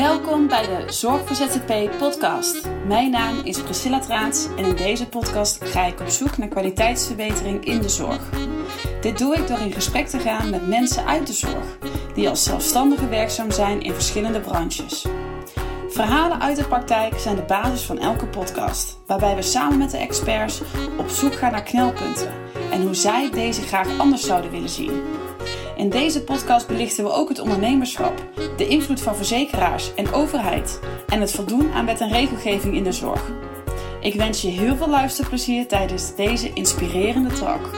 Welkom bij de Zorg voor ZZP podcast. Mijn naam is Priscilla Traats en in deze podcast ga ik op zoek naar kwaliteitsverbetering in de zorg. Dit doe ik door in gesprek te gaan met mensen uit de zorg, die als zelfstandige werkzaam zijn in verschillende branches. Verhalen uit de praktijk zijn de basis van elke podcast, waarbij we samen met de experts op zoek gaan naar knelpunten en hoe zij deze graag anders zouden willen zien. In deze podcast belichten we ook het ondernemerschap, de invloed van verzekeraars en overheid en het voldoen aan wet en regelgeving in de zorg. Ik wens je heel veel luisterplezier tijdens deze inspirerende talk.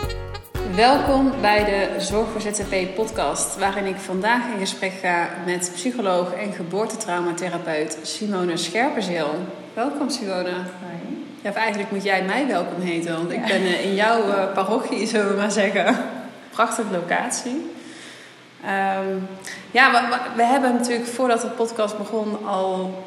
Welkom bij de Zorg voor ZZP podcast, waarin ik vandaag in gesprek ga met psycholoog en geboortetraumatherapeut Simone Scherpenzeel. Welkom Simone. Hoi. Ja, of eigenlijk moet jij mij welkom heten, want ik ben eh, in jouw uh, parochie, zullen we maar zeggen. Prachtige locatie. Um, ja, we, we, hebben natuurlijk voordat de podcast begon al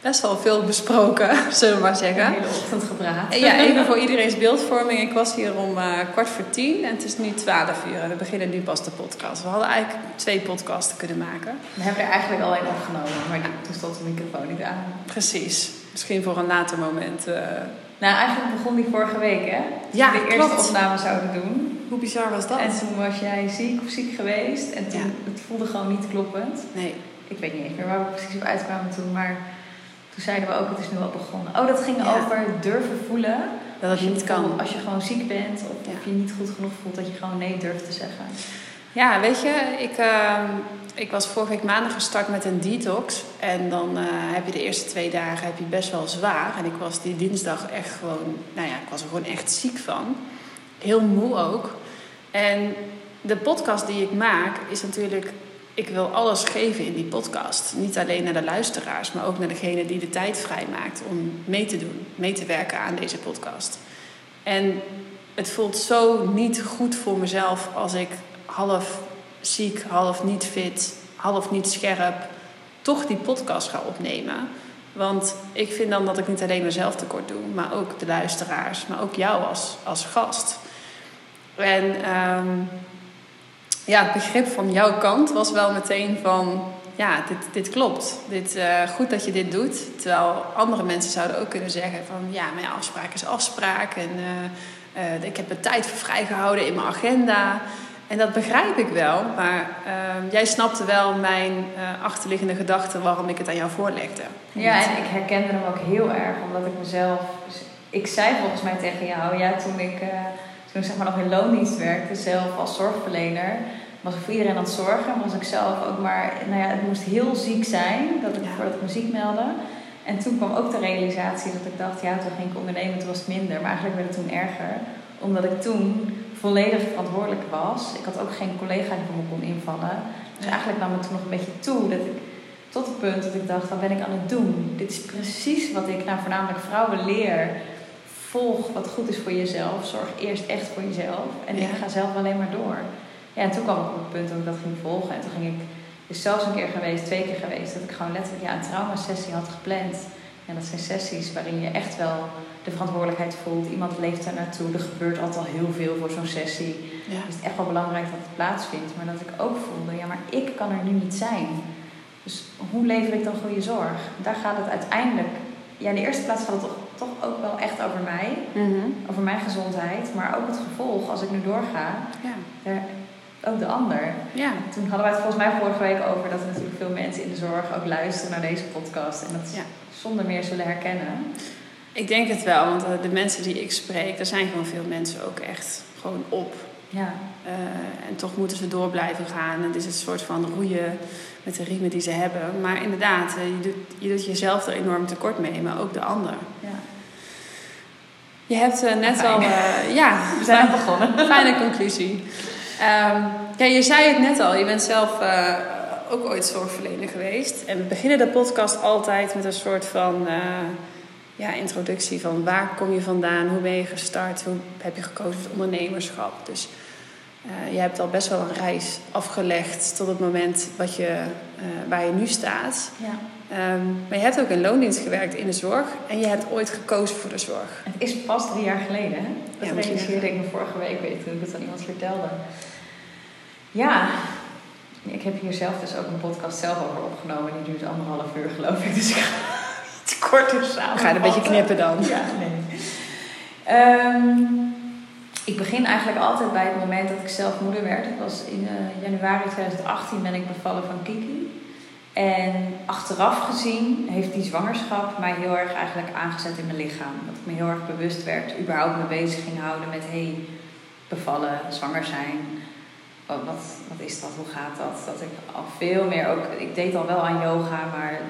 best wel veel besproken, zullen we maar zeggen. Een hele ochtend gepraat. Ja, even voor iedereen's beeldvorming. Ik was hier om uh, kwart voor tien en het is nu twaalf uur en we beginnen nu pas de podcast. We hadden eigenlijk twee podcasten kunnen maken. We hebben er eigenlijk al een opgenomen, maar toen stond de microfoon niet aan. Precies. Misschien voor een later moment. Uh... Nou, eigenlijk begon die vorige week, hè? Ja, de eerste klopt. opname zouden doen. Hoe bizar was dat? En toen was jij ziek of ziek geweest en toen, Ja. het voelde gewoon niet kloppend. Nee. Ik weet niet eens meer waar we precies op uitkwamen toen, maar toen zeiden we ook, het is nu al begonnen. Oh, dat ging Ja. over durven voelen. Dat Als je niet kan. Als je gewoon ziek bent of, Ja. of je niet goed genoeg voelt, dat je gewoon nee durft te zeggen. Ja, weet je, ik, ehm, ik was vorige week maandag gestart met een detox. En dan eh, heb je de eerste twee dagen heb je best wel zwaar. En ik was die dinsdag echt gewoon, nou ja, ik was er gewoon echt ziek van. Heel moe ook. En de podcast die ik maak is natuurlijk, ik wil alles geven in die podcast. Niet alleen naar de luisteraars, maar ook naar degene die de tijd vrijmaakt om mee te doen, mee te werken aan deze podcast. En het voelt zo niet goed voor mezelf als ik half ziek, half niet fit, half niet scherp, toch die podcast ga opnemen. Want ik vind dan dat ik niet alleen mezelf tekort doe, maar ook de luisteraars, maar ook jou als, als gast. En ehm, ja, het begrip van jouw kant was wel meteen van, ja, dit, dit klopt. Dit, eh, goed dat je dit doet. Terwijl andere mensen zouden ook kunnen zeggen van, ja, mijn afspraak is afspraak. En eh, eh, ik heb er tijd voor vrijgehouden in mijn agenda. En dat begrijp ik wel, maar ehm, jij snapte wel mijn achterliggende gedachten waarom ik het aan jou voorlegde. Ja, en ik herkende hem ook heel erg, omdat ik mezelf... dus ik zei volgens mij tegen jou, ja, toen ik, toen ik zeg maar nog in loondienst werkte, zelf als zorgverlener, was ik voor iedereen aan het zorgen. Maar was ik zelf ook maar, nou ja, het moest heel ziek zijn, dat ik, Ja. voordat ik me ziek meldde. En toen kwam ook de realisatie dat ik dacht, ja, toen ging ik ondernemen, toen was het minder. Maar eigenlijk werd het toen erger, omdat ik toen volledig verantwoordelijk was. Ik had ook geen collega die voor me kon invallen. Dus eigenlijk nam het toen nog een beetje toe dat ik tot het punt dat ik dacht, wat ben ik aan het doen? Dit is precies wat ik nou voornamelijk vrouwen leer. Volg wat goed is voor jezelf. Zorg eerst echt voor jezelf. En Ja. ik ga zelf alleen maar door. Ja, en toen kwam ik op het punt dat ik dat ging volgen. En toen ging ik, is zelfs een keer geweest, twee keer geweest, dat ik gewoon letterlijk ja, een traumasessie had gepland. En dat zijn sessies waarin je echt wel de verantwoordelijkheid voelt. Iemand leeft daar naartoe. Er gebeurt altijd al heel veel voor zo'n sessie. Ja. Dus het is echt wel belangrijk dat het plaatsvindt. Maar dat ik ook voelde, ja, maar ik kan er nu niet zijn. Dus hoe lever ik dan goede zorg? Daar gaat het uiteindelijk... Ja, in de eerste plaats gaat het toch, toch ook wel echt over mij. Mhm. Over mijn gezondheid. Maar ook het gevolg, als ik nu doorga, ja. daar, ook de ander. ja. Toen hadden wij het volgens mij vorige week over dat er natuurlijk veel mensen in de zorg ook luisteren naar deze podcast. En dat Ja. zonder meer zullen herkennen. Ik denk het wel, want eh, de mensen die ik spreek, er zijn gewoon veel mensen ook echt gewoon op. Ja, Eh, en toch moeten ze door blijven gaan. Het is een soort van roeien met de riemen die ze hebben. Maar inderdaad, eh, je doet, je doet jezelf er enorm tekort mee, maar ook de ander. ja. Je hebt eh, net Fijn. al... eh, ja, We zijn al begonnen. Fijne conclusie. Ja, je zei het net al, je bent zelf eh, ook ooit zorgverlener geweest. En we beginnen de podcast altijd met een soort van ja, introductie van waar kom je vandaan, hoe ben je gestart, hoe heb je gekozen voor ondernemerschap. Dus je hebt al best wel een reis afgelegd tot het moment wat je, waar je nu staat. Ja. Ehm, maar je hebt ook in loondienst gewerkt in de zorg en je hebt ooit gekozen voor de zorg. Het is pas drie jaar geleden. Hè? Dat Ja, realiseerde ik me vorige week, weet ik, toen ik het aan iemand vertelde. Ja, ik heb hier zelf dus ook een podcast zelf over opgenomen. Die duurt anderhalf uur geloof ik. Dus ik ga iets korter samen. Ga je een beetje knippen dan? Ja, nee. Ehm, ik begin eigenlijk altijd bij het moment dat ik zelf moeder werd. Het was in uh, januari 2018 ben ik bevallen van Kiki. En achteraf gezien heeft die zwangerschap mij heel erg eigenlijk aangezet in mijn lichaam. Dat ik me heel erg bewust werd, überhaupt me bezig ging houden met hey, bevallen, zwanger zijn. Wat, wat is dat? Hoe gaat dat? Dat ik al veel meer ook, ik deed al wel aan yoga, maar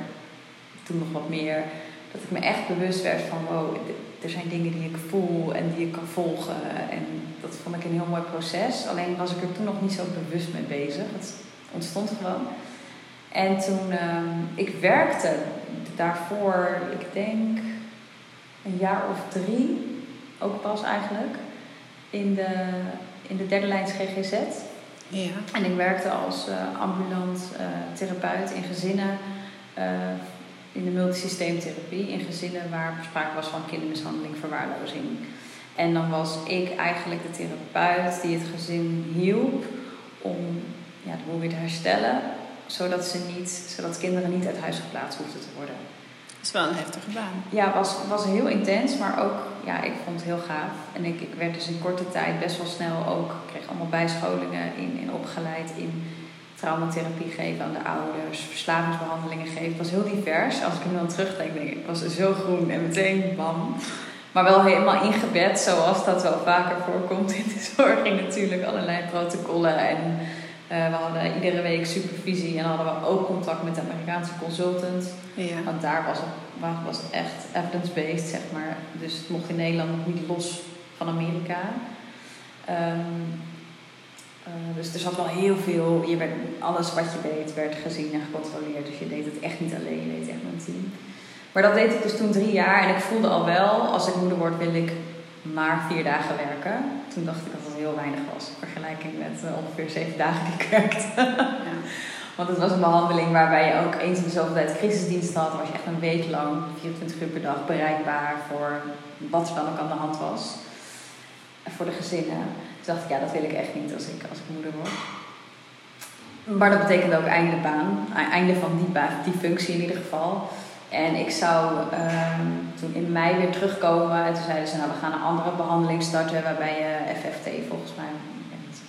toen nog wat meer. Dat ik me echt bewust werd van wow, er zijn dingen die ik voel en die ik kan volgen. En dat vond ik een heel mooi proces. Alleen was ik er toen nog niet zo bewust mee bezig. Het ontstond gewoon. En toen, um, ik werkte daarvoor, ik denk een jaar of drie, ook pas eigenlijk, in de, in de derde lijns GGZ. Ja. En ik werkte als uh, ambulant uh, therapeut in gezinnen, uh, in de multisysteemtherapie, in gezinnen waar sprake was van kindermishandeling, verwaarlozing. En dan was ik eigenlijk de therapeut die het gezin hielp om ja, de boel weer te herstellen zodat, ze niet, zodat kinderen niet uit huis geplaatst hoefden te worden. Dat is wel een heftige baan. Ja, het was, was heel intens, maar ook, ja, ik vond het heel gaaf. En ik, ik werd dus in korte tijd best wel snel ook, kreeg allemaal bijscholingen in, in opgeleid in traumatherapie geven aan de ouders, verslavingsbehandelingen geven. Het was heel divers. Als ik er dan terugdenk, denk ik, ik was zo groen en meteen bam. Maar wel helemaal ingebed, zoals dat wel vaker voorkomt in de zorg. natuurlijk allerlei protocollen en we hadden iedere week supervisie en hadden we ook contact met de Amerikaanse consultant. Ja. Want daar was het, was het echt evidence-based, zeg maar. Dus het mocht in Nederland nog niet los van Amerika. Um, uh, dus er zat wel heel veel, je werd, alles wat je deed werd gezien en gecontroleerd. Dus je deed het echt niet alleen, je deed het echt met een team. Maar dat deed ik dus toen drie jaar en ik voelde al wel, als ik moeder word wil ik maar vier dagen werken. Toen dacht ik dat het heel weinig was in vergelijking met uh, ongeveer zeven dagen die ik werkte. ja. Want het was een behandeling waarbij je ook eens in de zoveel tijd crisisdienst had. Dan was je echt een week lang, 24 uur per dag, bereikbaar voor wat er dan ook aan de hand was. Voor de gezinnen. Toen dacht ik, ja, dat wil ik echt niet als ik, als ik moeder word. Maar dat betekende ook einde baan. Einde van die, baan, die functie in ieder geval. En ik zou um, toen in mei weer terugkomen. En toen zeiden ze, nou we gaan een andere behandeling starten waarbij je FFT volgens mij, ik weet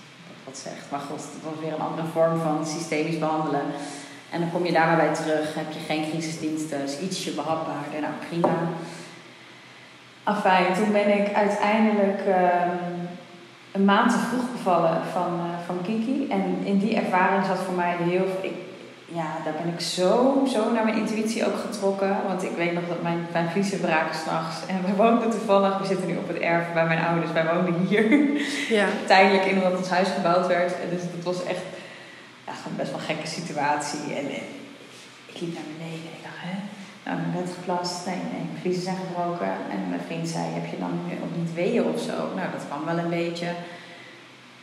wat zegt. Maar goed, het was weer een andere vorm van systemisch behandelen. En dan kom je daar maar bij terug. Heb je geen crisisdiensten, is ietsje behapbaarder. Nou prima. Afijn, toen ben ik uiteindelijk um, een maand te vroeg bevallen van, uh, van Kiki. En in die ervaring zat voor mij heel ja, daar ben ik zo, zo naar mijn intuïtie ook getrokken. Want ik weet nog dat mijn, mijn vliezen braken s'nachts. En we woonden toevallig, we zitten nu op het erf bij mijn ouders. Wij woonden hier. Ja. Tijdelijk in omdat ons huis gebouwd werd. En dus dat was echt ja, gewoon best wel een gekke situatie. En, en ik liep naar beneden en ik dacht, hè? Nou, ik ben net geplast. Nee, nee, mijn vliezen zijn gebroken. En mijn vriend zei, heb je dan ook niet weeën of zo? Nou, dat kwam wel een beetje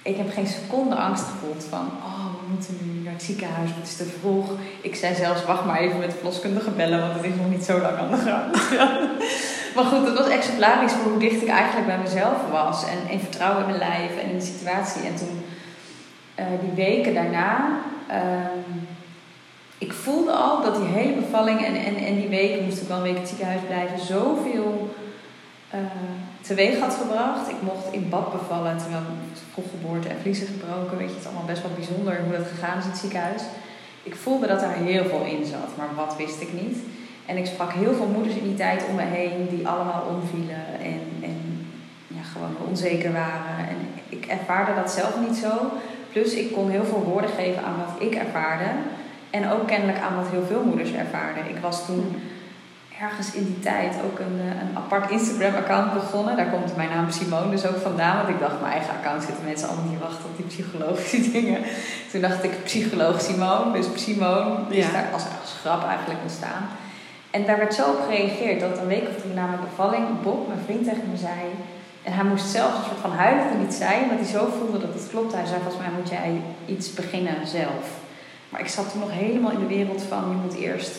ik heb geen seconde angst gevoeld van, oh, we moeten nu naar het ziekenhuis, het is te vroeg. Ik zei zelfs, wacht maar even met de verloskundige bellen, want het is nog niet zo lang aan de gang. maar goed, het was exemplarisch voor hoe dicht ik eigenlijk bij mezelf was. En in vertrouwen in mijn lijf en in de situatie. En toen, uh, die weken daarna, uh, ik voelde al dat die hele bevalling en, en, en die weken, moest ik wel een week in het ziekenhuis blijven, zoveel... Uh, teweeg had gebracht. Ik mocht in bad bevallen terwijl ik vroeggeboorte en vliezen gebroken. Weet je, het is allemaal best wel bijzonder hoe dat gegaan is in het ziekenhuis. Ik voelde dat daar heel veel in zat, maar wat wist ik niet. En ik sprak heel veel moeders in die tijd om me heen die allemaal omvielen en, en ja, gewoon onzeker waren. En ik ervaarde dat zelf niet zo. Plus ik kon heel veel woorden geven aan wat ik ervaarde. En ook kennelijk aan wat heel veel moeders ervaarden. Ik was toen ergens in die tijd ook een, eh, een apart Instagram-account begonnen. Daar komt mijn naam Simone dus ook vandaan. Want ik dacht, mijn eigen account zitten mensen allemaal niet wachten op die psychologische dingen. Toen dacht ik, psycholoog Simone. Dus Simone is daar als, als grap eigenlijk ontstaan. En daar werd zo op gereageerd dat een week of drie na mijn bevalling Bob, mijn vriend, tegen me zei... En hij moest zelf een soort van huilen toen iets zei, omdat hij zo voelde dat het klopt. Hij zei, volgens mij moet jij iets beginnen zelf. Maar ik zat toen nog helemaal in de wereld van, je moet eerst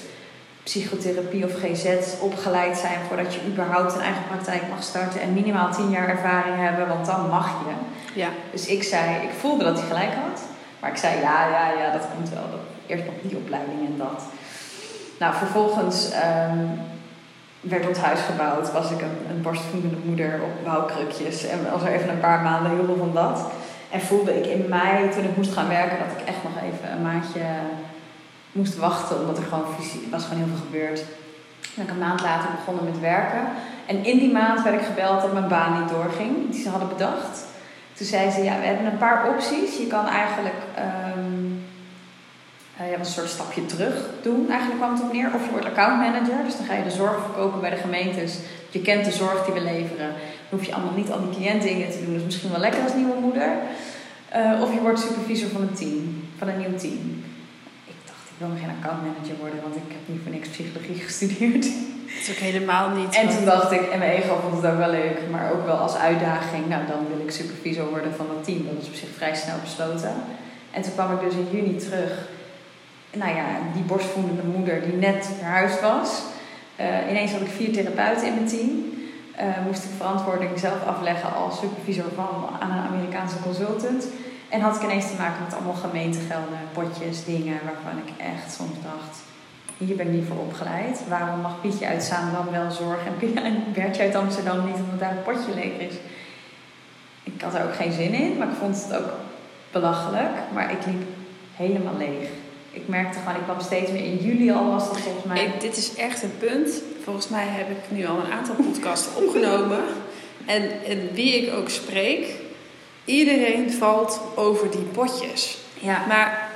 psychotherapie of GZ opgeleid zijn voordat je überhaupt een eigen praktijk mag starten en minimaal tien jaar ervaring hebben, want dan mag je. Ja. Dus ik zei, ik voelde dat hij gelijk had, maar ik zei ja, ja, ja, dat komt wel. eerst nog die opleiding en dat. Nou, vervolgens ehm, werd ons huis gebouwd. Was ik een, een borstvoedende moeder op bouwkrukjes. En was er even een paar maanden heel veel van dat. En voelde ik in mei, toen ik moest gaan werken, dat ik echt nog even een maandje moest wachten. Omdat er gewoon fysiek, was gewoon heel veel gebeurd. En ik een maand later begonnen met werken. En in die maand werd ik gebeld dat mijn baan niet doorging, die ze hadden bedacht. Toen zei ze, ja, we hebben een paar opties. Je kan eigenlijk um, uh, een soort stapje terug doen. Eigenlijk kwam het op neer. Of je wordt accountmanager. Dus dan ga je de zorg verkopen bij de gemeentes. Je kent de zorg die we leveren. Dan hoef je allemaal niet al die cliëntdingen te doen. Is misschien wel lekker als nieuwe moeder. Uh, of je wordt supervisor van een team. Van een nieuw team. Ik wil nog geen accountmanager worden. Want ik heb niet voor niks psychologie gestudeerd. Dat is ook helemaal niet. En toen dacht ik, en mijn ego vond het ook wel leuk, maar ook wel als uitdaging. Nou, dan wil ik supervisor worden van dat team. Dat was op zich vrij snel besloten. En toen kwam ik dus in juni terug. Nou ja, die borstvoedende moeder die net verhuisd was. Uh, ineens had ik vier therapeuten in mijn team. Uh, moest ik verantwoording zelf afleggen als supervisor van aan een Amerikaanse consultant. En had ik ineens te maken met allemaal gemeentegelden, potjes, dingen waarvan ik echt soms dacht hier ben ik niet voor opgeleid. Waarom mag Pietje uit Zaandam wel zorgen en Bertje uit Amsterdam niet omdat daar een potje leeg is? Ik had er ook geen zin in, maar ik vond het ook belachelijk. Maar ik liep helemaal leeg. Ik merkte gewoon, ik kwam steeds meer in juli al was dat volgens mij. Dit is echt een punt. Volgens mij heb ik nu al een aantal podcasts opgenomen. En, en wie ik ook spreek, iedereen valt over die potjes. Ja. Maar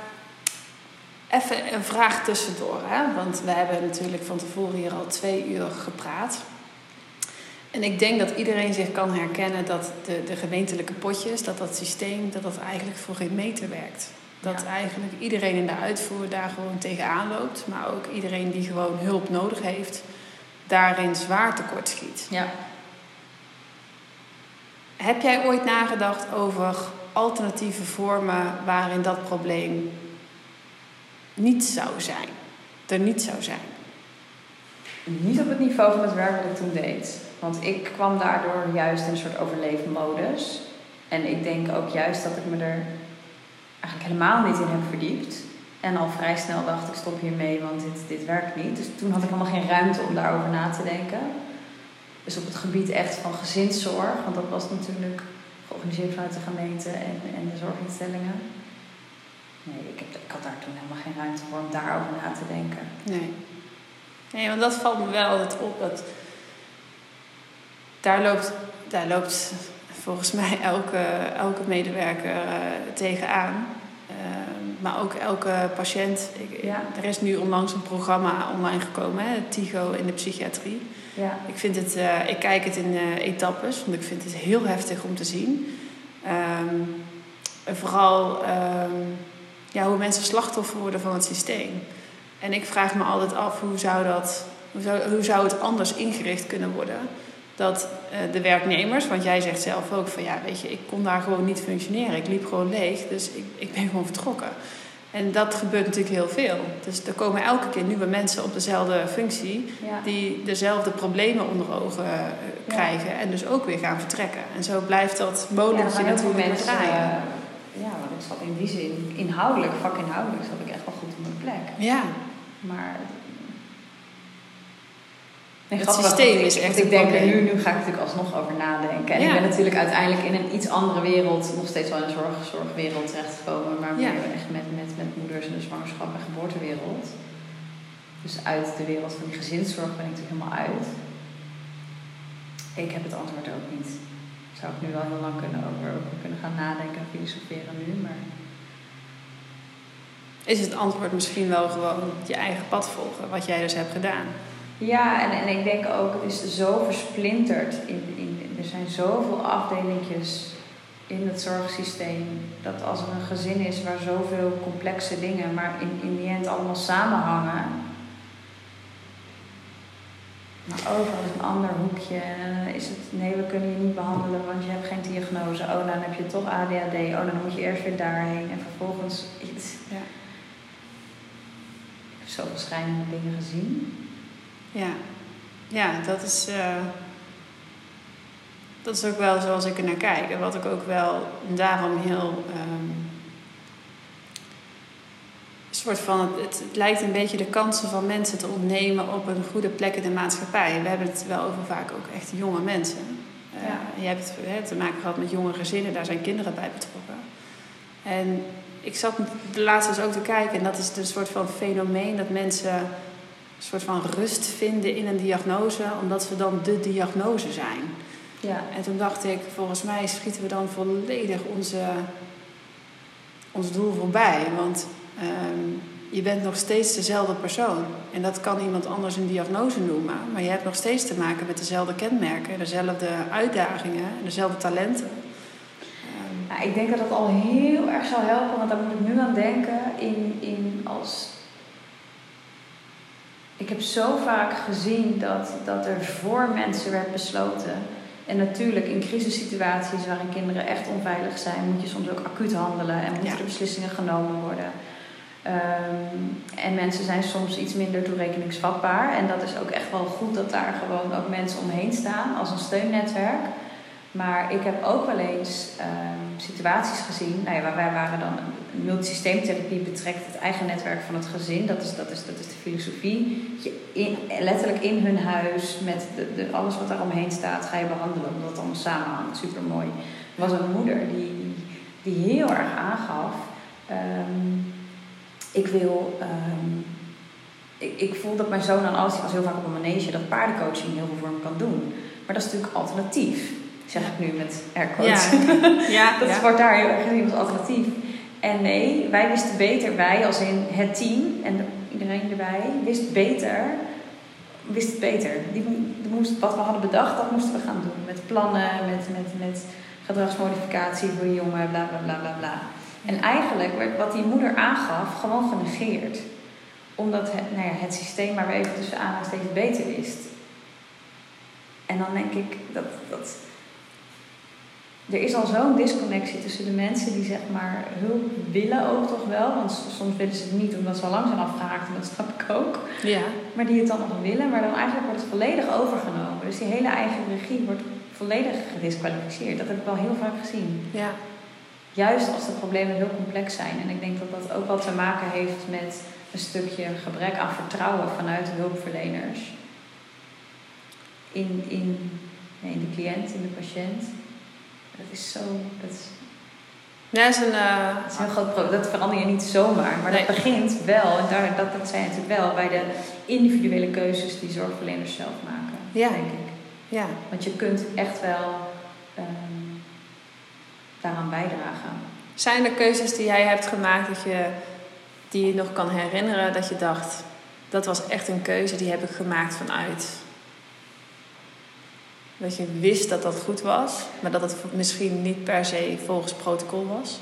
Even een vraag tussendoor, hè? want we hebben natuurlijk van tevoren hier al twee uur gepraat. En ik denk dat iedereen zich kan herkennen dat de, de gemeentelijke potjes, dat dat systeem, dat dat eigenlijk voor geen meter werkt. Dat eigenlijk iedereen in de uitvoer daar gewoon tegenaan loopt, maar ook iedereen die gewoon hulp nodig heeft, daarin zwaar tekort schiet. Ja. Heb jij ooit nagedacht over alternatieve vormen waarin dat probleem niet zou zijn. Er niet zou zijn. Niet op het niveau van het werk wat ik toen deed. Want ik kwam daardoor juist in een soort overleefmodus. En ik denk ook juist dat ik me er eigenlijk helemaal niet in heb verdiept. En al vrij snel dacht ik stop hiermee, want dit, dit werkt niet. Dus toen had ik helemaal geen ruimte om daarover na te denken. Dus op het gebied echt van gezinszorg, want dat was natuurlijk georganiseerd vanuit de gemeente en, en de zorginstellingen Nee, ik, heb, ik had daar toen helemaal geen ruimte voor om daarover na te denken. Nee. Nee, want dat valt me wel altijd op. Dat daar, loopt, daar loopt volgens mij elke, elke medewerker uh, tegenaan. Uh, maar ook elke patiënt. Ik, ja. Er is nu onlangs een programma online gekomen, hè, TIGO in de psychiatrie. Ja. Ik, vind het, uh, ik kijk het in etappes, want ik vind het heel heftig om te zien. Um, vooral um, ja, hoe mensen slachtoffer worden van het systeem. En ik vraag me altijd af hoe zou, dat, hoe zou, hoe zou het anders ingericht kunnen worden? Dat uh, de werknemers, want jij zegt zelf ook van ja, weet je, ik kon daar gewoon niet functioneren. Ik liep gewoon leeg, dus ik, ik ben gewoon vertrokken. En dat gebeurt natuurlijk heel veel. Dus er komen elke keer nieuwe mensen op dezelfde functie, ja. die dezelfde problemen onder ogen uh, krijgen ja. en dus ook weer gaan vertrekken. En zo blijft dat molentje ja, natuurlijk mensen, draaien. Uh, ja, want ik zat in die zin, inhoudelijk, vakinhoudelijk, zat ik echt wel goed op mijn plek. Ja. Maar. Nee, het systeem ik, is echt Ik denk er nu, nu ga ik natuurlijk alsnog over nadenken. En ja. ik ben natuurlijk uiteindelijk in een iets andere wereld, nog steeds wel in een zorg, zorgwereld terechtgekomen, maar meer ja. echt met, met, met moeders en de zwangerschap en geboortewereld. Dus uit de wereld van die gezinszorg ben ik natuurlijk helemaal uit. Ik heb het antwoord ook niet zou ik nu wel heel lang kunnen over, over kunnen gaan nadenken en filosoferen nu. Maar... Is het antwoord misschien wel gewoon je eigen pad volgen, wat jij dus hebt gedaan? Ja, en, en ik denk ook, het is zo versplinterd. In, in, er zijn zoveel afdelingjes in het zorgsysteem. Dat als er een gezin is waar zoveel complexe dingen, maar in, in die end allemaal samenhangen maar overal is een ander hoekje. Is het, nee, we kunnen je niet behandelen, want je hebt geen diagnose. Oh, dan heb je toch ADHD. Oh, dan moet je eerst weer daarheen. En vervolgens iets. Ja. Ik heb zoveel schrijnende dingen gezien. Ja, ja dat is. Uh, dat is ook wel zoals ik er naar kijk. En wat ik ook wel daarom heel. Um, soort van, het, het, lijkt een beetje de kansen van mensen te ontnemen op een goede plek in de maatschappij. We hebben het wel over vaak ook echt jonge mensen. Uh, Je hebt te maken gehad met jonge gezinnen, daar zijn kinderen bij betrokken. En ik zat de laatste dus ook te kijken en dat is een soort van fenomeen dat mensen een soort van rust vinden in een diagnose, omdat ze dan de diagnose zijn. Ja. En toen dacht ik, volgens mij schieten we dan volledig onze, ons doel voorbij. Want Ehm, je bent nog steeds dezelfde persoon. En dat kan iemand anders een diagnose noemen. Maar je hebt nog steeds te maken met dezelfde kenmerken, dezelfde uitdagingen en dezelfde talenten. Ja, ik denk dat dat al heel erg zal helpen, want daar moet ik nu aan denken. In, in als... Ik heb zo vaak gezien dat, dat er voor mensen werd besloten. En natuurlijk in crisissituaties waarin kinderen echt onveilig zijn, moet je soms ook acuut handelen en moeten er beslissingen genomen worden. Um, en mensen zijn soms iets minder toerekeningsvatbaar. En dat is ook echt wel goed dat daar gewoon ook mensen omheen staan als een steunetwerk. Maar ik heb ook wel eens um, situaties gezien. Nou ja, wij waren dan. Multisysteemtherapie betrekt het eigen netwerk van het gezin. Dat is, dat is, dat is de filosofie. Je letterlijk in hun huis, met de, de, alles wat daar omheen staat, ga je behandelen. Omdat het allemaal samenhangt. Super mooi. Er was een moeder die, die heel erg aangaf. Um, ik wil. Um, ik, ik voel dat mijn zoon aan alles, was heel vaak op een manege, dat paardencoaching heel veel voor hem kan doen. Maar dat is natuurlijk alternatief, zeg ik nu met aircoach. Ja. ja, dat wordt daar heel erg gezien als alternatief. En nee, wij wisten beter, wij als in het team en iedereen erbij, wist beter, wist het beter. Die, moest, wat we hadden bedacht, dat moesten we gaan doen. Met plannen, met, met, met gedragsmodificatie voor de jongen, bla bla bla bla bla. En eigenlijk werd wat die moeder aangaf gewoon genegeerd. Omdat het, nou ja, het systeem maar weer even tussen steeds beter wist. En dan denk ik dat, dat er is al zo'n disconnectie tussen de mensen die zeg maar hulp willen ook toch wel. Want soms willen ze het niet omdat ze al lang zijn afgehaakt en dat snap ik ook. Ja. Maar die het dan nog willen, maar dan eigenlijk wordt het volledig overgenomen. Dus die hele eigen regie wordt volledig gedisqualificeerd. Dat heb ik wel heel vaak gezien. Ja. Juist als de problemen heel complex zijn. En ik denk dat dat ook wat te maken heeft met een stukje gebrek aan vertrouwen vanuit de hulpverleners. In, in, in de cliënt, in de patiënt. Dat is zo. Dat is, ja, is een, uh, dat is een heel groot probleem. Dat verander je niet zomaar. Maar dat begint wel, en daar, dat, dat zijn natuurlijk wel bij de individuele keuzes die zorgverleners zelf maken. Ja. Denk ik. Ja. Want je kunt echt wel. Um, daaraan bijdragen. Zijn er keuzes die jij hebt gemaakt dat je, die je nog kan herinneren dat je dacht, dat was echt een keuze die heb ik gemaakt vanuit dat je wist dat dat goed was, maar dat het misschien niet per se volgens protocol was?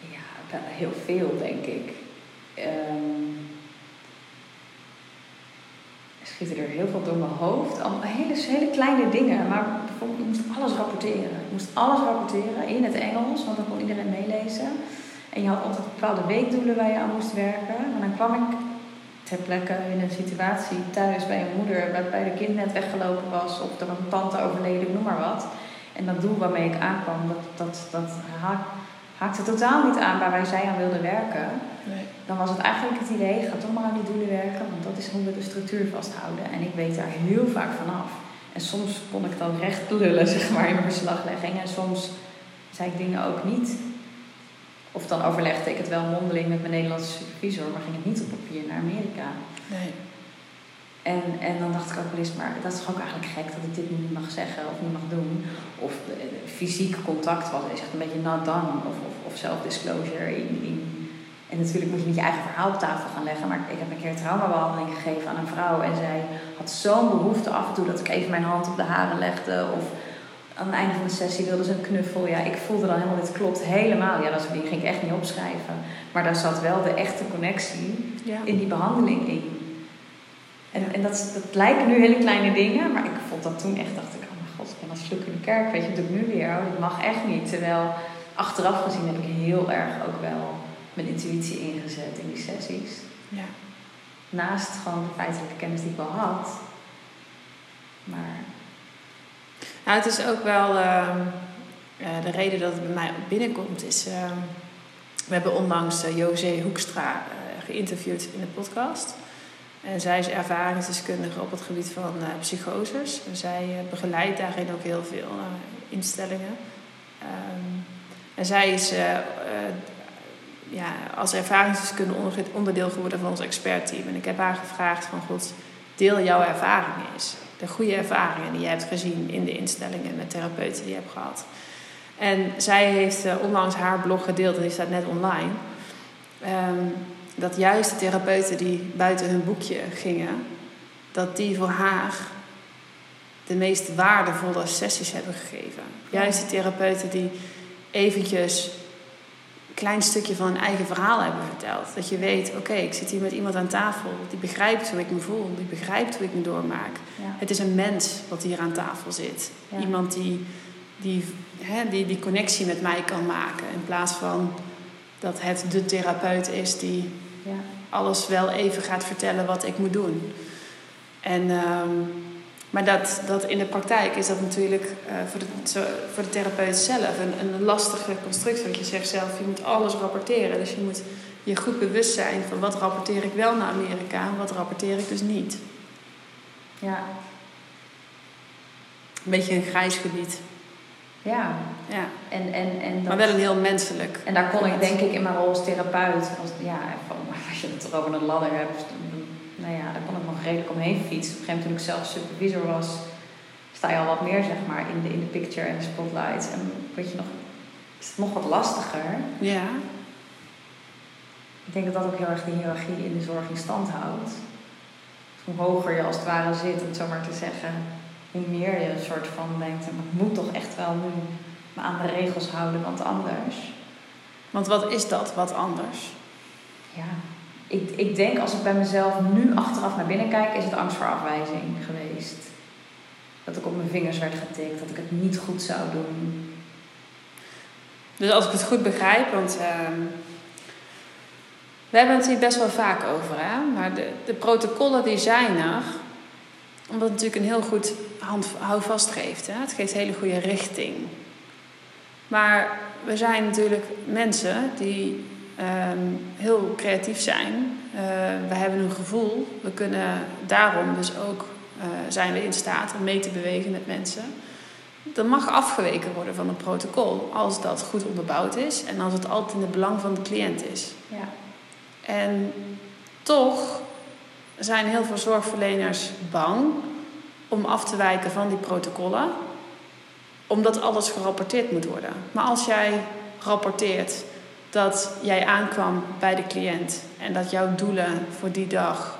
Ja, heel veel denk ik. Um, schieten er heel veel door mijn hoofd. Al hele, hele kleine dingen. Maar bijvoorbeeld, ik moest alles rapporteren. Ik moest alles rapporteren in het Engels, want dan kon iedereen meelezen. En je had altijd bepaalde weekdoelen waar je aan moest werken. Maar dan kwam ik ter plekke in een situatie thuis bij een moeder waarbij de kind net weggelopen was of er een tante overleden, noem maar wat. En dat doel waarmee ik aankwam, dat, dat, dat haakte totaal niet aan waar wij zij aan wilden werken. Nee. Dan was het eigenlijk het idee, ga toch maar aan die doelen werken, want dat is hoe we de structuur vasthouden. En ik weet daar heel vaak vanaf. En soms kon ik dan recht lullen, zeg maar, in mijn verslaglegging. En soms zei ik dingen ook niet. Of dan overlegde ik het wel mondeling met mijn Nederlandse supervisor, maar ging het niet op papier naar Amerika. Nee. En, en dan dacht ik ook wel eens, maar dat is toch ook eigenlijk gek dat ik dit niet mag zeggen of niet mag doen. Of uh, fysiek contact was, is echt een beetje not done. Of, of, of self-disclosure in, in en natuurlijk moet je niet je eigen verhaal op tafel gaan leggen. Maar ik heb een keer traumabehandeling gegeven aan een vrouw. En zij had zo'n behoefte af en toe dat ik even mijn hand op de haren legde. Of aan het einde van de sessie wilde ze een knuffel. Ja, ik voelde dan helemaal, dit klopt helemaal. Ja, dat ging ik echt niet opschrijven. Maar daar zat wel de echte connectie in die behandeling in. En, en dat, dat lijken nu hele kleine dingen. Maar ik vond dat toen echt, dacht ik, oh mijn god, ik ben als vloek in de kerk. Weet je, dat doe ik nu weer. Oh, dat mag echt niet. Terwijl achteraf gezien heb ik heel erg ook wel mijn intuïtie ingezet in die sessies. Ja. Naast gewoon de feitelijke kennis die ik al had. Maar. Nou, het is ook wel. Uh, de reden dat het bij mij binnenkomt is. Uh, We hebben onlangs uh, José Hoekstra geïnterviewd in de podcast. En zij is ervaringsdeskundige op het gebied van psychoses. Zij begeleidt daarin ook heel veel instellingen. Ehm, en zij is ja, als ervaringsdeskundige onderdeel geworden van ons expertteam. En ik heb haar gevraagd van God, deel jouw ervaringen eens. De goede ervaringen die je hebt gezien in de instellingen met therapeuten die je hebt gehad. En zij heeft uh, onlangs haar blog gedeeld, en die staat net online. Ehm, dat juist de therapeuten die buiten hun boekje gingen, dat die voor haar de meest waardevolle sessies hebben gegeven. Juist die therapeuten die eventjes klein stukje van een eigen verhaal hebben verteld. Dat je weet, oké, ik zit hier met iemand aan tafel die begrijpt hoe ik me voel, die begrijpt hoe ik me doormaak. Het is een mens wat hier aan tafel zit. Iemand die die, hè, die die connectie met mij kan maken. In plaats van dat het de therapeut is die ja. alles wel even gaat vertellen wat ik moet doen. En um, maar dat, dat in de praktijk is dat natuurlijk uh, voor, de, voor de therapeut zelf een, een lastige constructie. Want je zegt zelf, je moet alles rapporteren. Dus je moet je goed bewust zijn van wat rapporteer ik wel naar Amerika en wat rapporteer ik dus niet. Ja. Een beetje een grijs gebied. Ja. ja. En, en, en dat, maar wel een heel menselijk. En daar kon ik denk ik in mijn rol als therapeut, als, ja, als je het over een ladder hebt, nou ja, daar kon ik redelijk omheen fietsen. Op een gegeven moment toen ik zelf supervisor was, sta je al wat meer zeg maar in de, in de picture en de spotlight. En weet je nog, is het nog wat lastiger. Ja. Ik denk dat dat ook heel erg de hiërarchie in de zorg in stand houdt. hoe hoger je als het ware zit, om het zo maar te zeggen, hoe meer je een soort van denkt, ik moet toch echt wel nu me aan de regels houden, want anders. Want wat is dat, wat anders? Ja, ik, ik denk als ik bij mezelf nu achteraf naar binnen kijk, is het angst voor afwijzing geweest. Dat ik op mijn vingers werd getikt, dat ik het niet goed zou doen. Dus als ik het goed begrijp, want uh, we hebben het hier best wel vaak over, hè? maar de, de protocollen die zijn er, omdat het natuurlijk een heel goed hand, houvast geeft. Hè? Het geeft een hele goede richting. Maar we zijn natuurlijk mensen die Ehm, heel creatief zijn. Uh, we hebben een gevoel. We kunnen daarom dus ook uh, zijn we in staat om mee te bewegen met mensen. Er mag afgeweken worden van een protocol als dat goed onderbouwd is en als het altijd in het belang van de cliënt is. Ja. En toch zijn heel veel zorgverleners bang om af te wijken van die protocollen, omdat alles gerapporteerd moet worden. Maar als jij rapporteert dat jij aankwam bij de cliënt en dat jouw doelen voor die dag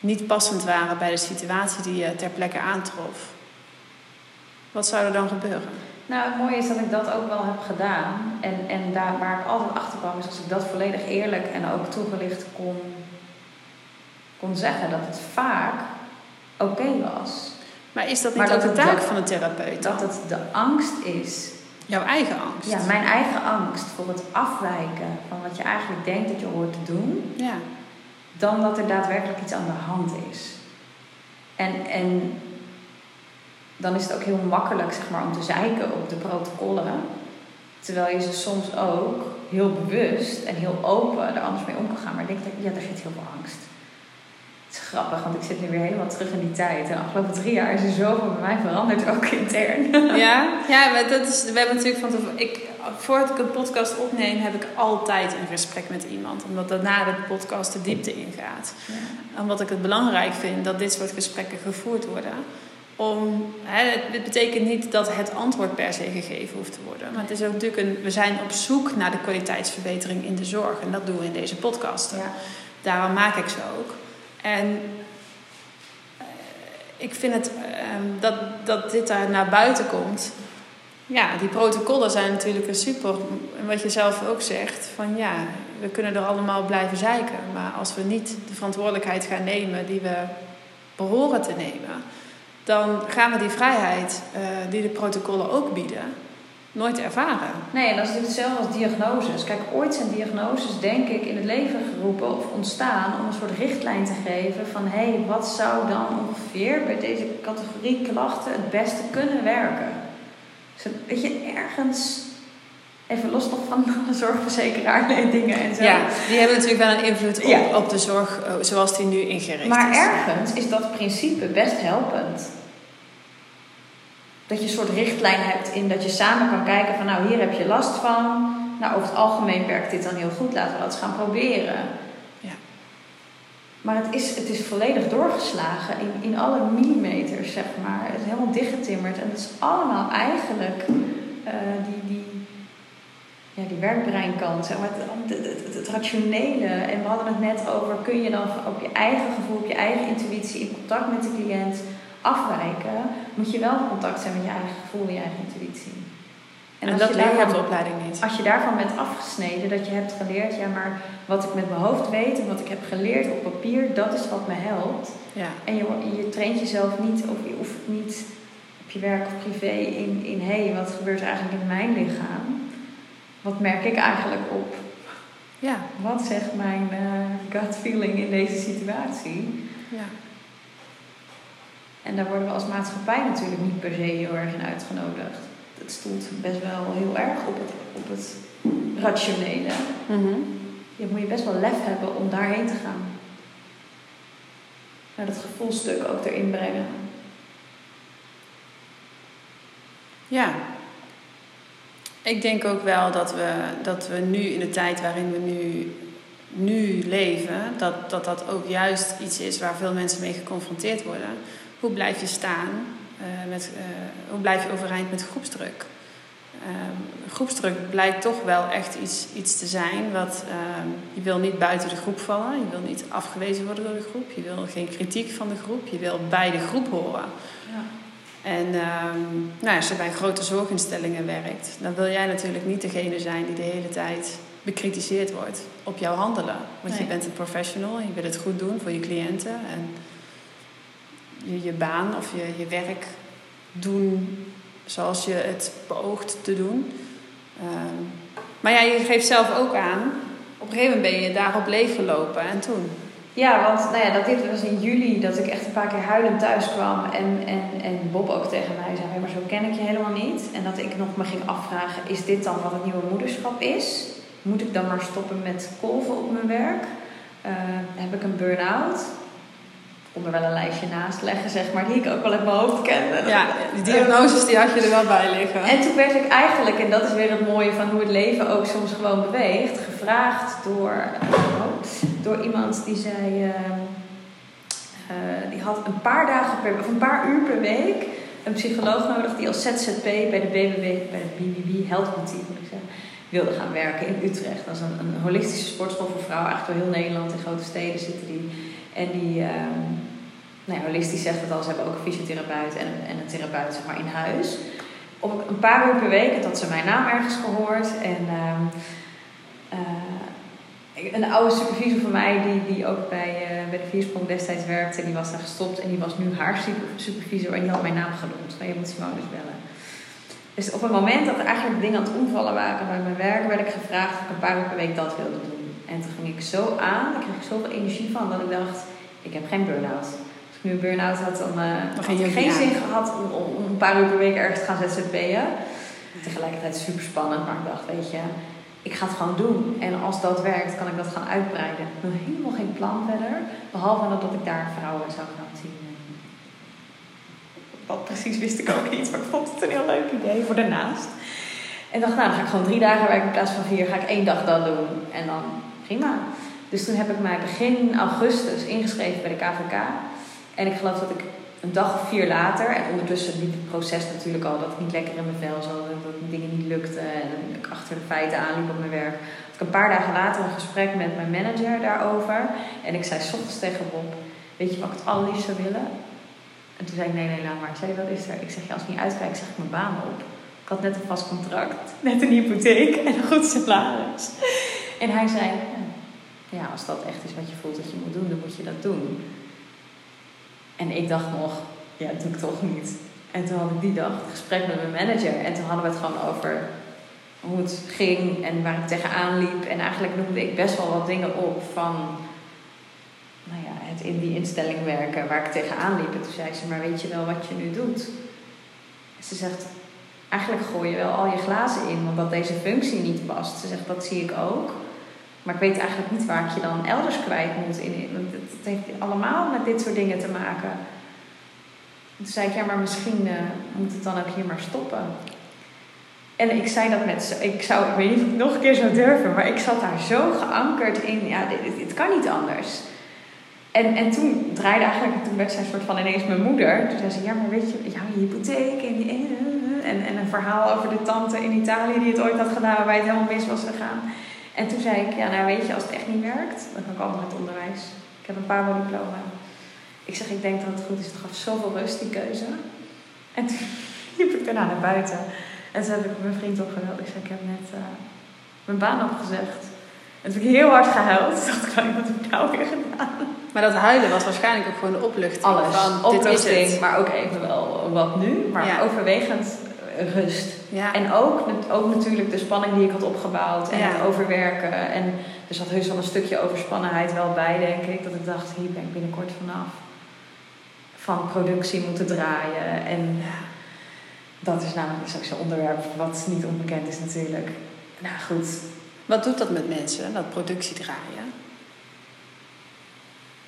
niet passend waren bij de situatie die je ter plekke aantrof. Wat zou er dan gebeuren? Nou, het mooie is dat ik dat ook wel heb gedaan. En, en daar waar ik altijd achter kwam, is als ik dat volledig eerlijk en ook toegelicht kon, kon zeggen, dat het vaak oké was. Maar is dat niet ook de taak van een therapeut? Dat het de angst is Jouw eigen angst? Ja, mijn eigen angst voor het afwijken van wat je eigenlijk denkt dat je hoort te doen. Ja. Dan dat er daadwerkelijk iets aan de hand is. En, en dan is het ook heel makkelijk zeg maar, om te zeiken op de protocollen. Terwijl je ze soms ook heel bewust en heel open er anders mee om kan gaan. Maar ik denk dat ja, daar zit heel veel angst is grappig, want ik zit nu weer helemaal terug in die tijd. En de afgelopen drie jaar is er zoveel bij mij veranderd, ook intern. Ja, ja maar dat is, we hebben natuurlijk van tevoren... Ik, voordat ik een podcast opneem, heb ik altijd een gesprek met iemand. Omdat daarna de podcast de diepte ingaat. Ja. Omdat ik het belangrijk vind dat dit soort gesprekken gevoerd worden. Om, hè, het betekent niet dat het antwoord per se gegeven hoeft te worden. Maar het is ook natuurlijk een, we zijn op zoek naar de kwaliteitsverbetering in de zorg. En dat doen we in deze podcast. Ja. Daarom maak ik ze ook. En eh, ik vind het ehm, dat, dat dit daar naar buiten komt. Ja, die protocollen zijn natuurlijk een super. En wat je zelf ook zegt, van ja, we kunnen er allemaal blijven zeiken. Maar als we niet de verantwoordelijkheid gaan nemen die we behoren te nemen, dan gaan we die vrijheid uh, die de protocollen ook bieden, nooit ervaren. Nee, en dat is natuurlijk hetzelfde als diagnoses. Kijk, ooit zijn diagnoses, denk ik, in het leven geroepen of ontstaan om een soort richtlijn te geven van hé, hey, wat zou dan ongeveer bij deze categorie klachten het beste kunnen werken? Dus weet je, ergens Even los nog van de zorgverzekeraar en dingen en zo. Ja, die hebben natuurlijk wel een invloed op, Ja. op de zorg eh, zoals die nu ingericht Maar is. ergens is dat principe best helpend. Dat je een soort richtlijn hebt in dat je samen kan kijken van nou hier heb je last van. Nou over het algemeen werkt dit dan heel goed, laten we dat eens gaan proberen. Ja. Maar het is, het is volledig doorgeslagen in, in alle millimeters, zeg maar. Het is helemaal dichtgetimmerd. En het is allemaal eigenlijk eh, die, die, ja, die werkbreinkant, zeg maar, het, het, het, het rationele. En we hadden het net over, kun je dan op je eigen gevoel, op je eigen intuïtie, in contact met de cliënt afwijken, moet je wel contact zijn met je eigen gevoel en je eigen intuïtie. En, dat leer je op de opleiding niet. als je daarvan bent afgesneden, dat je hebt geleerd, ja, maar wat ik met mijn hoofd weet en wat ik heb geleerd op papier, dat is wat me helpt. Ja. En je, je traint jezelf niet, of je oefent niet op je werk of privé in, in hé, hey, wat gebeurt er eigenlijk in mijn lichaam? Wat merk ik eigenlijk op? Ja. Wat zegt mijn eh, gut feeling in deze situatie? ja. En daar worden we als maatschappij natuurlijk niet per se heel erg in uitgenodigd. Het stoelt best wel heel erg op het, op het rationele. Mhm. Je moet je best wel lef hebben om daarheen te gaan. Nou, dat gevoelstuk ook erin brengen. Ja. Ik denk ook wel dat we, dat we nu in de tijd waarin we nu, nu leven, dat, dat dat ook juist iets is waar veel mensen mee geconfronteerd worden. Hoe blijf je staan? eh, met, eh, hoe blijf je overeind met groepsdruk? Ehm, groepsdruk blijkt toch wel echt iets, iets te zijn wat ehm, je wil niet buiten de groep vallen, je wil niet afgewezen worden door de groep, je wil geen kritiek van de groep, je wil bij de groep horen. Ja. En ehm, nou, als je bij grote zorginstellingen werkt, dan wil jij natuurlijk niet degene zijn die de hele tijd bekritiseerd wordt op jouw handelen. Want je bent een professional, je wil het goed doen voor je cliënten en je, je baan of je, je werk doen zoals je het beoogt te doen. Ehm, maar ja, je geeft zelf ook aan, op een gegeven moment ben je daarop leeggelopen en toen. Ja, want nou ja, dat dit was in juli dat ik echt een paar keer huilend thuis kwam. En, en, en Bob ook tegen mij zei, maar zo ken ik je helemaal niet. En dat ik nog me ging afvragen, is dit dan wat het nieuwe moederschap is? Moet ik dan maar stoppen met kolven op mijn werk? Eh, heb ik een burn-out? Kon er wel een lijstje naast leggen, zeg maar, die ik ook wel uit mijn hoofd kende. Ja, die diagnoses die had je er wel bij liggen. En toen werd ik eigenlijk, en dat is weer het mooie van hoe het leven ook soms gewoon beweegt, gevraagd door, eh, door iemand die zei, eh, eh, die had een paar dagen per, of een paar uur per week een psycholoog nodig die als ZZP bij de BBB, bij de BBB Health Boutique, moet ik zeggen, wilde gaan werken in Utrecht. Dat is een, een holistische sportschool voor vrouwen, eigenlijk door heel Nederland, in grote steden zitten die. En die, ehm, nou ja, holistisch zegt het al, ze hebben ook een fysiotherapeut en en een therapeut zeg maar, in huis. Op een paar uur per week, had ze mijn naam ergens gehoord. En ehm, eh, een oude supervisor van mij, die, die ook bij, eh, bij de Viersprong destijds werkte, die was daar gestopt en die was nu haar super- supervisor en die had mijn naam genoemd. Van je moet Simone dus bellen. Dus op het moment dat er eigenlijk dingen aan het omvallen waren bij mijn werk, werd ik gevraagd of ik een paar uur per week dat wilde doen. En toen ging ik zo aan, daar kreeg ik zoveel energie van, dat ik dacht, ik heb geen burn-out. Als ik nu een burn-out had, dan eh, had ik geen zin gehad om, om, om een paar uur per week ergens te gaan ZZP'en. Tegelijkertijd super spannend, maar ik dacht, weet je, ik ga het gewoon doen. En als dat werkt, kan ik dat gaan uitbreiden. Ik had helemaal geen plan verder, behalve dat ik daar vrouwen zou gaan zien. Wat precies wist ik ook niet, maar ik vond het een heel leuk idee voor daarnaast. En dacht, nou, dan ga ik gewoon drie dagen werken in plaats van vier. Ga ik één dag dat doen. En dan prima. Dus toen heb ik mij begin augustus ingeschreven bij de KVK. En ik geloof dat ik een dag of vier later, en ondertussen liep het proces natuurlijk al dat ik niet lekker in mijn vel zat, dat dingen niet lukten en ik achter de feiten aanliep op mijn werk. Ik een paar dagen later een gesprek met mijn manager daarover. En ik zei s ochtends tegen Bob, weet je wat ik het allerliefst zou willen? En toen zei ik, nee, nee, laat maar. Ik zei, wat is er? Ik zeg, als ik niet uitkijk, zeg ik mijn baan op. Ik had net een vast contract, net een hypotheek en een goed salaris. En hij zei, ja, als dat echt is wat je voelt dat je moet doen, dan moet je dat doen. En ik dacht nog, ja, dat doe ik toch niet. En toen had ik die dag het gesprek met mijn manager. En toen hadden we het gewoon over hoe het ging en waar ik tegenaan liep. En eigenlijk noemde ik best wel wat dingen op van nou ja, het in die instelling werken waar ik tegenaan liep. En toen zei ze, maar weet je wel wat je nu doet? Ze zegt, eigenlijk gooi je wel al je glazen in, want dat deze functie niet past. Ze zegt, dat zie ik ook. Maar ik weet eigenlijk niet waar ik je dan elders kwijt moet. In, het, heeft allemaal met dit soort dingen te maken. Toen zei ik, ja, maar misschien uh, moet het dan ook hier maar stoppen. En ik zei dat met, ik zou, ik weet niet of ik nog een keer zou durven, maar ik zat daar zo geankerd in, ja, dit, dit kan niet anders. En, en toen draaide eigenlijk, toen werd zij soort van ineens mijn moeder. Toen zei ze, ja, maar weet je, ja, hypotheek en. En, en een verhaal over de tante in Italië die het ooit had gedaan waarbij het helemaal mis was gegaan. En toen zei ik, ja, nou weet je, als het echt niet werkt, dan kan ik altijd het onderwijs. Ik heb een paar diploma. Ik zeg, ik denk dat het goed is. Het gaf zoveel rust, die keuze. En toen liep ik daarna naar buiten. En toen heb ik mijn vriend opgebeld. Ik zei, ik heb net uh, mijn baan opgezegd. En toen heb ik heel hard gehuild. Toen dacht ik, wat heb ik nou weer gedaan? Maar dat huilen was waarschijnlijk ook gewoon de opluchting. Alles. Van, dit is het. maar ook even wel wat nu. Maar Ja. overwegend eh, rust. Ja. En ook, ook natuurlijk de spanning die ik had opgebouwd. En Ja. het overwerken. En er zat heus wel een stukje overspannenheid wel bij, denk ik. Dat ik dacht, hier ben ik binnenkort vanaf. Van productie moeten draaien. En dat is namelijk ook zo'n onderwerp wat niet onbekend is natuurlijk. Nou goed, Wat doet dat met mensen, dat productie draaien?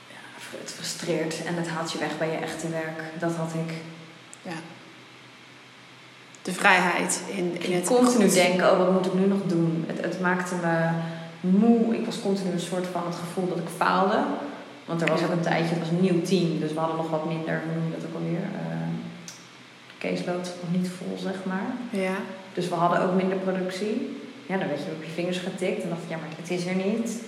ja, het frustreert en het haalt je weg bij je echte werk. Dat had ik. Ja. De vrijheid in, in het continu denken, oh wat moet ik nu nog doen? Het, het maakte me moe. Ik was continu een soort van het gevoel dat ik faalde. Want er was ook een tijdje, het was een nieuw team, dus we hadden nog wat minder, hoe noem je dat ook alweer? Uh, caseload nog niet vol, zeg maar. Ja. Dus we hadden ook minder productie. Ja, dan werd je op je vingers getikt en dacht ik, ja, maar het is er niet.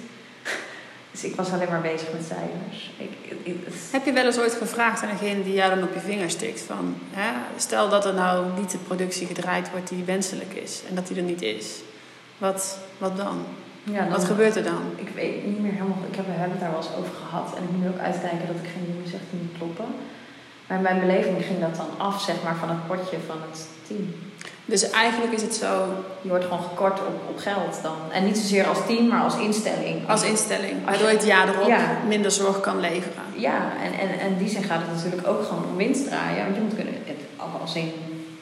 Dus ik was alleen maar bezig met cijfers. Ik, ik, het- Heb je wel eens ooit gevraagd aan degene die jou dan op je vinger stikt van, hè, stel dat er nou niet de productie gedraaid wordt die wenselijk is en dat die er niet is, wat, wat dan? ja, dan- Wat gebeurt er dan? Ik weet niet meer helemaal. Ik heb, we hebben het daar wel eens over gehad. En ik moet nu ook uitkijken dat ik geen dingen zeg die niet kloppen. Maar in mijn beleving ging dat dan af, zeg maar, van het potje van het team. Dus eigenlijk is het zo Je wordt gewoon gekort op, op geld dan. En niet zozeer als team, maar als instelling. als instelling, waardoor je het jaar erop Ja. minder zorg kan leveren. Ja, en, en, en in die zin gaat het natuurlijk ook gewoon om winst draaien. Want je moet kunnen, het, als in,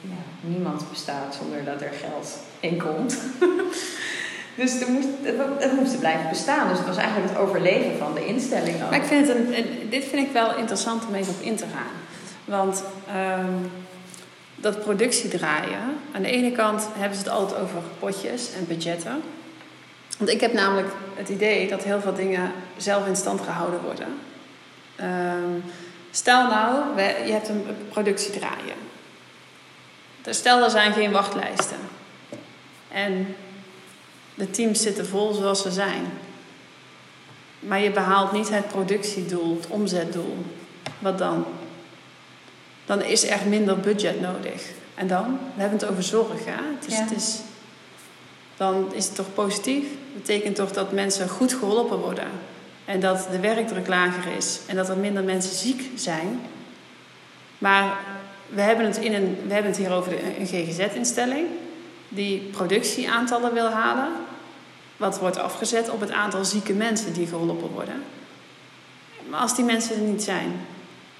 ja, niemand bestaat zonder dat er geld in komt. dus er moest, het, moest blijven bestaan. Dus het was eigenlijk het overleven van de instelling ook. Maar ik vind het een, een- dit vind ik wel interessant om even op in te gaan. Want ehm, dat productie draaien, aan de ene kant hebben ze het altijd over potjes en budgetten. Want ik heb namelijk het idee dat heel veel dingen zelf in stand gehouden worden. Ehm, stel nou, je hebt een productie draaien. Stel, er zijn geen wachtlijsten. En de teams zitten vol zoals ze zijn. Maar je behaalt niet het productiedoel, het omzetdoel. Wat dan? Dan is er minder budget nodig. En dan? We hebben het over zorg, hè? Het is, Ja. het is, dan is het toch positief? Dat betekent toch dat mensen goed geholpen worden. En dat de werkdruk lager is. En dat er minder mensen ziek zijn. Maar we hebben het, in een, we hebben het hier over een GGZ-instelling. Die productieaantallen wil halen. Wat wordt afgezet op het aantal zieke mensen die geholpen worden. Maar als die mensen er niet zijn,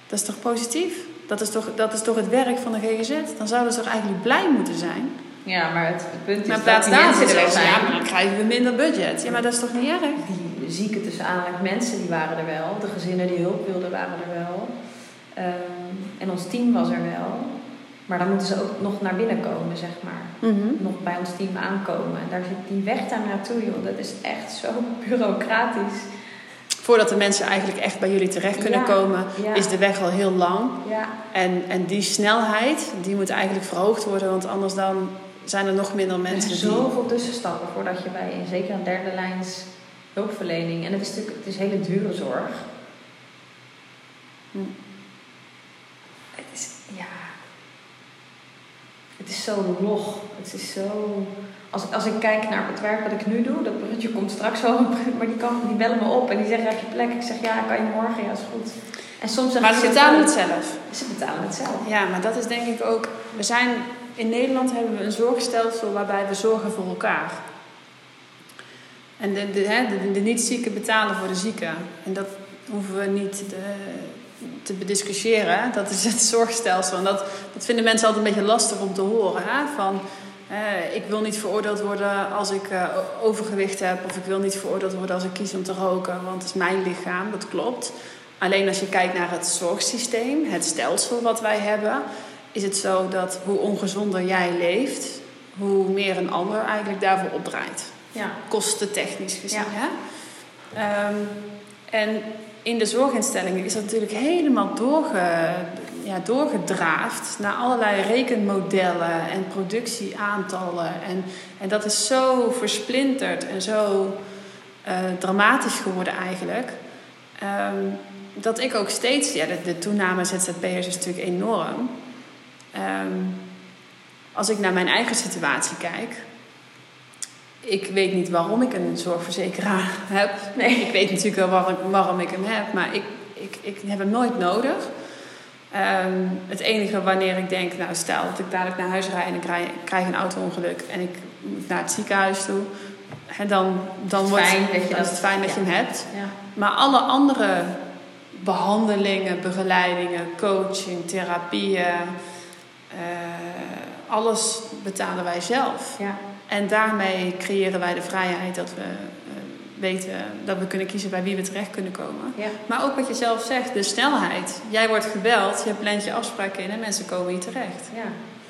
dat is toch positief? Dat is toch, dat is toch het werk van de GGZ? Dan zouden ze toch eigenlijk blij moeten zijn? Ja, maar het, het punt is Maar dat die mensen er wel zijn. ja, maar dan krijgen we minder budget. Ja, maar dat is toch niet erg? Die zieke tussen aanhalingstekens mensen, die waren er wel. De gezinnen die hulp wilden, waren er wel. Ehm, en ons team was er wel. Maar dan moeten ze ook nog naar binnen komen, zeg maar. Nog bij ons team aankomen. En daar zit die weg daar naartoe, joh. Dat is echt zo bureaucratisch. Voordat de mensen eigenlijk echt bij jullie terecht kunnen Ja, komen, ja. is de weg al heel lang. Ja, En, en die snelheid, die moet eigenlijk verhoogd worden, want anders dan zijn er nog minder er mensen zijn die... zoveel tussenstappen voordat je bij een, zeker een derde lijns hulpverlening. En het is natuurlijk het is hele dure zorg. Hm. Het is, ja. Het is zo log. Het is zo. Als, als ik kijk naar het werk wat ik nu doe, dat bruggetje komt straks wel, maar die, kan, die bellen me op en die zeggen: Heb je plek? Ik zeg: Ja, kan je morgen? Ja, is goed. En soms Maar ze betalen het zelf. Ze betalen het zelf. Ja, maar dat is denk ik ook... We zijn, in Nederland hebben we een zorgstelsel waarbij we zorgen voor elkaar. En de, de, de, de niet-zieken betalen voor de zieken. En dat hoeven we niet... De, te bediscussiëren. Dat is het zorgstelsel. En dat, dat vinden mensen altijd een beetje lastig om te horen. Hè? Van, eh, ik wil niet veroordeeld worden als ik uh, overgewicht heb. Of ik wil niet veroordeeld worden als ik kies om te roken. Want het is mijn lichaam, dat klopt. Alleen als je kijkt naar het zorgsysteem, het stelsel wat wij hebben... is het zo dat hoe ongezonder jij leeft... hoe meer een ander eigenlijk daarvoor opdraait. Ja. Kostentechnisch gezien. Hè? Ehm, en in de zorginstellingen is dat natuurlijk helemaal doorge, ja, doorgedraafd naar allerlei rekenmodellen en productieaantallen. En, en dat is zo versplinterd en zo uh, dramatisch geworden eigenlijk. Um, dat ik ook steeds, ja, de, toename ZZP'ers is natuurlijk enorm. Um, als ik naar mijn eigen situatie kijk, ik weet niet waarom ik een zorgverzekeraar heb. Nee. Ik weet natuurlijk wel waarom, waarom ik hem heb, maar ik, ik, ik heb hem nooit nodig. Um, het enige wanneer ik denk, nou stel dat ik dadelijk naar huis rijd en ik krijg, krijg een auto-ongeluk en ik moet naar het ziekenhuis toe, hè, dan, dan het wordt fijn dat je dan dat, is het fijn dat ja. je hem hebt. Ja. Maar alle andere behandelingen, begeleidingen, coaching, therapieën, uh, alles betalen wij zelf. Ja. En daarmee creëren wij de vrijheid dat we weten dat we kunnen kiezen bij wie we terecht kunnen komen. Ja. Maar ook wat je zelf zegt, de snelheid. Jij wordt gebeld, je plant je afspraken in en mensen komen hier terecht. Ja.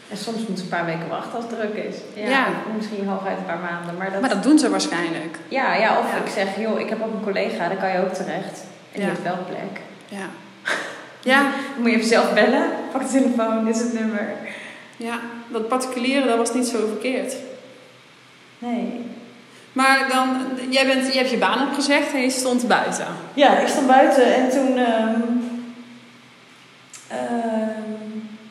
En soms moeten ze een paar weken wachten als het druk is. Ja, Ja. of Misschien hooguit een paar maanden. Maar dat, Maar dat doen ze waarschijnlijk. Ja, ja, of Ja. ik zeg, joh, ik heb ook een collega, daar kan je ook terecht. En die heeft wel plek. Ja. Ja, Dan moet je even zelf bellen. Pak de telefoon, dit is het nummer. ja, dat particuliere, dat was niet zo verkeerd. Nee. Maar dan, jij, bent, je hebt je baan opgezegd en je stond buiten. Ja, ik stond buiten en toen... ehm, ehm,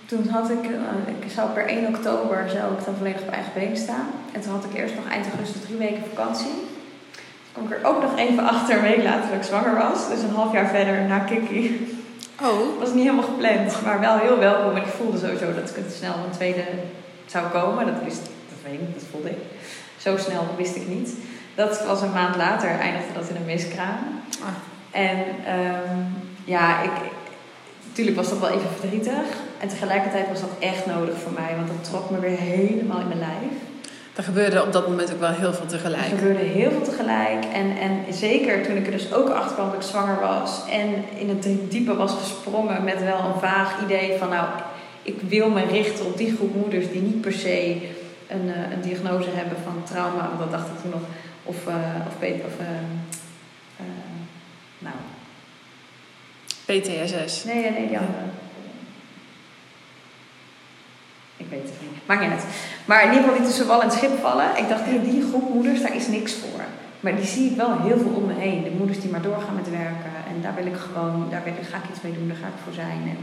toen had ik... eh, ik zou per 1 oktober zou ik dan volledig op eigen been staan. En toen had ik eerst nog eind augustus drie weken vakantie. Toen kwam ik er ook nog even achter, een week later, dat ik zwanger was. Dus een half jaar verder na Kiki. Oh, was niet helemaal gepland, maar wel heel welkom. En ik voelde sowieso dat ik het snel een tweede zou komen. Dat wist dat weet ik dat voelde ik. Zo snel wist ik niet. Dat was een maand later, eindigde dat in een miskraam. Ah. En ehm, ja, ik, natuurlijk was dat wel even verdrietig. En tegelijkertijd was dat echt nodig voor mij, want dat trok me weer helemaal in mijn lijf. er gebeurde op dat moment ook wel heel veel Er tegelijk. gebeurde heel veel tegelijk. En, en zeker toen ik er dus ook achter kwam dat ik zwanger was. En in het diepe was gesprongen met wel een vaag idee van... nou, ik wil me richten op die groep moeders die niet per se een, eh, een diagnose hebben van trauma. Want dat dacht ik toen nog. Of, eh of, of eh, nou, PTSS. nee, nee, nee, die andere. Ik weet het niet. Maakt niet uit. Maar in ieder geval die tussen wal en schip vallen. Ik dacht, die, die groep moeders, daar is niks voor. Maar die zie ik wel heel veel om me heen. De moeders die maar doorgaan met werken. En daar wil ik gewoon, daar wil ik, ga ik iets mee doen, daar ga ik voor zijn. En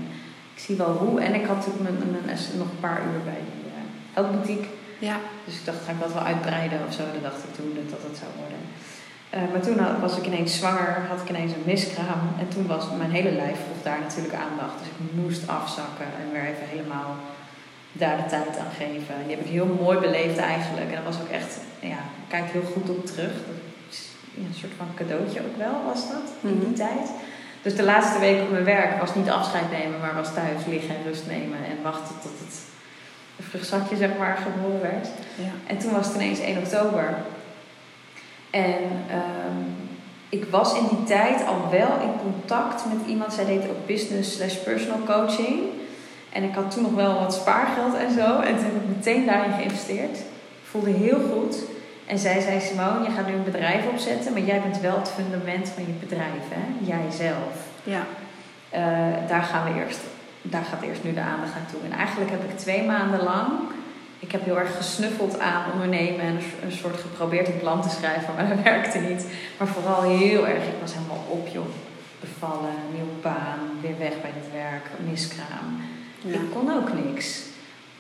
ik zie wel hoe. En ik had natuurlijk mijn, mijn, mijn- nog een paar uur bij die uh, heldboutique. Ja. Dus ik dacht, ga ik dat wel uitbreiden of zo. Dat dacht ik toen dat dat het zou worden. Eh, maar toen had- was ik ineens zwanger, had ik ineens een miskraam. En toen was mijn hele lijf vroeg daar natuurlijk aandacht. Dus ik moest afzakken en weer even helemaal daar de tijd aan geven. Die heb ik heel mooi beleefd eigenlijk. En dat was ook echt, ja, ik kijk heel goed op terug. Een soort van cadeautje ook wel, was dat, in die Mhm. tijd. Dus de laatste week op mijn werk was niet afscheid nemen, maar was thuis liggen en rust nemen. En wachten tot het vruchtzakje, zeg maar, geboren werd. ja. En toen was het ineens 1 oktober. En ehm, ik was in die tijd al wel in contact met iemand. Zij deed ook business slash personal coaching. En ik had toen nog wel wat spaargeld en zo. En toen heb ik meteen daarin geïnvesteerd. Voelde heel goed. En zij zei, Simone, je gaat nu een bedrijf opzetten. Maar jij bent wel het fundament van je bedrijf, hè? Jijzelf. ja. Eh, daar gaan we eerst, daar gaat eerst nu de aandacht naartoe. En eigenlijk heb ik twee maanden lang, ik heb heel erg gesnuffeld aan ondernemen en een, soort geprobeerd een plan te schrijven, maar dat werkte niet. Maar vooral heel erg, ik was helemaal op joh. Bevallen, nieuwe baan, weer weg bij het werk, miskraam. ja. Ik kon ook niks.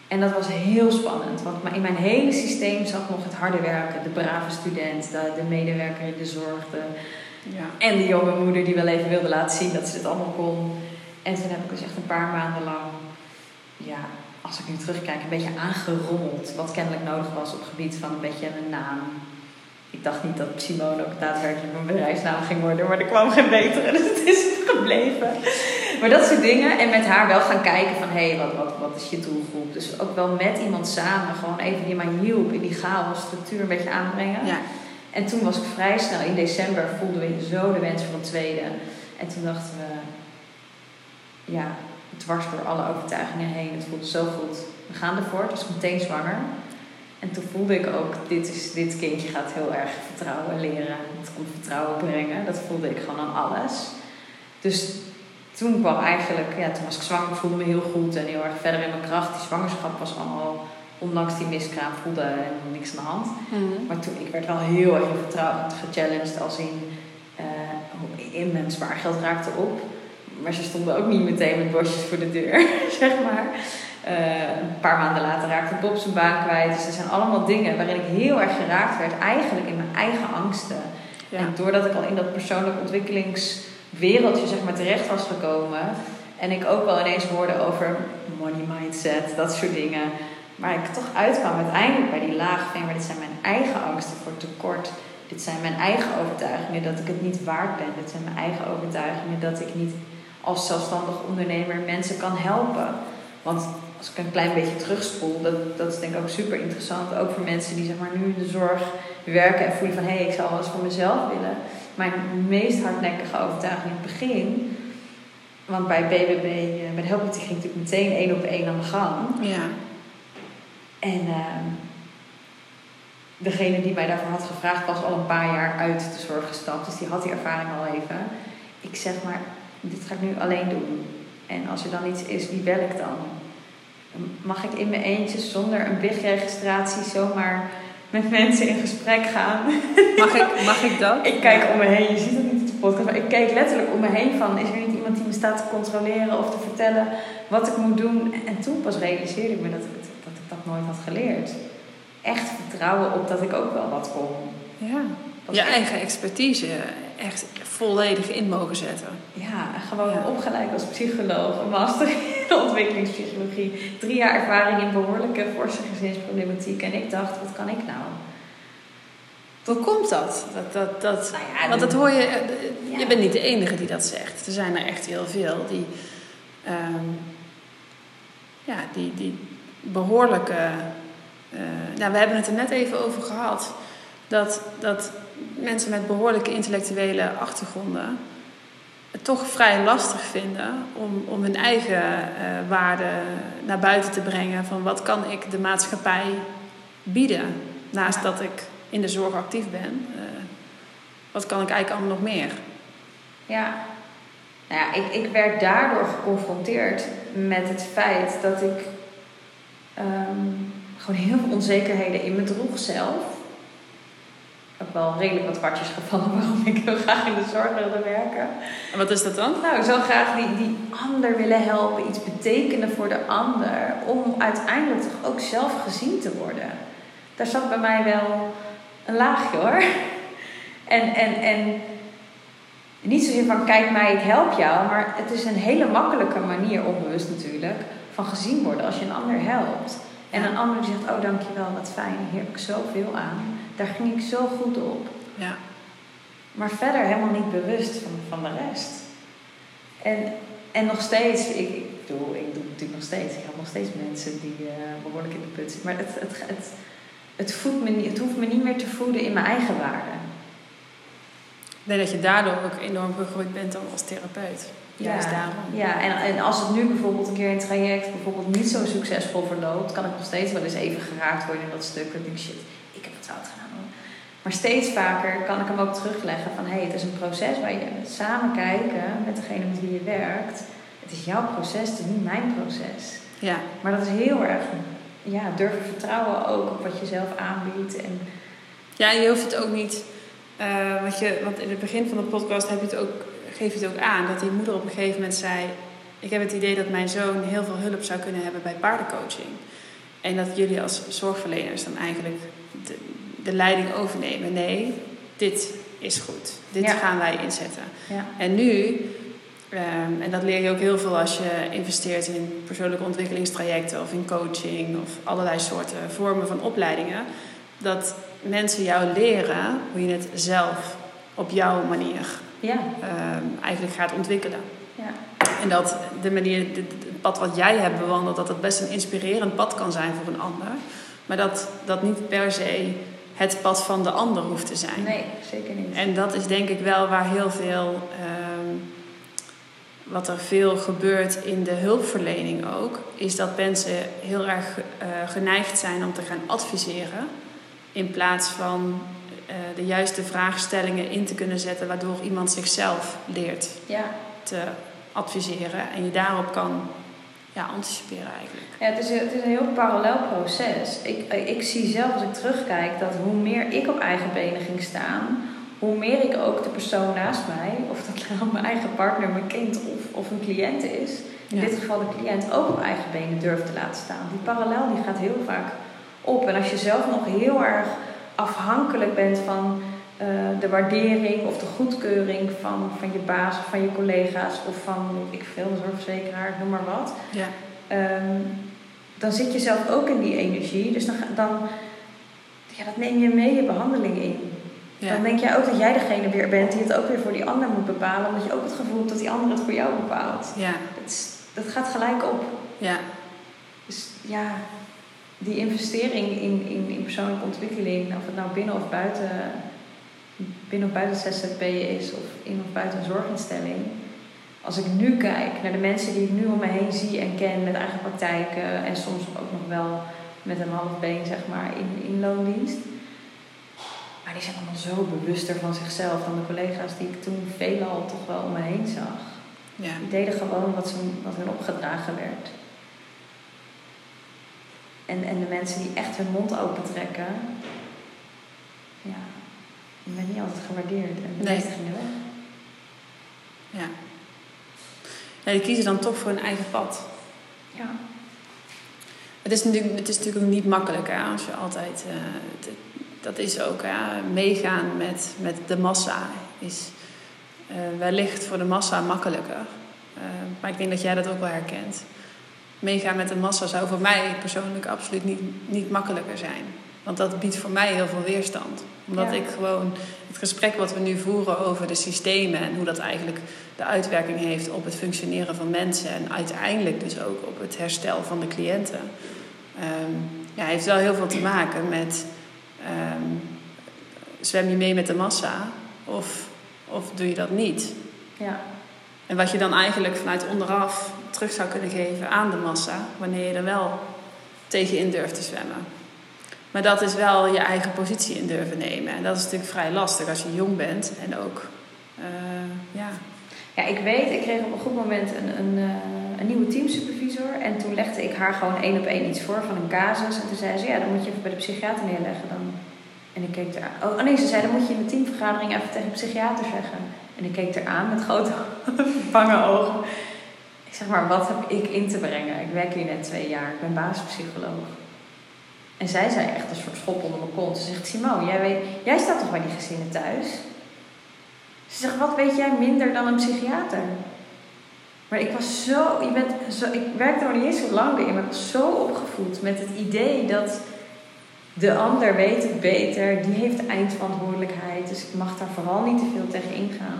En dat was heel spannend, want maar in mijn hele systeem zat nog het harde werken. De brave student, de, de medewerker in de zorg, de, ja. en de jonge moeder die wel even wilde laten zien dat ze dit allemaal kon. En toen heb ik dus echt een paar maanden lang, ja, als ik nu terugkijk, een beetje aangerommeld. Wat kennelijk nodig was op het gebied van een beetje een naam. ik dacht niet dat Simone ook daadwerkelijk mijn bedrijfsnaam ging worden, maar er kwam geen betere, dus het is het gebleven. Maar dat soort dingen. En met haar wel gaan kijken van, hé, hey, wat, wat, wat is je doelgroep? Dus ook wel met iemand samen, gewoon even die mij hielp in die chaos structuur een beetje aanbrengen. Ja. En toen was ik vrij snel, in december voelden we zo de wens voor een tweede. En toen dachten we, ja, dwars door alle overtuigingen heen, het voelde zo goed. We gaan ervoor, het was meteen zwanger. En toen voelde ik ook, dit, is, dit kindje gaat heel erg vertrouwen leren. Het komt vertrouwen brengen. Dat voelde ik gewoon aan alles. Dus toen kwam eigenlijk, ja, toen was ik zwanger, voelde me heel goed en heel erg verder in mijn kracht. Die zwangerschap was allemaal, ondanks die miskraam, voelde helemaal niks aan de hand. Mhm. Maar toen, ik werd wel heel erg in vertrouwen gechallenged, als in, uh, in mijn spaargeld raakte op. Maar ze stonden ook niet meteen met bosjes voor de deur, zeg maar. Uh, een paar maanden later raakte Bob zijn baan kwijt. Dus er zijn allemaal dingen waarin ik heel erg geraakt werd, eigenlijk in mijn eigen angsten. Ja. En doordat ik al in dat persoonlijk ontwikkelingswereldje zeg maar, terecht was gekomen. En ik ook wel ineens hoorde over money mindset, dat soort dingen. Maar ik toch uitkwam uiteindelijk bij die laag van, maar dit zijn mijn eigen angsten voor tekort. Dit zijn mijn eigen overtuigingen dat ik het niet waard ben. Dit zijn mijn eigen overtuigingen dat ik niet als zelfstandig ondernemer mensen kan helpen. Want als ik een klein beetje terugspoel, dat, dat is denk ik ook super interessant. Ook voor mensen die zeg maar, nu in de zorg werken en voelen van hé, hey, ik zou wel eens voor mezelf willen. Mijn meest hardnekkige overtuiging in het begin. Want bij BBB, bij de Helpmeeting ging natuurlijk meteen één op één aan de gang. Ja. En uh, degene die mij daarvoor had gevraagd was al een paar jaar uit de zorg gestapt. Dus die had die ervaring al even. Ik zeg maar, dit ga ik nu alleen doen. En als er dan iets is, wie bel ik dan? Mag ik in mijn eentje zonder een BIG-registratie zomaar met mensen in gesprek gaan? Mag ik, mag ik dat? ik kijk om me heen, je ziet het niet op de podcast, maar ik keek letterlijk om me heen van... is er niet iemand die me staat te controleren of te vertellen wat ik moet doen? En toen pas realiseerde ik me dat ik, dat, ik dat nooit had geleerd. Echt vertrouwen op dat ik ook wel wat kon. Ja. Je eigen expertise echt volledig in mogen zetten. Ja, gewoon ja. opgeleid als psycholoog, een master in ontwikkelingspsychologie, drie jaar ervaring in behoorlijke forse gezinsproblematiek. En ik dacht, wat kan ik nou? Hoe komt dat? dat, dat, dat nou ja, want dat hoor je, je ja. bent niet de enige die dat zegt. Er zijn er echt heel veel die, um, ja, die, die behoorlijke. Uh, nou, we hebben het er net even over gehad. Dat, dat mensen met behoorlijke intellectuele achtergronden het toch vrij lastig vinden om, om hun eigen uh, waarden naar buiten te brengen. Van wat kan ik de maatschappij bieden? Naast dat ik in de zorg actief ben, uh, wat kan ik eigenlijk allemaal nog meer? Ja, nou ja ik, ik werd daardoor geconfronteerd met het feit dat ik um, gewoon heel veel onzekerheden in me droeg zelf ook wel redelijk wat kwartjes gevallen waarom ik heel graag in de zorg wilde werken. En wat is dat dan? Nou, ik zou graag die, die ander willen helpen, iets betekenen voor de ander, om uiteindelijk toch ook zelf gezien te worden. Daar zat bij mij wel een laagje hoor. En, en, en niet zozeer van kijk mij, ik help jou, maar het is een hele makkelijke manier, onbewust natuurlijk, van gezien worden als je een ander helpt. En een ander die zegt, oh dankjewel, wat fijn, hier heb ik zoveel aan. Daar ging ik zo goed op. Ja. Maar verder helemaal niet bewust van, van de rest. En, en nog steeds, ik, ik, bedoel, ik doe natuurlijk nog steeds. Ik heb nog steeds mensen die uh, behoorlijk in de put zitten. Maar het, het, het, het, voedt me niet, het hoeft me niet meer te voeden in mijn eigen waarde. Ik denk dat je daardoor ook enorm gegroeid bent dan als therapeut. Juist ja, daarom. Ja, en, en als het nu bijvoorbeeld een keer een traject bijvoorbeeld niet zo succesvol verloopt, kan ik nog steeds wel eens even geraakt worden in dat stuk. Ik denk, shit, ik heb het fout gedaan. Maar steeds vaker kan ik hem ook terugleggen van, hé, hey, het is een proces waar je samen kijken met degene met wie je werkt. Het is jouw proces, het is niet mijn proces. Ja. Maar dat is heel erg, ja, durven vertrouwen ook op wat je zelf aanbiedt. En... Ja, je hoeft het ook niet, uh, wat je, want in het begin van de podcast heb je het ook geef je het ook aan dat die moeder op een gegeven moment zei: Ik heb het idee dat mijn zoon heel veel hulp zou kunnen hebben bij paardencoaching. En dat jullie als zorgverleners dan eigenlijk de, leiding overnemen. Nee, dit is goed. Dit Ja. gaan wij inzetten. Ja. En nu, ehm, en dat leer je ook heel veel als je investeert in persoonlijke ontwikkelingstrajecten of in coaching of allerlei soorten vormen van opleidingen, dat mensen jou leren hoe je het zelf op jouw manier Ja, ehm, eigenlijk gaat ontwikkelen. ja. En dat de manier, het pad wat jij hebt bewandeld, dat het best een inspirerend pad kan zijn voor een ander. Maar dat dat niet per se het pad van de ander hoeft te zijn. Nee, zeker niet. En dat is denk ik wel waar heel veel, ehm, wat er veel gebeurt in de hulpverlening ook, is dat mensen heel erg eh, geneigd zijn om te gaan adviseren. In plaats van eh, de juiste vraagstellingen in te kunnen zetten, waardoor iemand zichzelf leert Ja. te adviseren en je daarop kan ja, anticiperen eigenlijk. Ja, het is, een- het is een heel parallel proces. Ik, ik zie zelf als ik terugkijk dat hoe meer ik op eigen benen ging staan, hoe meer ik ook de persoon naast mij, of dat nou mijn eigen partner, mijn kind of, of een cliënt is, in Ja. dit geval de cliënt, ook op eigen benen durft te laten staan. Die parallel die gaat heel vaak op. En als je zelf nog heel erg afhankelijk bent van eh, de waardering of de goedkeuring van, van je baas of van je collega's of van, ik veel, de zorgverzekeraar, noem maar wat. Ja. Ehm, dan zit je zelf ook in die energie. Dus dan, dan ja, dat neem je mee je behandeling in. Ja. Dan denk jij ook dat jij degene weer bent die het ook weer voor die ander moet bepalen. Omdat je ook het gevoel hebt dat die ander het voor jou bepaalt. Ja. Dat, is- dat gaat gelijk op. Ja. Dus ja, die investering in, in, in persoonlijke ontwikkeling, of het nou binnen of buiten, binnen of buiten ZZP is, of in of buiten een zorginstelling. Als ik nu kijk naar de mensen die ik nu om me heen zie en ken met eigen praktijken en soms ook nog wel met een half been zeg maar in, in loondienst. Maar die zijn allemaal zo bewuster van zichzelf dan de collega's die ik toen veelal toch wel om me heen zag. Ja. Die deden gewoon wat, ze, wat hun opgedragen werd. En, en de mensen die echt hun mond open trekken, ja, die werden niet altijd gewaardeerd. En de Nee. weg. Ja. ja. Die kiezen dan toch voor hun eigen pad. Ja. Het is natuurlijk, het is natuurlijk ook niet makkelijk hè, als je altijd. eh, het- dat is ook hè, meegaan met, met de massa. Is eh, wellicht voor de massa makkelijker. Eh, maar ik denk dat jij dat ook wel herkent. Meegaan met de massa zou voor mij persoonlijk absoluut niet, niet makkelijker zijn. Want dat biedt voor mij heel veel weerstand. Omdat Ja. ik gewoon het gesprek wat we nu voeren over de systemen en hoe dat eigenlijk de uitwerking heeft op het functioneren van mensen en uiteindelijk dus ook op het herstel van de cliënten. Ehm, ja, heeft wel heel veel te maken met ehm, zwem je mee met de massa of, of doe je dat niet? Ja. En wat je dan eigenlijk vanuit onderaf terug zou kunnen geven aan de massa, wanneer je er wel tegen in durft te zwemmen. Maar dat is wel je eigen positie in durven nemen. En dat is natuurlijk vrij lastig als je jong bent en ook, eh, ja, ja, ik weet, ik kreeg op een goed moment een, een, eh, een nieuwe teamsupervisor. En toen legde ik haar gewoon één op één iets voor van een casus. En toen zei ze, ja, dan moet je even bij de psychiater neerleggen. Dan... En ik keek er. Oh nee, ze zei, dan moet je in de teamvergadering even tegen de psychiater zeggen. En ik keek er aan met grote bange ogen. Ik zeg maar, wat heb ik in te brengen? Ik werk hier net twee jaar, ik ben basispsycholoog. En zij zei echt een soort schop onder mijn kont. Ze zegt, Simone, jij, weet, jij staat toch bij die gezinnen thuis? Ze zegt, wat weet jij minder dan een psychiater? Maar ik was zo, je bent zo, ik werkte nog niet eens zo lang in, maar ik was zo opgevoed met het idee dat de ander weet het beter, die heeft eindverantwoordelijkheid, dus ik mag daar vooral niet te veel tegen ingaan.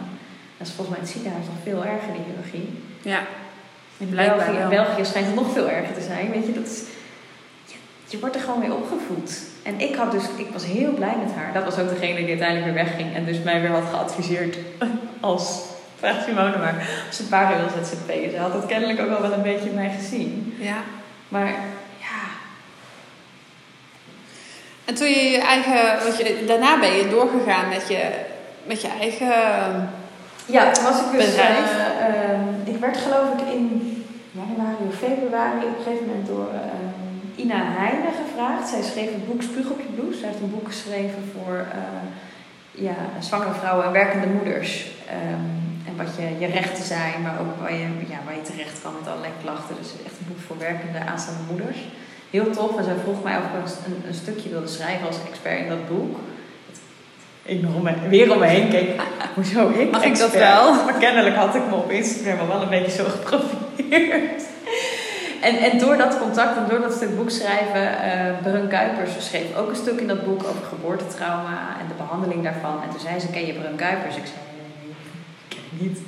Dat is volgens mij in het ziekenhuis nog veel erger, die hiërarchie. ja, In België. België schijnt het nog veel erger te zijn. Weet je, dat is, je, wordt er gewoon mee opgevoed. En ik, had dus, ik was heel blij met haar. Dat was ook degene die uiteindelijk weer wegging en dus mij weer had geadviseerd als, vraag Simone maar, als een paar wil ZZP. Ze had het kennelijk ook al wel een beetje in mij gezien. ja. Maar ja, En toen je je eigen, want je, daarna ben je doorgegaan met je, met je eigen, ja toen was ik dus... Ehm, ik werd geloof ik in januari of februari op een gegeven moment door ehm, Ina Heijnen gevraagd. Zij schreef het boek Spuug op je blouse. Zij heeft een boek geschreven voor eh, ja, zwangere vrouwen en werkende moeders. Ehm, en wat je, je rechten zijn, maar ook waar je, ja, waar je terecht kan met allerlei klachten. Dus echt een boek voor werkende aanstaande moeders. Heel tof. En zij vroeg mij of ik een, een stukje wilde schrijven als expert in dat boek. Ik nog om me, weer om me heen keek. Hoezo ik Mag ik dat expert? wel? Maar kennelijk had ik me op Instagram al wel een beetje zo geprofileerd. En, en door dat contact en door dat stuk boek schrijven, uh, Brun Kuipers schreef ook een stuk in dat boek over geboortetrauma en de behandeling daarvan. En toen zei ze, ken je Brun Kuipers? Ik zei, nee, ik ken niet.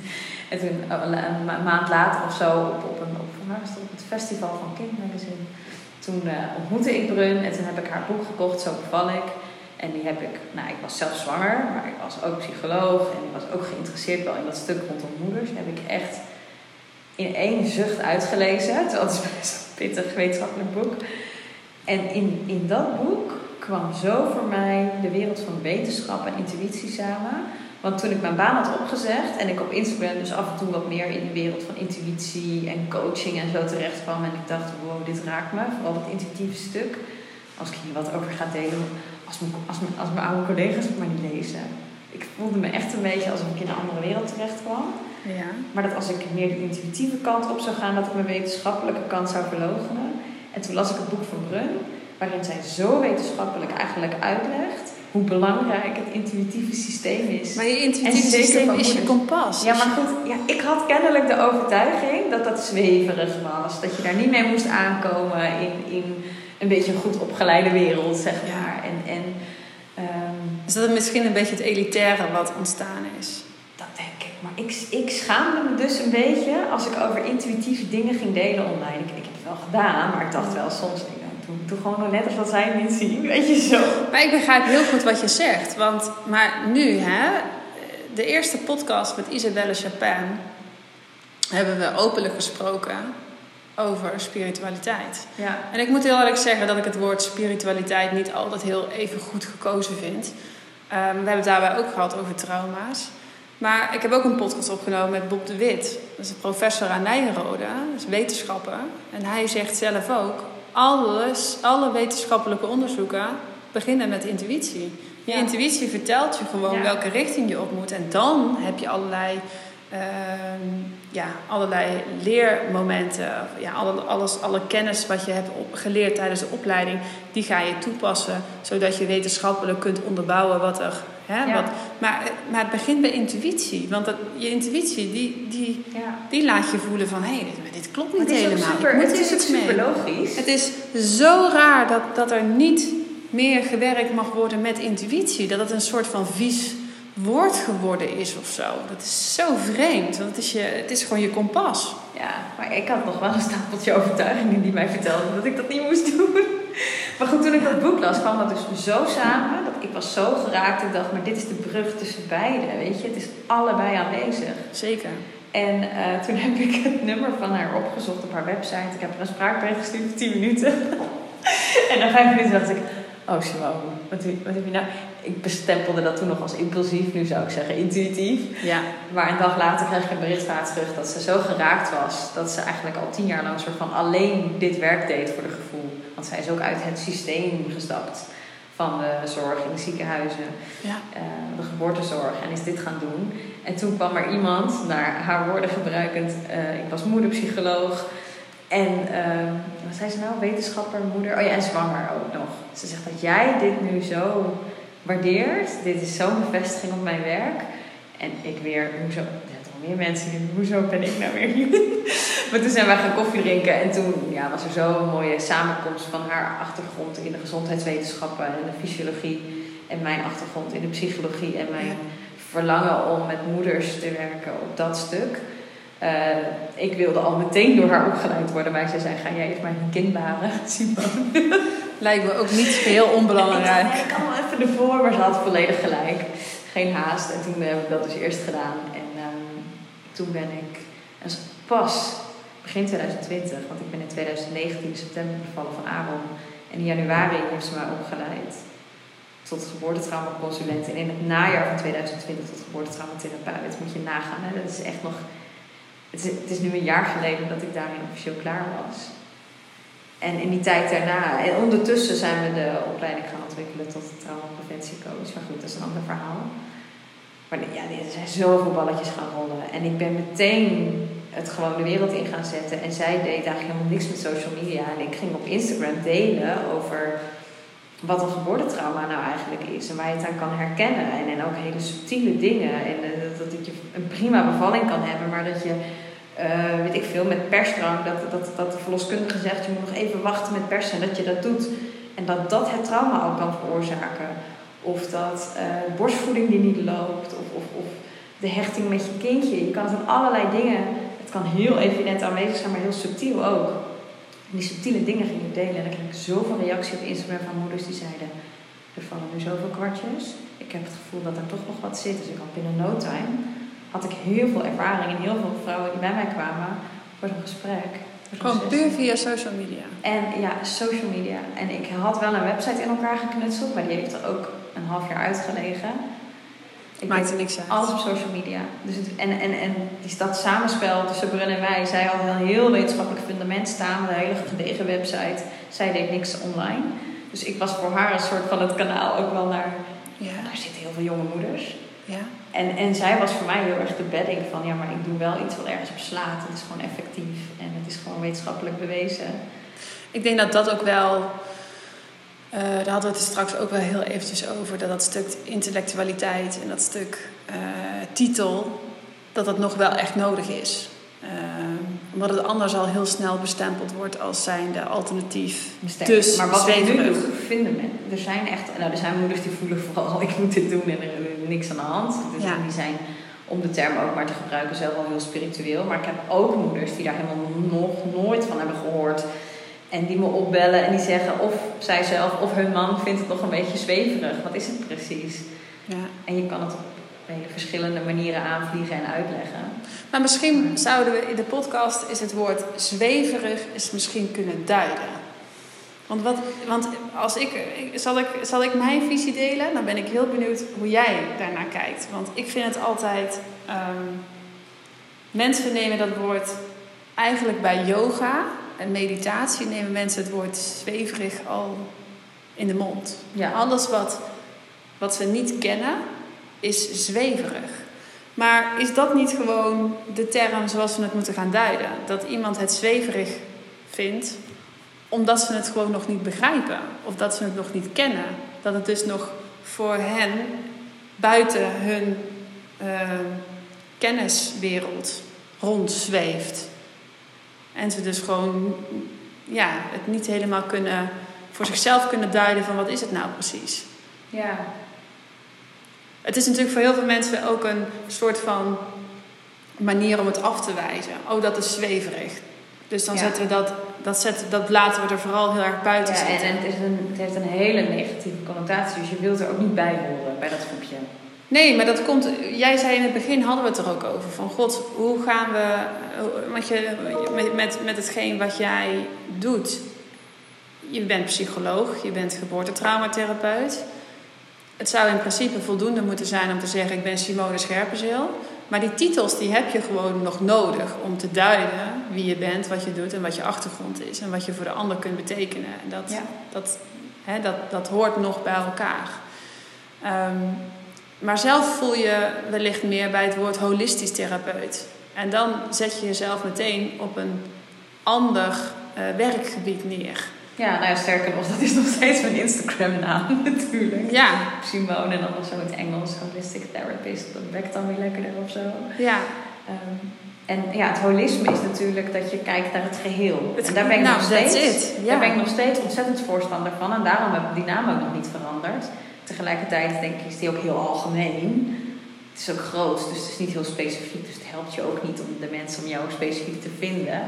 En toen, een, maand later of zo, op, op, een, op, op het festival van Kind toen uh, ontmoette ik Brun en toen heb ik haar boek gekocht, Zo beval ik. En die heb ik, nou ik was zelf zwanger, maar ik was ook psycholoog en ik was ook geïnteresseerd wel in dat stuk rondom moeders. heb ik echt in één zucht uitgelezen. Het is best een pittig wetenschappelijk boek. En in, in dat boek kwam zo voor mij de wereld van wetenschap en intuïtie samen. Want toen ik mijn baan had opgezegd en ik op Instagram dus af en toe wat meer in de wereld van intuïtie en coaching en zo terecht kwam. En ik dacht, wow, dit raakt me. Vooral dat intuïtieve stuk. Als ik hier wat over ga delen, als mijn, als mijn, als mijn oude collega's het maar niet lezen. Ik voelde me echt een beetje alsof ik in een andere wereld terecht kwam. Ja. Maar dat als ik meer de intuïtieve kant op zou gaan, dat ik mijn wetenschappelijke kant zou verloochenen. En toen las ik het boek van Brun, waarin zij zo wetenschappelijk eigenlijk uitlegt hoe belangrijk het intuïtieve systeem is. Maar je intuïtieve systeem is je kompas. Ja, maar goed, ja, ik had kennelijk de overtuiging dat dat zweverig was. Dat je daar niet mee moest aankomen in, in een beetje een goed opgeleide wereld, zeg maar. En, en, um, is dat misschien een beetje het elitaire wat ontstaan is? Maar ik, ik schaamde me dus een beetje als ik over intuïtieve dingen ging delen online. Ik, ik heb het wel gedaan, maar ik dacht wel soms... Doe, doe gewoon nog net als dat zij het niet zien, weet je zo. Maar ik begrijp heel goed wat je zegt. Want, maar nu, hè, de eerste podcast met Isabelle Chapin hebben we openlijk gesproken over spiritualiteit. Ja. En ik moet heel eerlijk zeggen dat ik het woord spiritualiteit niet altijd heel even goed gekozen vind. Um, we hebben het daarbij ook gehad over trauma's. Maar ik heb ook een podcast opgenomen met Bob de Wit. Dat is een professor aan Nijrode, dat is wetenschapper. En hij zegt zelf ook, alles, alle wetenschappelijke onderzoeken beginnen met intuïtie. Je intuïtie vertelt je gewoon welke richting je op moet. En dan heb je allerlei Ehm, ja, allerlei leermomenten, ja, alle, alles, alle kennis wat je hebt geleerd tijdens de opleiding, die ga je toepassen, zodat je wetenschappelijk kunt onderbouwen wat er. Hè, wat, maar, maar het begint bij intuïtie, want dat, je intuïtie die, die, die laat je voelen van hé, hey, dit, dit, klopt niet helemaal. Super, het is super logisch. Het is zo raar dat, dat er niet meer gewerkt mag worden met intuïtie, dat het een soort van vies woord geworden is of zo. Dat is zo vreemd, want het is, je, het is gewoon je kompas. Ja, maar ik had nog wel een stapeltje overtuigingen die mij vertelden dat ik dat niet moest doen. Maar goed, toen ik dat boek las, kwam dat dus zo samen. Dat ik was zo geraakt. Ik dacht, maar dit is de brug tussen beide, weet je. Het is allebei aanwezig. Zeker. En uh, toen heb ik het nummer van haar opgezocht op haar website. Ik heb haar een spraakbericht gestuurd voor 10 minuten. en na 5 minuten dacht ik, oh Simone, wat, wat heb je nou ik bestempelde dat toen nog als impulsief, nu zou ik zeggen intuïtief. Ja. Maar een dag later kreeg ik een bericht van haar terug dat ze zo geraakt was dat ze eigenlijk al tien jaar lang soort van alleen dit werk deed voor de gevoel. Want zij is ook uit het systeem gestapt van de zorg in de ziekenhuizen, ja. Uh, de geboortezorg en is dit gaan doen. En toen kwam er iemand, naar haar woorden gebruikend, uh, ik was moederpsycholoog. En uh, wat zei ze nou? Wetenschapper, moeder. Oh ja, en zwanger ook nog. Ze zegt dat jij dit nu zo waardeert. Dit is zo'n bevestiging op mijn werk. En ik weer, hoezo, meer mensen hoezo ben ik nou weer hier? maar toen zijn wij gaan koffie drinken en toen ja, was er zo'n mooie samenkomst van haar achtergrond in de gezondheidswetenschappen en de fysiologie. En mijn achtergrond in de psychologie en mijn verlangen om met moeders te werken op dat stuk. Uh, ik wilde al meteen door haar opgeleid worden, maar zij zei: Ga jij eens maar een kind baren, Simone. Lijkt me ook niet heel onbelangrijk. Ik kan wel even ervoor, maar ze had volledig gelijk. Geen haast. En toen heb ik dat dus eerst gedaan. En toen ben ik pas begin 2020, want ik ben in 2019 in september bevallen van Aaron. En in januari heeft ze mij opgeleid tot geboortetraumaconsulent. En in het najaar van 2020 tot geboortetraumatherapeut. Moet je nagaan. Hè? Dat is echt nog. Het is, het is nu een jaar geleden dat ik daarin officieel klaar was. En in die tijd daarna, en ondertussen zijn we de opleiding gaan ontwikkelen tot traumapreventiecoach. Maar goed, dat is een ander verhaal. Maar ja, er zijn zoveel balletjes gaan rollen. En ik ben meteen het gewoon de wereld in gaan zetten. En zij deed eigenlijk helemaal niks met social media. En ik ging op Instagram delen over wat een geboortetrauma nou eigenlijk is. En waar je het aan kan herkennen. En, en ook hele subtiele dingen. En uh, dat, dat je een prima bevalling kan hebben, maar dat je eh, weet ik veel, met persdrang. Dat, dat, dat de verloskundige zegt, je moet nog even wachten met persen. En dat je dat doet. En dat dat het trauma ook kan veroorzaken. Of dat uh, borstvoeding die niet loopt. Of, of, of de hechting met je kindje. Je kan het aan allerlei dingen. Het kan heel evident aanwezig zijn, maar heel subtiel ook. En die subtiele dingen ging ik delen. En dan kreeg ik zoveel reactie op Instagram van moeders die zeiden... Er vallen nu zoveel kwartjes. Ik heb het gevoel dat er toch nog wat zit. Dus ik had binnen no time... had ik heel veel ervaring. En heel veel vrouwen die bij mij kwamen... voor een gesprek. Gewoon puur via social media. En ja, social media. En ik had wel een website in elkaar geknutseld, maar die heeft er ook een half jaar uitgelegen. Ik Maakt er niks uit. Alles op social media. Dus het, en, en, en die, dat samenspel tussen Brun en mij. Zij had een heel wetenschappelijk fundament staan met een hele gedegen website. Zij deed niks online. Dus ik was voor haar een soort van het kanaal ook wel naar... Ja. Daar zitten heel veel jonge moeders. Ja. En, en zij was voor mij heel erg de bedding van... Ja, maar ik doe wel iets wat ergens op slaat. Het is gewoon effectief. En het is gewoon wetenschappelijk bewezen. Ik denk dat dat ook wel uh, daar hadden we het straks ook wel heel eventjes over. Dat dat stuk intellectualiteit en dat stuk uh, titel, dat dat nog wel echt nodig is. Uh, omdat het anders al heel snel bestempeld wordt als zijnde alternatief. Dus maar wat we nu doen, vinden men. Er zijn echt, nou er zijn moeders die voelen vooral ik moet dit doen en er is niks aan de hand. Dus ja. die zijn om de term ook maar te gebruiken zelf wel heel spiritueel. Maar ik heb ook moeders die daar helemaal nog nooit van hebben gehoord. En die me opbellen en die zeggen of zij zelf of hun man vindt het nog een beetje zweverig. Wat is het precies? Ja. En je kan het op hele verschillende manieren aanvliegen en uitleggen. Maar misschien zouden we in de podcast is het woord zweverig is misschien kunnen duiden. Want, wat, want als ik, zal, ik, zal ik mijn visie delen? Dan ben ik heel benieuwd hoe jij daarnaar kijkt. Want ik vind het altijd. Um, mensen nemen dat woord eigenlijk bij yoga en meditatie nemen mensen het woord zweverig al in de mond. Ja. Alles wat, wat ze niet kennen is zweverig. Maar is dat niet gewoon de term zoals we het moeten gaan duiden? Dat iemand het zweverig vindt omdat ze het gewoon nog niet begrijpen of dat ze het nog niet kennen. Dat het dus nog voor hen buiten hun uh, kenniswereld rondzweeft. En ze dus gewoon ja, het niet helemaal kunnen voor zichzelf kunnen duiden van wat is het nou precies. Ja. Het is natuurlijk voor heel veel mensen ook een soort van manier om het af te wijzen. Oh, dat is zweverig. Dus dan zetten we dat, dat, zetten, dat laten we er vooral heel erg buiten ja, zitten. En het, is een, het heeft een hele negatieve connotatie, dus je wilt er ook niet bij horen bij dat groepje. Nee, maar dat komt. Jij zei in het begin hadden we het er ook over. Van god, hoe gaan we. Want je, met, met, met hetgeen wat jij doet. Je bent psycholoog, je bent geboortetraumatherapeut. Het zou in principe voldoende moeten zijn om te zeggen: Ik ben Simone Scherpenzeel. Maar die titels die heb je gewoon nog nodig om te duiden wie je bent, wat je doet en wat je achtergrond is. En wat je voor de ander kunt betekenen. En dat, ja. dat, hè, dat, dat hoort nog bij elkaar. Um, maar zelf voel je wellicht meer bij het woord holistisch therapeut. En dan zet je jezelf meteen op een ander uh, werkgebied neer. Ja, nou ja, sterker nog, dat is nog steeds mijn Instagram-naam natuurlijk. Ja. Simone en dan zo in het Engels, holistic therapist. Dat werkt dan weer lekkerder of zo. Ja. Um, en ja, het holisme is natuurlijk dat je kijkt naar het geheel. Het, en daar ben ik nou, nog steeds, daar ben ik nog steeds ontzettend voorstander van. En daarom heb ik die naam ook nog niet veranderd. Tegelijkertijd denk ik, is die ook heel algemeen. Het is ook groot, dus het is niet heel specifiek. Dus het helpt je ook niet om de mensen om jou specifiek te vinden.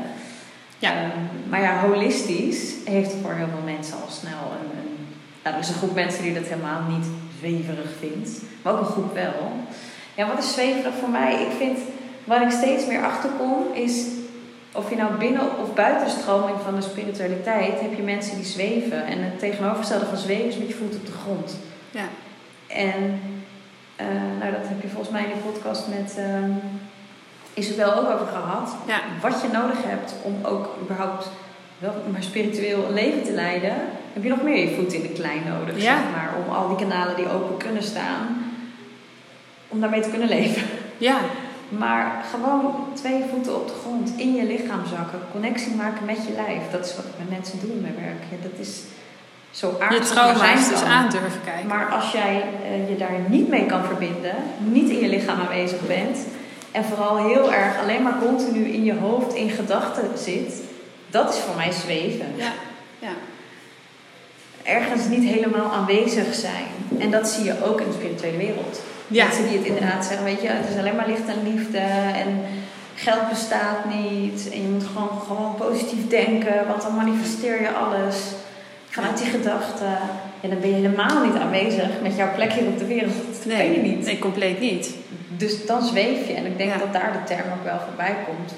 Ja. Um, maar ja, holistisch heeft voor heel veel mensen al snel een, een... Nou, er is een groep mensen die dat helemaal niet zweverig vindt. Maar ook een groep wel. Ja, wat is zweverig voor mij? Ik vind, waar ik steeds meer achterkom, is... Of je nou binnen of buitenstroming van de spiritualiteit... heb je mensen die zweven. En het tegenovergestelde van zweven is met je voet op de grond. Ja. En uh, nou, dat heb je volgens mij in de podcast met uh, Isabel ook over gehad. Ja. Wat je nodig hebt om ook überhaupt wel maar spiritueel een leven te leiden, heb je nog meer je voet in de klei nodig, ja. zeg maar. Om al die kanalen die open kunnen staan, om daarmee te kunnen leven. Ja. Maar gewoon twee voeten op de grond, in je lichaam zakken, connectie maken met je lijf. Dat is wat ik met mensen doe in mijn werk. Ja, dat is zo aardig. Je trauma's dus aan durven kijken. Maar als jij uh, je daar niet mee kan verbinden, niet in je lichaam aanwezig bent En vooral heel erg alleen maar continu in je hoofd in gedachten zit. Dat is voor mij zweven. Ja, ja. Ergens niet helemaal aanwezig zijn. En dat zie je ook in de spirituele wereld. Ja. Mensen die het inderdaad zeggen, weet je, het is alleen maar licht en liefde. En geld bestaat niet. En je moet gewoon, gewoon positief denken, want dan manifesteer je alles. Vanuit die gedachten. En dan ben je helemaal niet aanwezig met jouw plek hier op de wereld. Dat Nee, ben je niet. nee, compleet niet. Dus dan zweef je. En ik denk Ja. dat daar de term ook wel voorbij komt.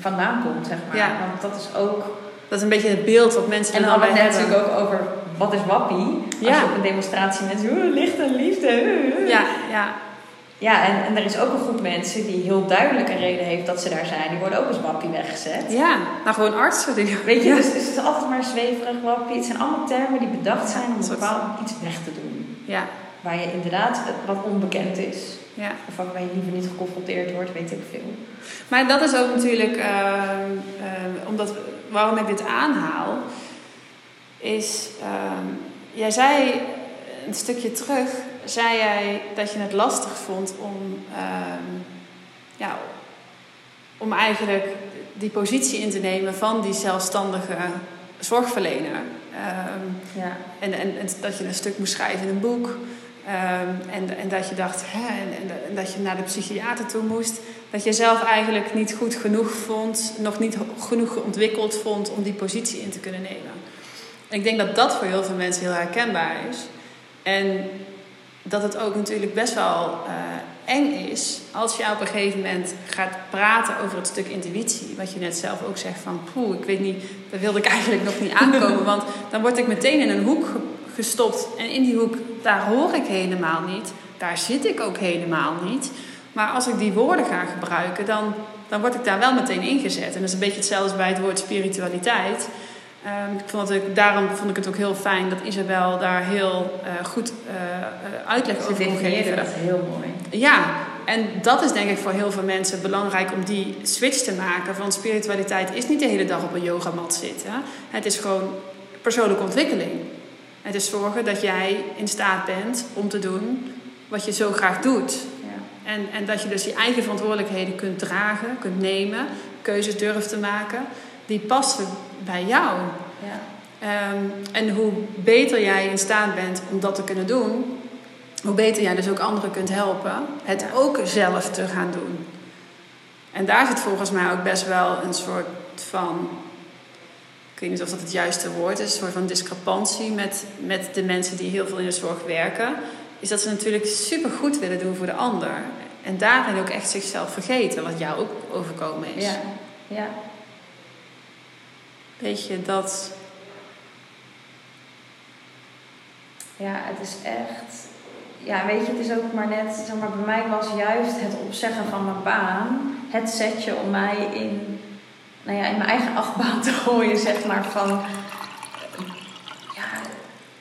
Vandaan komt, zeg maar. Ja. Want dat is ook... Dat is een beetje het beeld wat mensen En dan dan hadden bij we het hebben. natuurlijk ook over... Wat is wappie? Als Ja. je op een demonstratie mensen... "Oeh, licht en liefde. uh." Ja, ja, Ja, en, en er is ook een groep mensen die heel duidelijk een reden heeft dat ze daar zijn. Die worden ook als wappie weggezet. ja. Nou, gewoon artsen. Die, Weet je, ja. dus, dus het is altijd maar zweverig, wappie. Het zijn allemaal termen die bedacht zijn om bepaald iets weg te doen. Ja, Waar je inderdaad wat onbekend is. ja. Of waar je liever niet geconfronteerd wordt, weet ik veel. Maar dat is ook natuurlijk, ehm, ehm, omdat, waarom ik dit aanhaal, is, ehm, jij zei een stukje terug, zei jij dat je het lastig vond om, ehm, ja, om eigenlijk die positie in te nemen van die zelfstandige zorgverlener. Ehm, Ja. en, en, en dat je een stuk moest schrijven in een boek. Ehm, en, en dat je dacht, hè, en, en, dat je naar de psychiater toe moest. Dat je zelf eigenlijk niet goed genoeg vond, nog niet genoeg ontwikkeld vond om die positie in te kunnen nemen. En ik denk dat dat voor heel veel mensen heel herkenbaar is. En dat het ook natuurlijk best wel eh, eng is als je op een gegeven moment gaat praten over het stuk intuïtie. Wat je net zelf ook zegt van, poeh, ik weet niet, daar wilde ik eigenlijk nog niet aankomen. Want dan word ik meteen in een hoek ge- gestopt. En in die hoek, daar hoor ik helemaal niet. Daar zit ik ook helemaal niet. Maar als ik die woorden ga gebruiken, dan, dan word ik daar wel meteen ingezet. En dat is een beetje hetzelfde als bij het woord spiritualiteit. Ehm, ik vond het, daarom vond ik het ook heel fijn dat Isabel daar heel eh, goed eh, uitleg Ze over kon geven. dat heel mooi. Ja, en dat is denk ik voor heel veel mensen belangrijk om die switch te maken. Van spiritualiteit is niet de hele dag op een yogamat zitten. Het is gewoon persoonlijke ontwikkeling. Het is zorgen dat jij in staat bent om te doen wat je zo graag doet. Ja. En, en dat je dus je eigen verantwoordelijkheden kunt dragen, kunt nemen, keuzes durft te maken die passen bij jou. Ja. Ehm, en hoe beter jij in staat bent om dat te kunnen doen, hoe beter jij dus ook anderen kunt helpen het Ja. ook zelf te gaan doen. En daar zit volgens mij ook best wel een soort van, ik weet niet of dat het juiste woord is, een soort van discrepantie met, met de mensen die heel veel in de zorg werken. Is dat ze natuurlijk super goed willen doen voor de ander. En daarin ook echt zichzelf vergeten, wat jou ook overkomen is. Ja. ja. Weet je dat. Ja, het is echt. Ja, weet je, het is ook maar net. Zeg maar, bij mij was juist het opzeggen van mijn baan het setje om mij in, nou ja, in mijn eigen achtbaan te gooien, zeg maar. Van.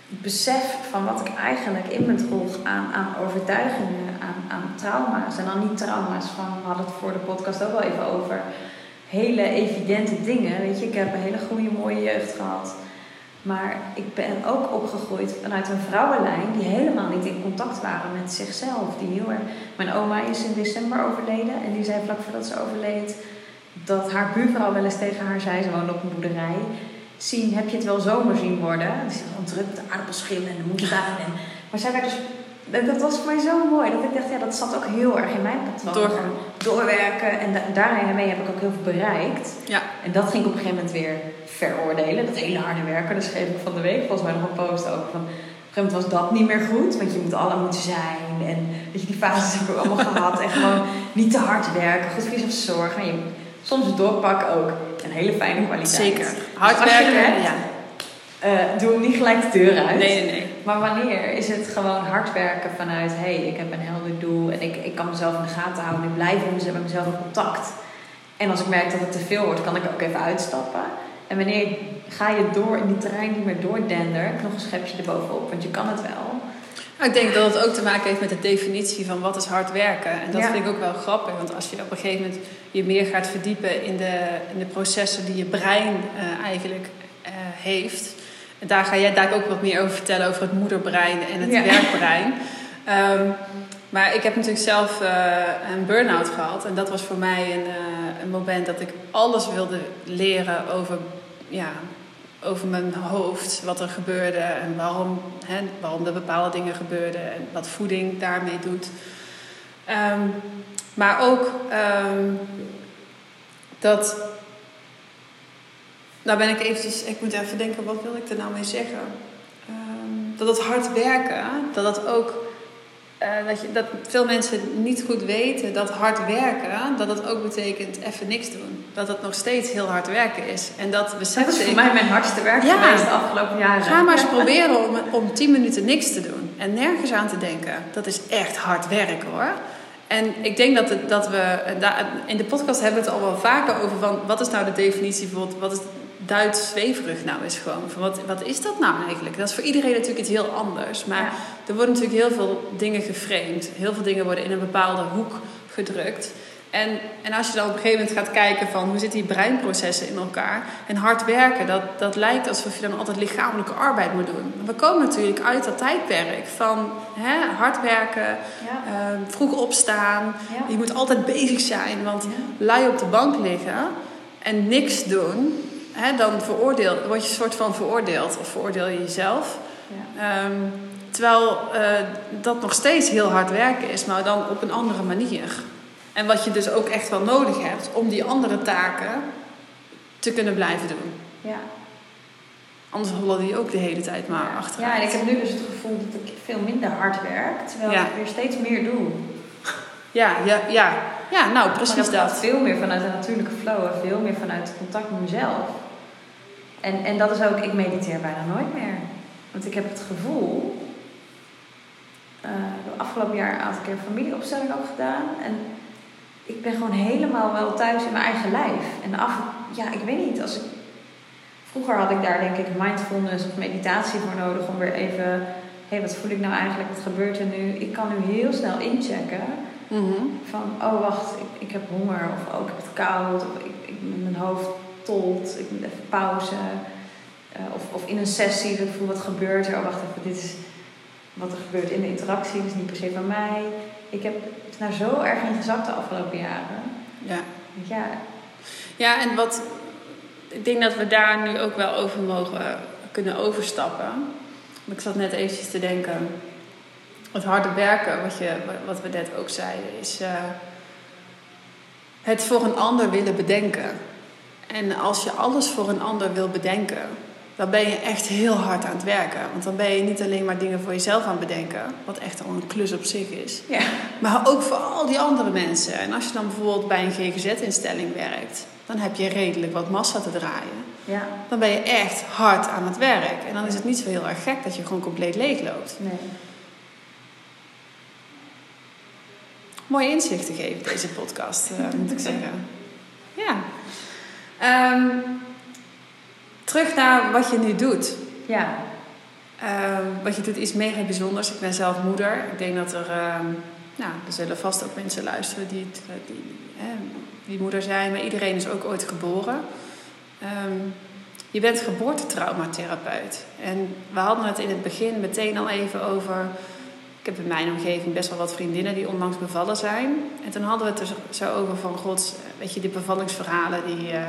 Besef van wat ik eigenlijk in me droeg aan, aan overtuigingen, aan, aan trauma's. En dan niet trauma's van, we hadden het voor de podcast ook wel even over. Hele evidente dingen. Weet je, ik heb een hele goede, mooie jeugd gehad. Maar ik ben ook opgegroeid vanuit een vrouwenlijn die helemaal niet in contact waren met zichzelf. Die heel. Mijn oma is in december overleden en die zei vlak voordat ze overleed dat haar buurvrouw wel eens tegen haar zei, ze woonde op een boerderij. Zien, heb je het wel zomer zien worden? Die zei gewoon druk de aardappelschillen en de moestuin. En... Maar zij werd dus... Dat was voor mij zo mooi. Dat ik dacht, ja, dat zat ook heel erg in mijn patroon. Doorgaan. Doorwerken. En da- daarmee heb ik ook heel veel bereikt. Ja. En dat ging ik op een gegeven moment weer veroordelen. Dat hele harde werken. Daar schreef ik van de week volgens mij nog een post over. Van, op een gegeven moment was dat niet meer goed. Want je moet alle moeten zijn. En weet je, die fases heb ik allemaal gehad. En gewoon niet te hard werken. Goed voor jezelf zorgen. En je, soms doorpakken ook. Een hele fijne kwaliteit. Zeker. Hard als je werken. ja. Eh, doe hem niet gelijk de deur uit. Nee, nee, nee. Maar wanneer is het gewoon hard werken vanuit... hé, hey, ik heb een helder doel en ik, ik kan mezelf in de gaten houden... ik blijf met mezelf, in contact. En als ik merk dat het te veel wordt, kan ik ook even uitstappen. En wanneer ga je door in die trein niet meer doordendert... nog een schepje erbovenop, want je kan het wel. Nou, Ik denk dat het ook te maken heeft met de definitie van wat is hard werken. En dat Ja. vind ik ook wel grappig. Want als je op een gegeven moment je meer gaat verdiepen in de, in de processen die je brein eh, eigenlijk eh, heeft. Daar ga jij daar ook wat meer over vertellen over het moederbrein en het Ja. werkbrein. Ehm, Maar ik heb natuurlijk zelf uh, een burn-out gehad. En dat was voor mij een, uh, een moment dat ik alles wilde leren over, ja, over mijn hoofd. Wat er gebeurde en waarom, hè, waarom er bepaalde dingen gebeurden. En wat voeding daarmee doet. Um, maar ook um, dat. Nou ben ik eventjes, ik moet even denken, wat wil ik er nou mee zeggen? Um, dat het hard werken, dat het ook uh, dat, je, dat veel mensen niet goed weten dat hard werken, dat dat ook betekent even niks doen. Dat het nog steeds heel hard werken is. En dat besef Dat is voor mij mijn hardste werk ja, geweest de afgelopen jaren. Ga maar eens proberen om, om 10 minuten niks te doen. En nergens aan te denken. Dat is echt hard werken hoor. En ik denk dat, het, dat we, in de podcast hebben we het al wel vaker over van, wat is nou de definitie bijvoorbeeld, wat is Duits zweverig nou is gewoon. Van wat, wat is dat nou eigenlijk? Dat is voor iedereen natuurlijk iets heel anders. Maar er worden natuurlijk heel veel dingen geframed. Heel veel dingen worden in een bepaalde hoek gedrukt. En, en als je dan op een gegeven moment gaat kijken van hoe zitten die breinprocessen in elkaar. En hard werken, dat, dat lijkt alsof je dan altijd lichamelijke arbeid moet doen. We komen natuurlijk uit dat tijdperk van hè, hard werken, ja. uh, vroeg opstaan. Ja. Je moet altijd bezig zijn, want lui op de bank liggen en niks doen hè, dan veroordeel, word je een soort van veroordeeld of veroordeel je jezelf. Ja. Um, terwijl uh, dat nog steeds heel hard werken is, maar dan op een andere manier. En wat je dus ook echt wel nodig hebt om die andere taken te kunnen blijven doen. Ja. Anders hollen die ook de hele tijd maar ja. achteruit. Ja, en ik heb nu dus het gevoel dat ik veel minder hard werk, terwijl ja. ik weer steeds meer doe. Ja, ja, ja. ja nou precies maar dat. veel meer vanuit een natuurlijke flow en veel meer vanuit contact met mezelf. En, en dat is ook, ik mediteer bijna nooit meer. Want ik heb het gevoel, uh, de afgelopen jaar een aantal keer familieopstelling ook gedaan. En ik ben gewoon helemaal wel thuis in mijn eigen lijf. En af, ja, ik weet niet, als ik, vroeger had ik daar denk ik mindfulness of meditatie voor nodig om weer even, hé, hey, wat voel ik nou eigenlijk, wat gebeurt er nu? Ik kan nu heel snel inchecken. Mm-hmm. Van, oh wacht, ik, ik heb honger, of oh, ik heb het koud, of ik, ik, mijn hoofd tolt, ik moet even pauze. Uh, of, of in een sessie, dat ik voel wat gebeurt er. Oh, wacht even, dit is wat er gebeurt in de interactie, dat is niet per se van mij. Ik heb het nou zo erg ingezakt de afgelopen jaren. Ja. Ja. Ja, en wat... Ik denk dat we daar nu ook wel over mogen kunnen overstappen. Ik zat net eventjes te denken... Het harde werken, wat, je, wat we net ook zeiden, is... Uh, het voor een ander willen bedenken. En als je alles voor een ander wil bedenken, dan ben je echt heel hard aan het werken. Want dan ben je niet alleen maar dingen voor jezelf aan het bedenken, wat echt al een klus op zich is, ja. maar ook voor al die andere mensen. En als je dan bijvoorbeeld bij een GGZ-instelling werkt, dan heb je redelijk wat massa te draaien. Ja. Dan ben je echt hard aan het werk. En dan is het niet zo heel erg gek dat je gewoon compleet leeg loopt. Nee. Mooie inzichten geven deze podcast, uh, moet ik zeggen. Ja. Um, terug naar wat je nu doet. Ja. Um, wat je doet is mega bijzonders. Ik ben zelf moeder. Ik denk dat er, um, nou, er zullen vast ook mensen luisteren die, die, die moeder zijn, maar iedereen is ook ooit geboren. je bent geboortetraumatherapeut. En we hadden het in het begin meteen al even over. Ik heb in mijn omgeving best wel wat vriendinnen die onlangs bevallen zijn. En toen hadden we het er zo over van, god, weet je, die bevallingsverhalen die uh,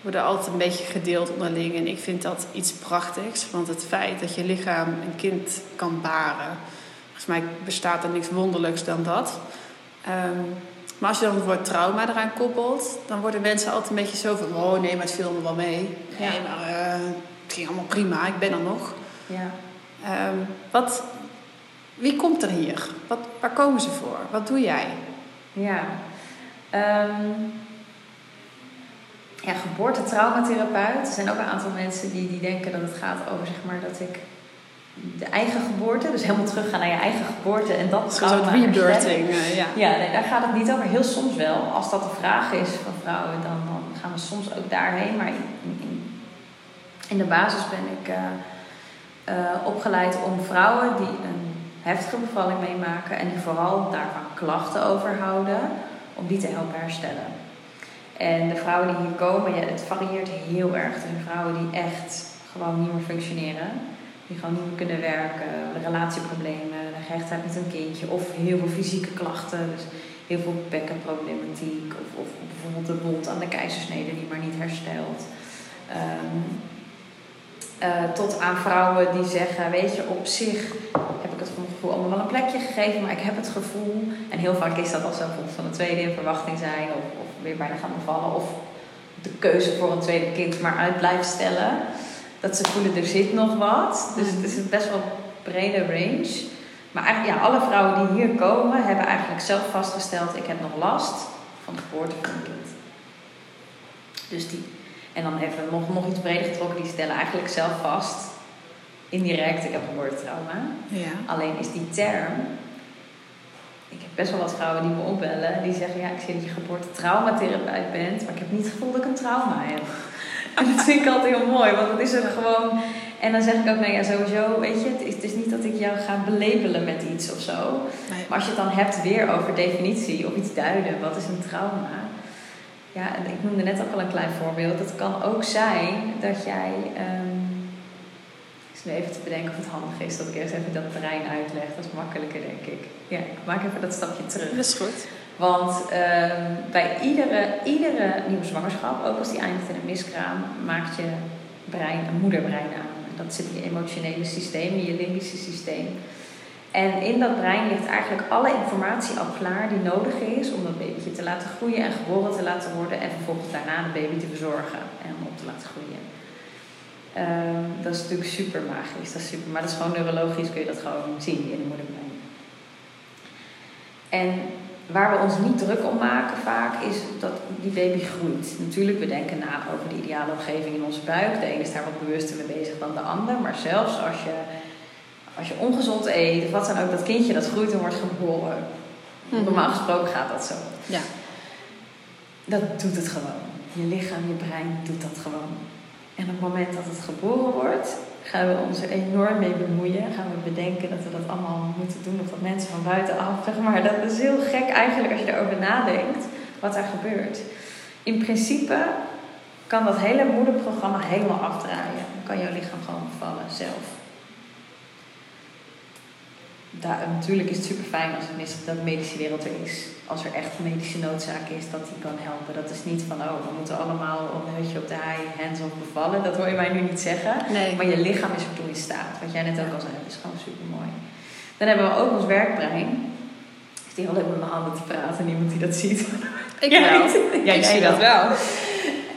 worden altijd een beetje gedeeld onderling. En ik vind dat iets prachtigs, want het feit dat je lichaam een kind kan baren, volgens mij bestaat er niks wonderlijks dan dat. Um, maar als je dan het woord trauma eraan koppelt, dan worden mensen altijd een beetje zo van, oh nee, maar het viel me wel mee. Ja. Nee, maar uh, het ging allemaal prima, ik ben er nog. Ja. Um, wat, wie komt er hier? Wat, waar komen ze voor? Wat doe jij? Ja, um, ja geboortetraumatherapeut. Er zijn ook een aantal mensen die, die denken dat het gaat over zeg maar, dat ik de eigen geboorte, dus helemaal teruggaan naar je eigen geboorte en dat Zo'n soort rebirthing, uh, ja. Ja, nee, daar gaat het niet over. Heel soms wel. Als dat de vraag is van vrouwen, dan, dan gaan we soms ook daarheen. Maar in, in, in de basis ben ik uh, uh, opgeleid om vrouwen die een heftige bevalling meemaken en die vooral daarvan klachten overhouden, om die te helpen herstellen. En de vrouwen die hier komen, ja, het varieert heel erg. Er zijn vrouwen die echt gewoon niet meer functioneren, die gewoon niet meer kunnen werken, relatieproblemen, gehechtheid met een kindje. Of heel veel fysieke klachten. Dus heel veel bekkenproblematiek. Of, of bijvoorbeeld de wond aan de keizersnede die maar niet herstelt. Ehm, eh, tot aan vrouwen die zeggen, weet je, op zich heb ik het gevoel allemaal wel een plekje gegeven, maar ik heb het gevoel, en heel vaak is dat als ze van een tweede in verwachting zijn, of, of weer bijna gaan bevallen, of de keuze voor een tweede kind maar uit blijven stellen, dat ze voelen er zit nog wat. Dus het is best wel een brede range. Maar eigenlijk, ja, alle vrouwen die hier komen, hebben eigenlijk zelf vastgesteld: ik heb nog last van de geboorte van een kind. Dus die, en dan even nog, nog iets breder getrokken, die stellen eigenlijk zelf vast, indirect, ik heb geboortetrauma. Ja. Alleen is die term, ik heb best wel wat vrouwen die me opbellen, die zeggen, ja, ik zie dat je geboortetraumatherapeut bent, maar ik heb niet het gevoel dat ik een trauma heb. En dat vind ik altijd heel mooi, want het is ook gewoon. En dan zeg ik ook, nou ja, sowieso, weet je, het is, het is niet dat ik jou ga belabelen met iets of zo. Nee. Maar als je het dan hebt weer over definitie of iets duiden, wat is een trauma? Ja, en ik noemde net ook al een klein voorbeeld. Het kan ook zijn dat jij. ehm even te bedenken of het handig is dat ik eerst even dat terrein uitleg. Dat is makkelijker, denk ik. Ja, ik maak even dat stapje terug. Dat is goed. Want ehm, bij iedere, iedere nieuwe zwangerschap, ook als die eindigt in een miskraam, maakt je brein een moederbrein aan. Dat zit in je emotionele systeem, in je limbische systeem. En in dat brein ligt eigenlijk alle informatie al klaar die nodig is om dat babytje te laten groeien en geboren te laten worden en vervolgens daarna de baby te verzorgen en op te laten groeien. Ehm, dat is natuurlijk super magisch, dat is super, maar dat is gewoon neurologisch, kun je dat gewoon zien in de moederbrein. En waar we ons niet druk om maken vaak is dat die baby groeit. Natuurlijk, we denken na over de ideale omgeving in onze buik. De ene is daar wat bewuster mee bezig dan de ander. Maar zelfs als je, als je ongezond eet, of wat dan ook, dat kindje dat groeit en wordt geboren. Mhm. Normaal gesproken gaat dat zo. Ja. Dat doet het gewoon. Je lichaam, je brein doet dat gewoon. En op het moment dat het geboren wordt, gaan we ons er enorm mee bemoeien. Gaan we bedenken dat we dat allemaal moeten doen of dat mensen van buitenaf, zeg maar. Dat is heel gek eigenlijk als je erover nadenkt wat daar gebeurt. In principe kan dat hele moederprogramma helemaal afdraaien. Dan kan jouw lichaam gewoon bevallen zelf. Daar, natuurlijk is het super fijn als het dat de medische wereld er is. Als er echt medische noodzaak is, dat die kan helpen. Dat is niet van, oh, we moeten allemaal een neusje op de haai, hands-on bevallen. Dat hoor je mij nu niet zeggen. Nee. Maar je lichaam is ertoe in staat. Wat jij net ook al zei, dat is gewoon super mooi. Dan hebben we ook ons werkbrein. Ik zit hier al met mijn handen te praten, niemand die dat ziet. Ik Ja, wel. ja, ik jij zie dat wel. wel.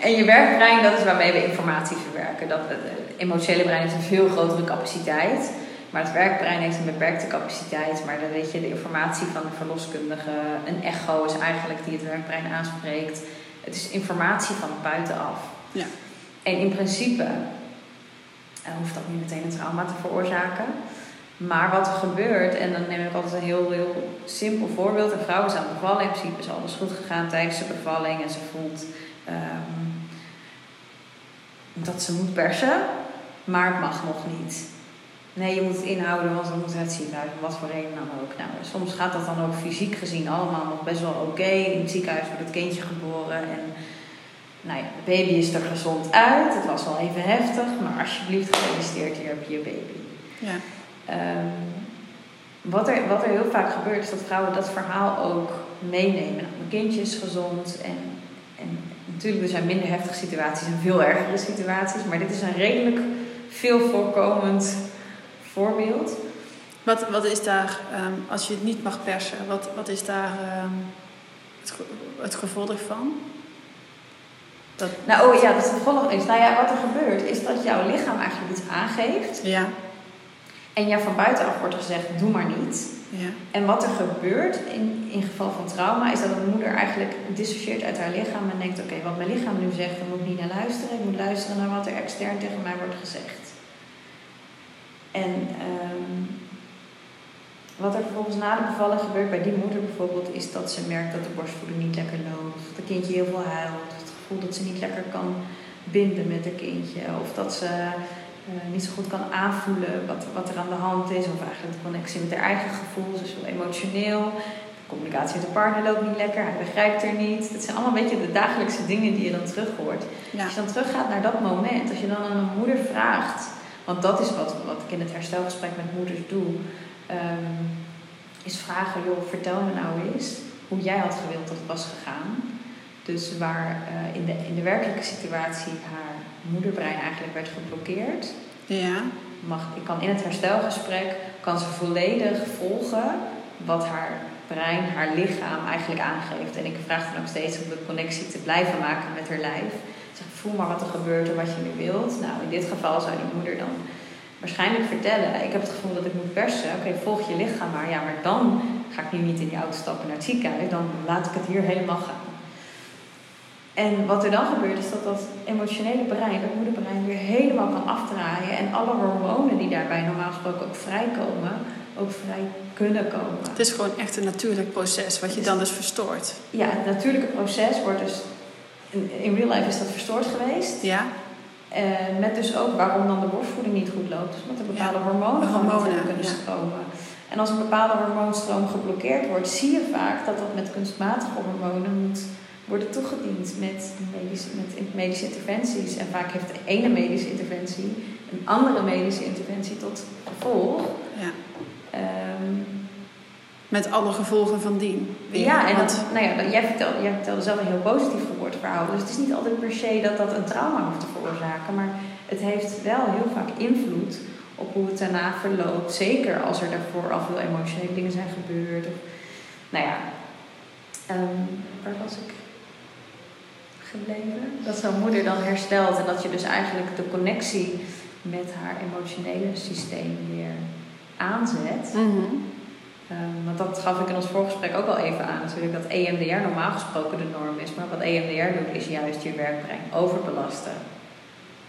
En je werkbrein, dat is waarmee we informatie verwerken. Dat, het emotionele brein heeft een veel grotere capaciteit. Maar het werkbrein heeft een beperkte capaciteit. Maar dan weet je, de informatie van de verloskundige, een echo is eigenlijk die het werkbrein aanspreekt. Het is informatie van buitenaf. Ja. En in principe eh, hoeft dat niet meteen een trauma te veroorzaken. Maar wat er gebeurt, en dan neem ik altijd een heel, heel simpel voorbeeld. Een vrouw is aan het bevallen, in principe is alles goed gegaan tijdens de bevalling. En ze voelt ehm, dat ze moet persen, maar het mag nog niet. Nee, je moet het inhouden, want we moeten het ziekenhuis, om wat voor reden dan ook. Nou, soms gaat dat dan ook fysiek gezien allemaal nog best wel oké. In het ziekenhuis wordt het kindje geboren en nou ja, de baby is er gezond uit. Het was wel even heftig, maar alsjeblieft gefeliciteerd, hier heb je je baby. Ja. Ehm, wat, er, wat er heel vaak gebeurt, is dat vrouwen dat verhaal ook meenemen. Nou, mijn kindje is gezond en, en natuurlijk er zijn minder heftige situaties en veel ergere situaties, maar dit is een redelijk veel voorkomend voorbeeld. Wat, wat is daar, ehm, als je het niet mag persen, wat, wat is daar ehm, het, ge- het gevolg van? Dat, Nou, oh ja, dat is het volgende is. Nou ja, wat er gebeurt, is dat jouw lichaam eigenlijk iets aangeeft ja, en jou van buitenaf wordt gezegd, doe maar niet. ja, En wat er gebeurt in, in geval van trauma, is dat een moeder eigenlijk dissocieert uit haar lichaam en denkt: Oké, wat mijn lichaam nu zegt, daar moet ik niet naar luisteren. Ik moet luisteren naar wat er extern tegen mij wordt gezegd. En ehm, wat er vervolgens na de bevalling gebeurt bij die moeder bijvoorbeeld, is dat ze merkt dat de borstvoeding niet lekker loopt. Dat het kindje heel veel huilt. Het gevoel dat ze niet lekker kan binden met haar kindje. Of dat ze eh, niet zo goed kan aanvoelen wat, wat er aan de hand is. Of eigenlijk de connectie met haar eigen gevoel. Ze is veel emotioneel. De communicatie met de partner loopt niet lekker. Hij begrijpt er niet. Dat zijn allemaal een beetje de dagelijkse dingen die je dan terug hoort. ja. Als je dan teruggaat naar dat moment, als je dan aan een moeder vraagt, want dat is wat, wat ik in het herstelgesprek met moeders doe. ehm, is vragen, joh, vertel me nou eens hoe jij had gewild dat het was gegaan. Dus waar eh, in, de, in de werkelijke situatie haar moederbrein eigenlijk werd geblokkeerd. Ja. Mag, ik kan in het herstelgesprek kan ze volledig volgen wat haar brein, haar lichaam eigenlijk aangeeft. En ik vraag dan ook steeds om de connectie te blijven maken met haar lijf. Voel maar wat er gebeurt en wat je nu wilt. Nou, in dit geval zou die moeder dan waarschijnlijk vertellen: Ik heb het gevoel dat ik moet persen. Oké, volg je lichaam maar. Ja, maar dan ga ik nu niet in die auto stappen naar het ziekenhuis. Dan laat ik het hier helemaal gaan. En wat er dan gebeurt is dat dat emotionele brein, dat moederbrein, weer helemaal kan afdraaien. En alle hormonen die daarbij normaal gesproken ook vrijkomen, ook vrij kunnen komen. Het is gewoon echt een natuurlijk proces wat je dan dus verstoort. Ja, het natuurlijke proces wordt dus. In real life is dat verstoord geweest. Ja. Uh, met dus ook waarom dan de borstvoeding niet goed loopt. Dus omdat er bepaalde hormonen, hormonen kunnen ja. stromen. En als een bepaalde hormoonstroom geblokkeerd wordt, zie je vaak dat dat met kunstmatige hormonen moet worden toegediend met medische, met medische interventies. En vaak heeft de ene medische interventie een andere medische interventie tot gevolg. Ja. Um, met alle gevolgen van dien. Weer. Ja, en dat, nou ja, jij, vertelde, jij vertelde zelf een heel positief geboorteverhaal. Dus het is niet altijd per se dat dat een trauma hoeft te veroorzaken. Maar het heeft wel heel vaak invloed op hoe het daarna verloopt. Zeker als er daarvoor al veel emotionele dingen zijn gebeurd. Of, nou ja, um, waar was ik? gebleven. Dat zo'n moeder dan herstelt en dat je dus eigenlijk de connectie met haar emotionele systeem weer aanzet. Mhm. Ehm, want dat gaf ik in ons voorgesprek ook al even aan. Natuurlijk dat EMDR normaal gesproken de norm is. Maar wat EMDR doet is juist je werkbrein overbelasten.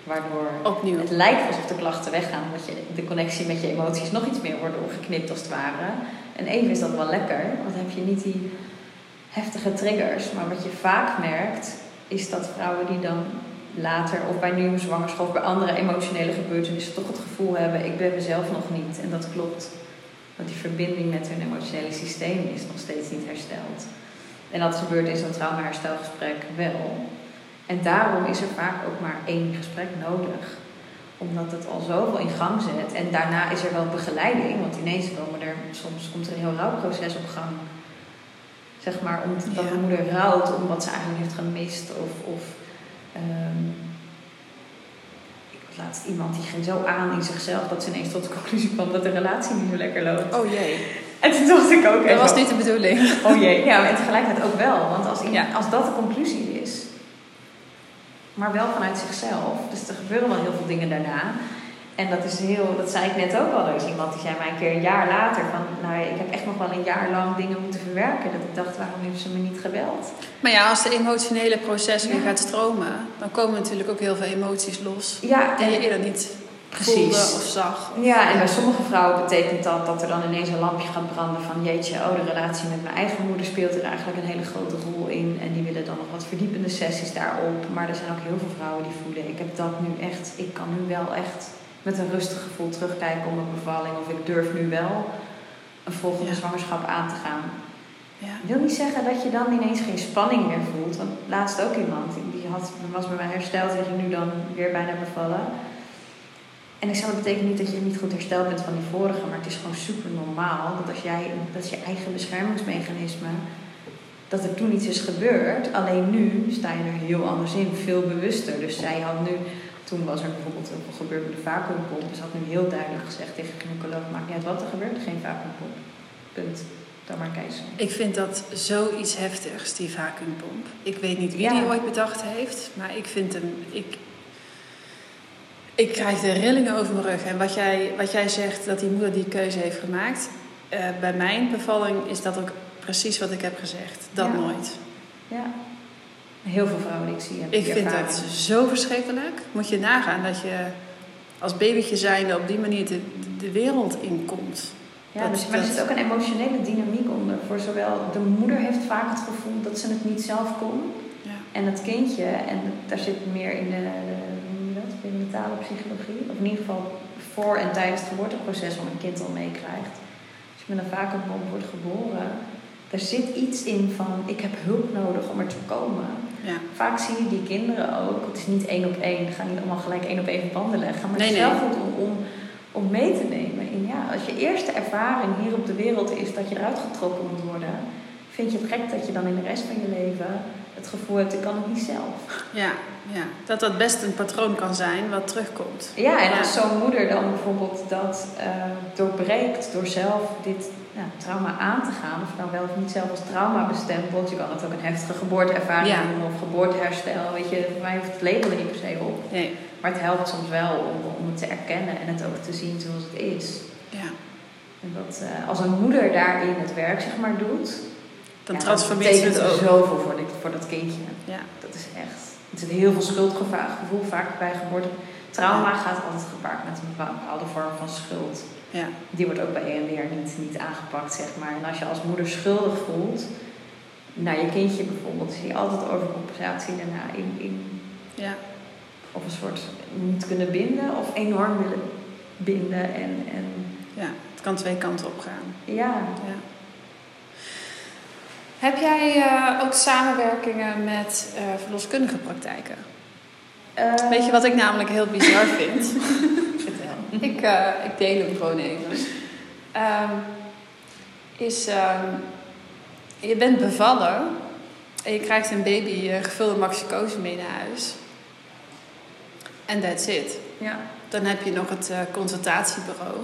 Waardoor Opnieuw. het lijkt alsof de klachten weggaan. Omdat je de connectie met je emoties nog iets meer wordt doorgeknipt als het ware. En even is dat wel lekker. Want dan heb je niet die heftige triggers. Maar wat je vaak merkt is dat vrouwen die dan later of bij nieuwe zwangerschap of bij andere emotionele gebeurtenissen toch het gevoel hebben: ik ben mezelf nog niet. En dat klopt. Want die verbinding met hun emotionele systeem is nog steeds niet hersteld. En dat gebeurt in zo'n traumaherstelgesprek wel. En daarom is er vaak ook maar één gesprek nodig. Omdat het al zoveel in gang zet. En daarna is er wel begeleiding. Want ineens komen er, soms komt er een heel rouwproces op gang zeg maar, omdat de moeder rouwt om wat ze eigenlijk heeft gemist. Of, of um, had laatst iemand die ging zo aan in zichzelf dat ze ineens tot de conclusie kwam dat de relatie niet zo lekker loopt. Oh jee. En toen dacht ik ook. Dat was niet de bedoeling. Oh jee, ja, en tegelijkertijd ook wel. Want als, als dat de conclusie is, maar wel vanuit zichzelf. Dus er gebeuren wel heel veel dingen daarna. En dat is heel, dat zei ik net ook al. Er is iemand die zei mij een keer een jaar later van, nou ik heb echt nog wel een jaar lang dingen moeten verwerken. Dat ik dacht, waarom heeft ze me niet gebeld? Maar ja, als de emotionele proces weer gaat stromen, dan komen natuurlijk ook heel veel emoties los. Ja, die je eerder niet voelde of zag. Ja, en bij sommige vrouwen betekent dat dat er dan ineens een lampje gaat branden van, jeetje, oh de relatie met mijn eigen moeder speelt er eigenlijk een hele grote rol in. En die willen dan nog wat verdiepende sessies daarop. Maar er zijn ook heel veel vrouwen die voelen, ik heb dat nu echt, ik kan nu wel echt met een rustig gevoel terugkijken op mijn bevalling. Of ik durf nu wel een volgende zwangerschap aan te gaan. Ja. Ik wil niet zeggen dat je dan ineens geen spanning meer voelt. Want laatst ook iemand, die had, was bij mij hersteld en ging nu dan weer bijna bevallen. En ik zou dat betekent niet dat je niet goed hersteld bent van die vorige, maar het is gewoon super normaal dat als jij, dat is je eigen beschermingsmechanisme, dat er toen iets is gebeurd. Alleen nu sta je er heel anders in, veel bewuster. Dus zij had nu toen was er bijvoorbeeld heel veel gebeurd met de vacuümpomp. Dus had nu heel duidelijk gezegd tegen de gynaecoloog: maakt niet uit wat er gebeurt, geen vacuümpomp. Punt. Dan maar keizer. Ik vind dat zoiets heftigs, die vacuümpomp. Ik weet niet wie die ooit bedacht heeft, maar ik vind hem. Ik, ik krijg de rillingen over mijn rug. En wat jij, wat jij zegt, dat die moeder die keuze heeft gemaakt. Uh, bij mijn bevalling is dat ook precies wat ik heb gezegd. Dat nooit. Ja. Heel veel vrouwen die ik zie hebben. Ik vind dat zo verschrikkelijk. Moet je nagaan dat je als babytje zijnde op die manier de, de wereld inkomt. Ja, dat, dus, maar er zit ook een emotionele dynamiek onder. Voor zowel de moeder heeft vaak het gevoel dat ze het niet zelf kon. Ja. En het kindje, en daar zit meer in de, de mentale psychologie. Of in ieder geval voor en tijdens het geboorteproces, wat een kind al meekrijgt. Als je met een vacuümpomp wordt geboren, er zit iets in van ik heb hulp nodig om er te komen. Ja. Vaak zie je die kinderen ook, het is niet één op één, ga niet allemaal gelijk één op één banden leggen, maar nee, het is nee. wel goed om, om, om mee te nemen in ja, als je eerste ervaring hier op de wereld is dat je eruit getrokken moet worden, vind je het gek dat je dan in de rest van je leven het gevoel hebt, ik kan het niet zelf. Ja, ja. dat dat best een patroon kan zijn wat terugkomt. Ja, en als zo'n moeder dan bijvoorbeeld dat uh, doorbreekt door zelf dit trauma aan te gaan, of nou wel of niet zelf als trauma bestempeld. Je kan het ook een heftige geboorteervaring ja. noemen of geboorteherstel. Weet je, voor mij hoeft het label er niet per se op. Nee. Maar het helpt soms wel om, om het te erkennen en het ook te zien zoals het is. Ja. En dat uh, als een moeder daarin het werk zeg maar doet, dan ja, transformeert het het ook. zoveel voor, dit, voor dat kindje. Ja. Dat is echt. Er zit heel veel schuldgevoel vaak bij geboorte. Trauma gaat altijd gepaard met een bepaalde vorm van schuld. Ja. Die wordt ook bij EMDR niet, niet aangepakt, zeg maar. En als je als moeder schuldig voelt naar je kindje bijvoorbeeld, zie je altijd overcompensatie daarna in, in ja. of een soort niet kunnen binden of enorm willen binden. En, en ja, het kan twee kanten op gaan. Ja. ja. Heb jij uh, ook samenwerkingen met uh, verloskundige praktijken? Uh, Weet je wat ik namelijk heel bizar vind? ik, uh, ik deel hem gewoon even. Um, is, um, je bent bevallen en je krijgt een baby gevulde maxicose mee naar huis. En that's it. Ja. Dan heb je nog het consultatiebureau.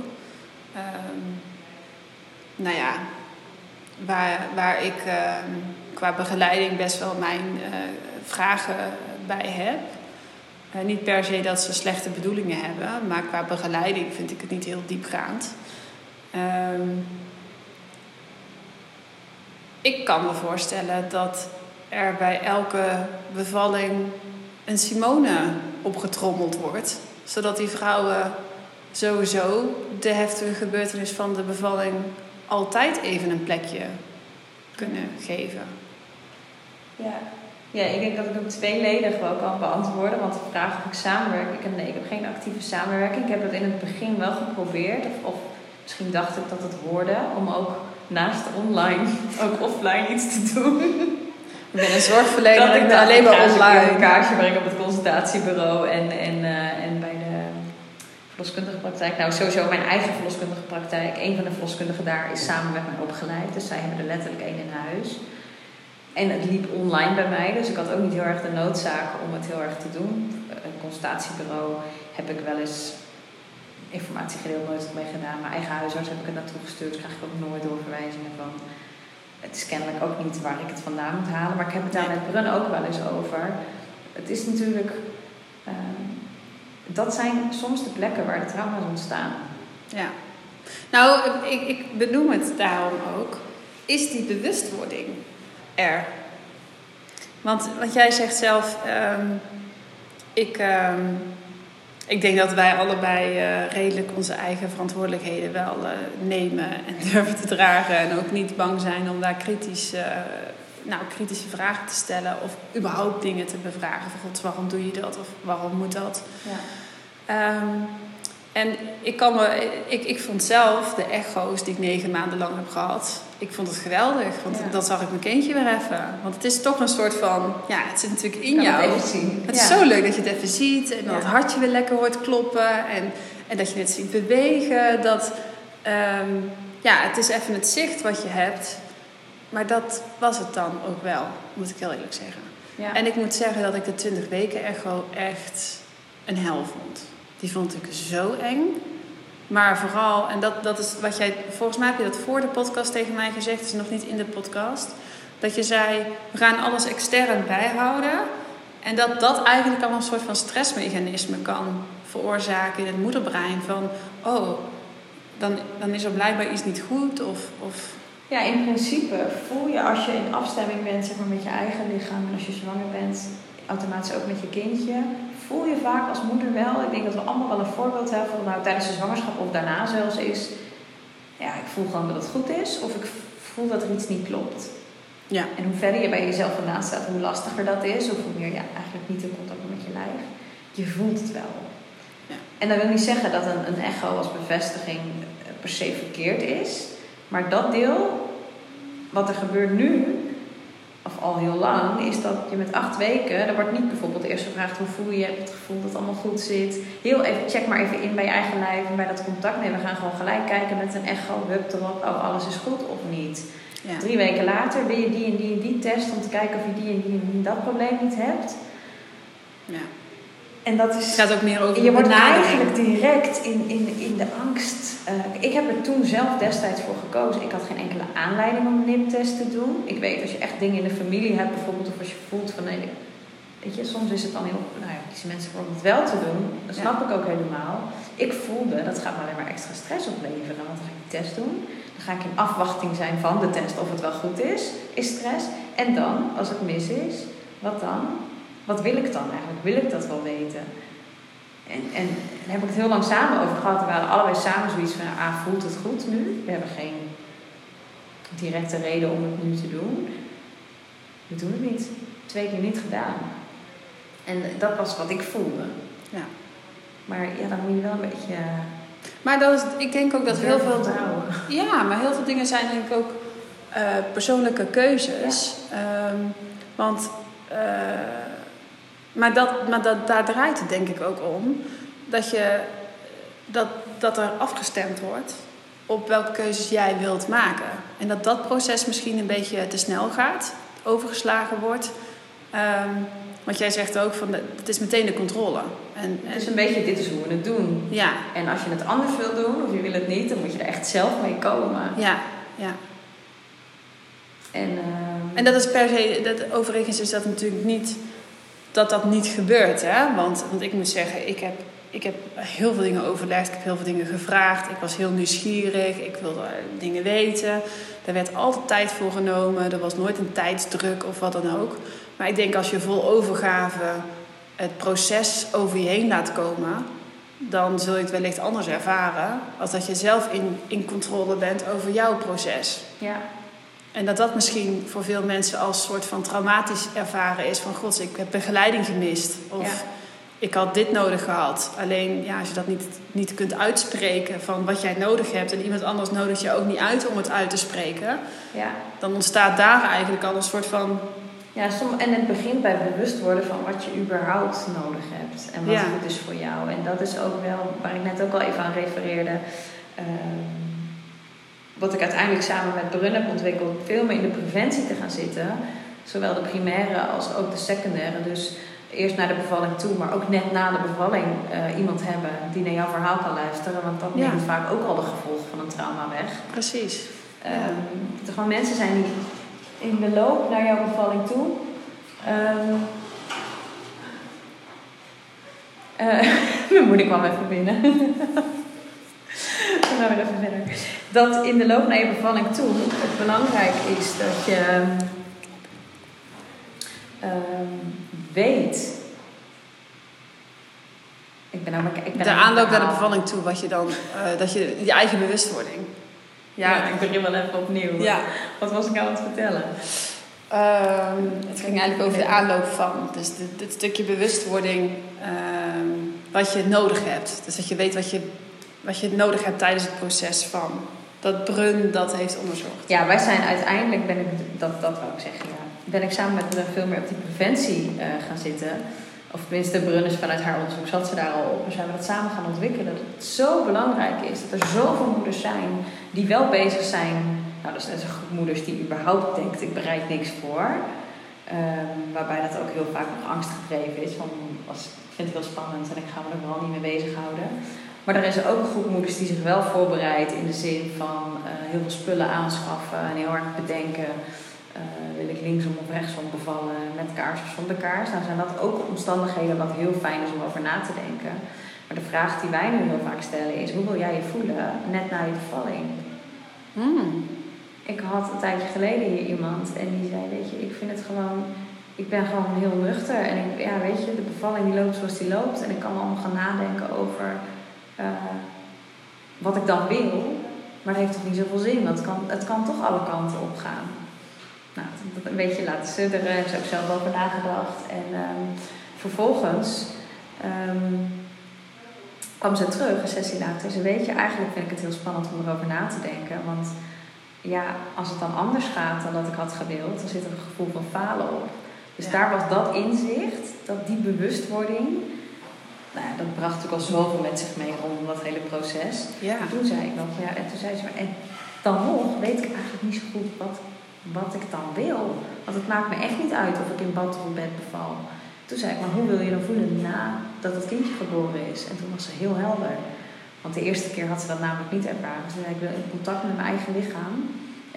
Um, nou ja, waar, waar ik uh, qua begeleiding best wel mijn uh, vragen bij heb. Uh, niet per se dat ze slechte bedoelingen hebben, maar qua begeleiding vind ik het niet heel diepgaand. Um, ik kan me voorstellen dat er bij elke bevalling een Simone opgetrommeld wordt, zodat die vrouwen sowieso de heftige gebeurtenis van de bevalling altijd even een plekje kunnen geven. Ja. Ja, ik denk dat ik hem tweeledig wel kan beantwoorden. Want de vraag of ik samenwerk, ik heb, nee, ik heb geen actieve samenwerking. Ik heb het in het begin wel geprobeerd. Of, of misschien dacht ik dat het hoorde om ook naast online ook offline iets te doen. Ik ben een zorgverlener dat ik alleen maar online. een kaartje brengen op het consultatiebureau en, en, uh, en bij de verloskundige praktijk. Nou, sowieso mijn eigen verloskundige praktijk. Een van de verloskundigen daar is samen met mij opgeleid. Dus zij hebben er letterlijk één in huis. En het liep online bij mij, dus ik had ook niet heel erg de noodzaak om het heel erg te doen. Een consultatiebureau heb ik wel eens informatie gedeeld, nooit mee gedaan. Mijn eigen huisarts heb ik het naartoe gestuurd, krijg ik ook nooit doorverwijzingen van. Het is kennelijk ook niet waar ik het vandaan moet halen, maar ik heb het daar met Brun ook wel eens over. Het is natuurlijk. Uh, dat zijn soms de plekken waar de trauma's ontstaan. Ja. Nou, ik, ik benoem het daarom ook. Is die bewustwording er? Want, want jij zegt zelf, um, ik, um, ik denk dat wij allebei uh, redelijk onze eigen verantwoordelijkheden wel uh, nemen en durven te dragen. En ook niet bang zijn om daar kritisch, uh, nou, kritische vragen te stellen of überhaupt dingen te bevragen. Van God, waarom doe je dat of waarom moet dat? Ja. Um, en ik, kan me, ik, ik vond zelf de echo's die ik negen maanden lang heb gehad, ik vond het geweldig. Want Ja. dan zag ik mijn kindje weer even. Want het is toch een soort van, ja, het zit natuurlijk in Kan jou. het even zien. Het is zo leuk dat je het even ziet en dat Ja. het hartje weer lekker hoort kloppen en, en dat je het ziet bewegen. Dat, ehm, ja, het is even het zicht wat je hebt. Maar dat was het dan ook wel, moet ik heel eerlijk zeggen. En ik moet zeggen dat ik de 20 weken echo echt een hel vond. Die vond ik zo eng. Maar vooral, en dat, dat is wat jij, volgens mij heb je dat voor de podcast tegen mij gezegd, is nog niet in de podcast. Dat je zei, we gaan alles extern bijhouden. En dat dat eigenlijk al een soort van stressmechanisme kan veroorzaken in het moederbrein. Van, oh, dan, dan is er blijkbaar iets niet goed. Of, of Ja, in principe voel je als je in afstemming bent zeg maar, met je eigen lichaam en als je zwanger bent, automatisch ook met je kindje, voel je vaak als moeder wel. Ik denk dat we allemaal wel een voorbeeld hebben van nou tijdens de zwangerschap of daarna zelfs is. Ja, ik voel gewoon dat het goed is of ik voel dat er iets niet klopt. ja, En hoe verder je bij jezelf vandaan staat, hoe lastiger dat is, of hoe meer je eigenlijk niet in contact bent met je lijf. Je voelt het wel. Ja. En dat wil niet zeggen dat een, een echo als bevestiging per se verkeerd is. Maar dat deel, wat er gebeurt nu, of al heel lang, is dat je met acht weken, er wordt niet bijvoorbeeld eerst gevraagd hoe voel je, je hebt het gevoel dat het allemaal goed zit. Heel even, check maar even in bij je eigen lijf en bij dat contact. Nee, we gaan gewoon gelijk kijken met een echo, hup erop, oh alles is goed of niet. Ja. Drie weken later wil je die en die en die test om te kijken of je die en die en die dat probleem niet hebt. ja. En dat is Het gaat ook meer over je wordt eigenlijk direct in, in, in de angst. eh, ik heb er toen zelf destijds voor gekozen. Ik had geen enkele aanleiding om een NIP-test te doen. Ik weet als je echt dingen in de familie hebt, bijvoorbeeld, of als je voelt van nee, weet je, soms is het dan heel. Nou ja, kiezen mensen voor om het wel te doen. Dat Ja. snap ik ook helemaal. Ik voelde dat gaat me alleen maar extra stress opleveren. Want dan ga ik die test doen. Dan ga ik in afwachting zijn van de test of het wel goed is. Is stress. En dan, als het mis is, wat dan? Wat wil ik dan eigenlijk? Wil ik dat wel weten? En, en daar heb ik het heel lang samen over gehad. We waren allebei samen zoiets van, ah, voelt het goed nu? We hebben geen directe reden om het nu te doen. We doen het niet. Twee keer niet gedaan. En dat was wat ik voelde. Ja. Maar ja, dan moet je wel een beetje... Maar dat is, ik denk ook dat heel veel... Ja, maar heel veel dingen zijn denk ik ook eh, persoonlijke keuzes. Ehm, want, eh, maar dat, maar dat, daar draait het denk ik ook om. Dat, je, dat, dat er afgestemd wordt op welke keuzes jij wilt maken. En dat dat proces misschien een beetje te snel gaat, overgeslagen wordt. Ehm, want jij zegt ook van, de- het is meteen de controle. En, Het is en een beetje, dit is hoe we het doen. ja, En als je het anders wil doen, of je wil het niet, dan moet je er echt zelf mee komen. ja, ja. En, ehm, En dat is per se, dat, overigens is dat natuurlijk niet dat dat niet gebeurt. Hè? Want, want ik moet zeggen, ik heb, ik heb heel veel dingen overlegd, ik heb heel veel dingen gevraagd. Ik was heel nieuwsgierig, ik wilde dingen weten. Daar werd altijd tijd voor genomen, er was nooit een tijdsdruk of wat dan ook. Maar ik denk als je vol overgave het proces over je heen laat komen, dan zul je het wellicht anders ervaren als dat je zelf in, in controle bent over jouw proces. ja. En dat dat misschien voor veel mensen als soort van traumatisch ervaren is. Van god, ik heb begeleiding gemist. Of Ja. ik had dit nodig gehad. Alleen ja, als je dat niet, niet kunt uitspreken van wat jij nodig hebt. En iemand anders nodigt je ook niet uit om het uit te spreken. ja. Dan ontstaat daar eigenlijk al een soort van... Ja, som, en het begint bij bewust worden van wat je überhaupt nodig hebt en wat Ja. goed is voor jou. En dat is ook wel waar ik net ook al even aan refereerde. Ehm, wat ik uiteindelijk samen met Brun heb ontwikkeld, veel meer in de preventie te gaan zitten. Zowel de primaire als ook de secundaire. Dus eerst naar de bevalling toe, maar ook net na de bevalling eh, iemand hebben die naar jouw verhaal kan luisteren. Want dat Ja. neemt vaak ook al de gevolgen van een trauma weg. Precies. Ehm, dat er gewoon mensen zijn die in de loop naar jouw bevalling toe. ehm eh, mijn moeder kwam even binnen. We gaan even verder. Dat in de loop naar je bevalling toe het belangrijk is dat je ehm, weet. Ik ben maar- ik ben De aanloop naar de bevalling toe, wat je dan... eh, dat je je eigen bewustwording. Ja, ik begin wel even opnieuw. Ja. Wat was ik aan het vertellen? Ehm, het ging eigenlijk over de aanloop van. Dus dit, dit stukje bewustwording, ehm, wat je nodig hebt. Dus dat je weet wat je, wat je nodig hebt tijdens het proces van. Dat Brun dat heeft onderzocht. Ja, wij zijn uiteindelijk, ben ik, dat, dat wou ik zeggen, ja. Ben ik samen met Brun veel meer op die preventie eh, gaan zitten. Of tenminste, Brun is vanuit haar onderzoek zat ze daar al op. En zijn we dat samen gaan ontwikkelen. Dat het zo belangrijk is dat er zoveel moeders zijn die wel bezig zijn. Nou, dat is net een groep moeders die überhaupt denkt, ik bereid niks voor. Ehm, waarbij dat ook heel vaak nog angstgedreven is. Van, ik vind het heel spannend en ik ga me er vooral niet mee bezighouden. Maar er is ook een groep moeders die zich wel voorbereidt in de zin van eh, heel veel spullen aanschaffen en heel hard bedenken. eh, wil ik linksom of rechtsom bevallen, met kaars of zonder kaars? Nou zijn dat ook omstandigheden wat heel fijn is om over na te denken. Maar de vraag die wij nu heel vaak stellen is, hoe wil jij je voelen net na je bevalling? Hmm. Ik had een tijdje geleden hier iemand en die zei, weet je, ik vind het gewoon, ik ben gewoon heel nuchter. En ik, ja, weet je, de bevalling die loopt zoals die loopt. En ik kan allemaal gaan nadenken over eh, wat ik dan wil. Maar dat heeft toch niet zoveel zin, want het kan, het kan toch alle kanten op gaan. Nou, dat een beetje laten sudderen, heb ik ook zelf over nagedacht. En ehm, vervolgens ehm, kwam ze terug, een sessie later. Ze weet je, eigenlijk vind ik het heel spannend om erover na te denken. Want ja, als het dan anders gaat dan dat ik had gewild, dan zit er een gevoel van falen op. Dus Ja. daar was dat inzicht, dat die bewustwording, nou, dat bracht natuurlijk al zoveel met zich mee rondom dat hele proces. Ja. En toen zei ik nog, ja, en toen zei ze, maar, en dan nog weet ik eigenlijk niet zo goed wat, wat ik dan wil. Want het maakt me echt niet uit of ik in bad of in bed beval. Toen zei ik, maar hoe wil je dan voelen nadat het kindje geboren is? En toen was ze heel helder. Want de eerste keer had ze dat namelijk niet ervaren. Ze zei, ik wil in contact met mijn eigen lichaam.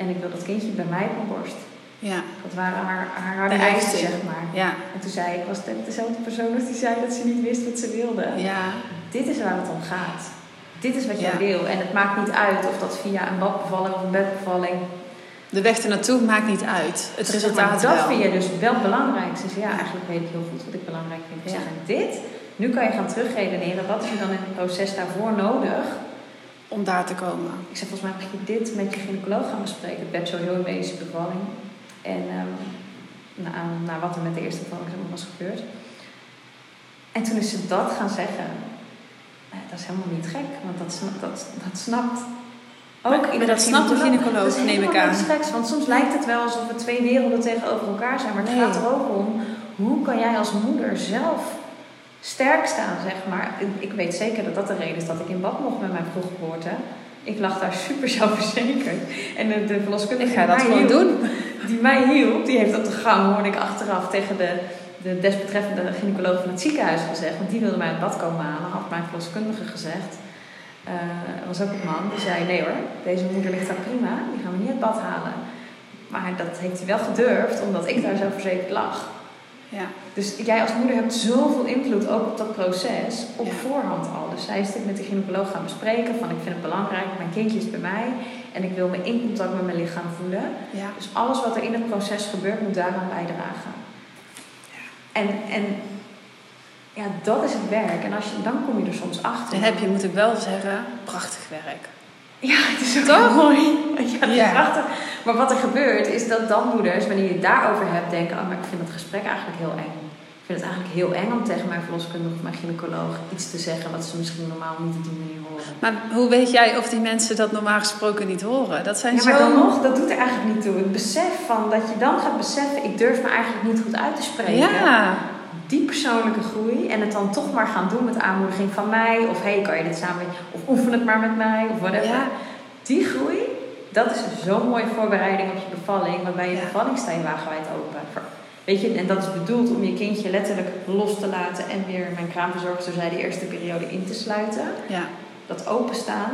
En ik wil dat kindje bij mij op mijn borst. Ja. Dat waren haar, haar eisen, zeg maar. Ja. En toen zei ik, was het dezelfde persoon als die zei dat ze niet wist wat ze wilde. Ja. Dit is waar het om gaat. Dit is wat jij Ja. wil. En het maakt niet uit of dat via een badbevalling of een bedbevalling. De weg ernaartoe maakt niet uit. Het resultaat maar dat wel. vind je dus wel belangrijk. Ze zei, ja, eigenlijk weet ik heel goed wat ik belangrijk vind. Ik Ja. zeg, en dit, nu kan je gaan terugredeneren. Wat is er dan in het proces daarvoor nodig? Om daar te komen. Ik zei, volgens mij mag je dit met je gynaecoloog gaan bespreken. Het werd sowieso een medische bevalling. En ehm na, na wat er met de eerste maar, was gebeurd. En toen is ze dat gaan zeggen. Nou, dat is helemaal niet gek, want dat, dat, dat snapt ook Maar- maar dat snapt de gynaecoloog, neem ik aan. geks, want soms lijkt het wel alsof er twee werelden tegenover elkaar zijn. Maar het Nee. gaat er ook om, hoe kan jij als moeder zelf sterk staan, zeg maar. Ik- Ik weet zeker dat dat de reden is dat ik in bad mocht met mijn vroeggeboorte. Ik lag daar super zelfverzekerd. En de, de verloskundige Ik ga die dat gewoon hielp, doen. die mij hielp, die heeft op de gang, hoorde ik achteraf tegen de, de desbetreffende gynaecoloog van het ziekenhuis gezegd. Want die wilde mij het bad komen halen, had mijn verloskundige gezegd. Er was ook een man die zei: Nee hoor, deze moeder ligt daar prima, die gaan we niet uit bad halen. Maar dat heeft hij wel gedurfd, omdat ik daar zo verzekerd lag. Ja. Dus jij als moeder hebt zoveel invloed ook op dat proces op Ja. voorhand al. Dus zij is dit met de gynaecoloog gaan bespreken van ik vind het belangrijk, mijn kindje is bij mij en ik wil me in contact met mijn lichaam voelen. Ja. Dus alles wat er in het proces gebeurt moet daaraan bijdragen. En, en ja, dat is het werk. En als je, dan kom je er soms achter. En heb je, moet ik wel zeggen, prachtig werk. Ja, het is ook Toch? mooi. Ja, prachtig. Maar wat er gebeurt is dat dan moeders, wanneer je het daarover hebt, denken: Oh, maar ik vind het gesprek eigenlijk heel eng. Ik vind het eigenlijk heel eng om tegen mijn verloskundige of mijn gynaecoloog iets te zeggen wat ze misschien normaal niet op die manier horen. Maar hoe weet jij of die mensen dat normaal gesproken niet horen? Dat zijn Ja, zo... maar dan nog, dat doet er eigenlijk niet toe. Het besef van dat je dan gaat beseffen: ik durf me eigenlijk niet goed uit te spreken. Ja. Die persoonlijke groei en het dan toch maar gaan doen met aanmoediging van mij. Of hey, kan je dit samen Of oefen het maar met mij. Of whatever. Ja. Die groei, dat is zo'n mooie voorbereiding op je bevalling. Want bij je Ja. bevalling sta je wagenwijd open. Weet je, en dat is bedoeld om je kindje letterlijk los te laten. En weer, mijn kraamverzorgster zei, de eerste periode in te sluiten. Ja. Dat openstaan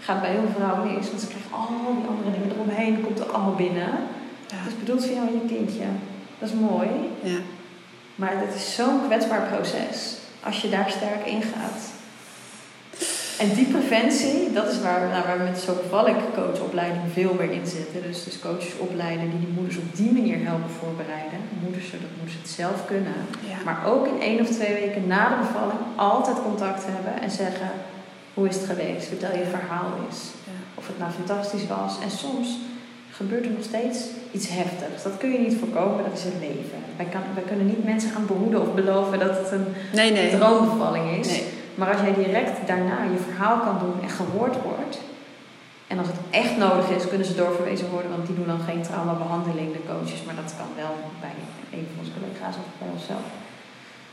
gaat bij heel veel vrouwen mis. Want ze krijgen al die andere dingen eromheen. Komt er allemaal binnen. Ja. Het is bedoeld voor jou en je kindje. Dat is mooi. ja. Maar het is zo'n kwetsbaar proces als je daar sterk in gaat. En die preventie, dat is waar, nou, waar we met zo'n coachopleiding veel meer in zitten. Dus, dus coaches opleiden die die moeders op die manier helpen voorbereiden. Moeders, zodat moeders het zelf kunnen. ja. Maar ook in één of twee weken na de bevalling altijd contact hebben en zeggen: hoe is het geweest? Vertel je verhaal eens. Ja. Of het nou fantastisch was. En soms gebeurt er nog steeds iets heftigs. Dat kun je niet voorkomen, dat is het leven. Wij, kan, wij kunnen niet mensen gaan behoeden of beloven dat het een Nee, nee. droombevalling is. Nee. Maar als jij direct daarna je verhaal kan doen en gehoord wordt. En als het echt nodig is, kunnen ze doorverwezen worden, want die doen dan geen traumabehandeling, de coaches. Maar dat kan wel bij een van onze collega's of bij onszelf.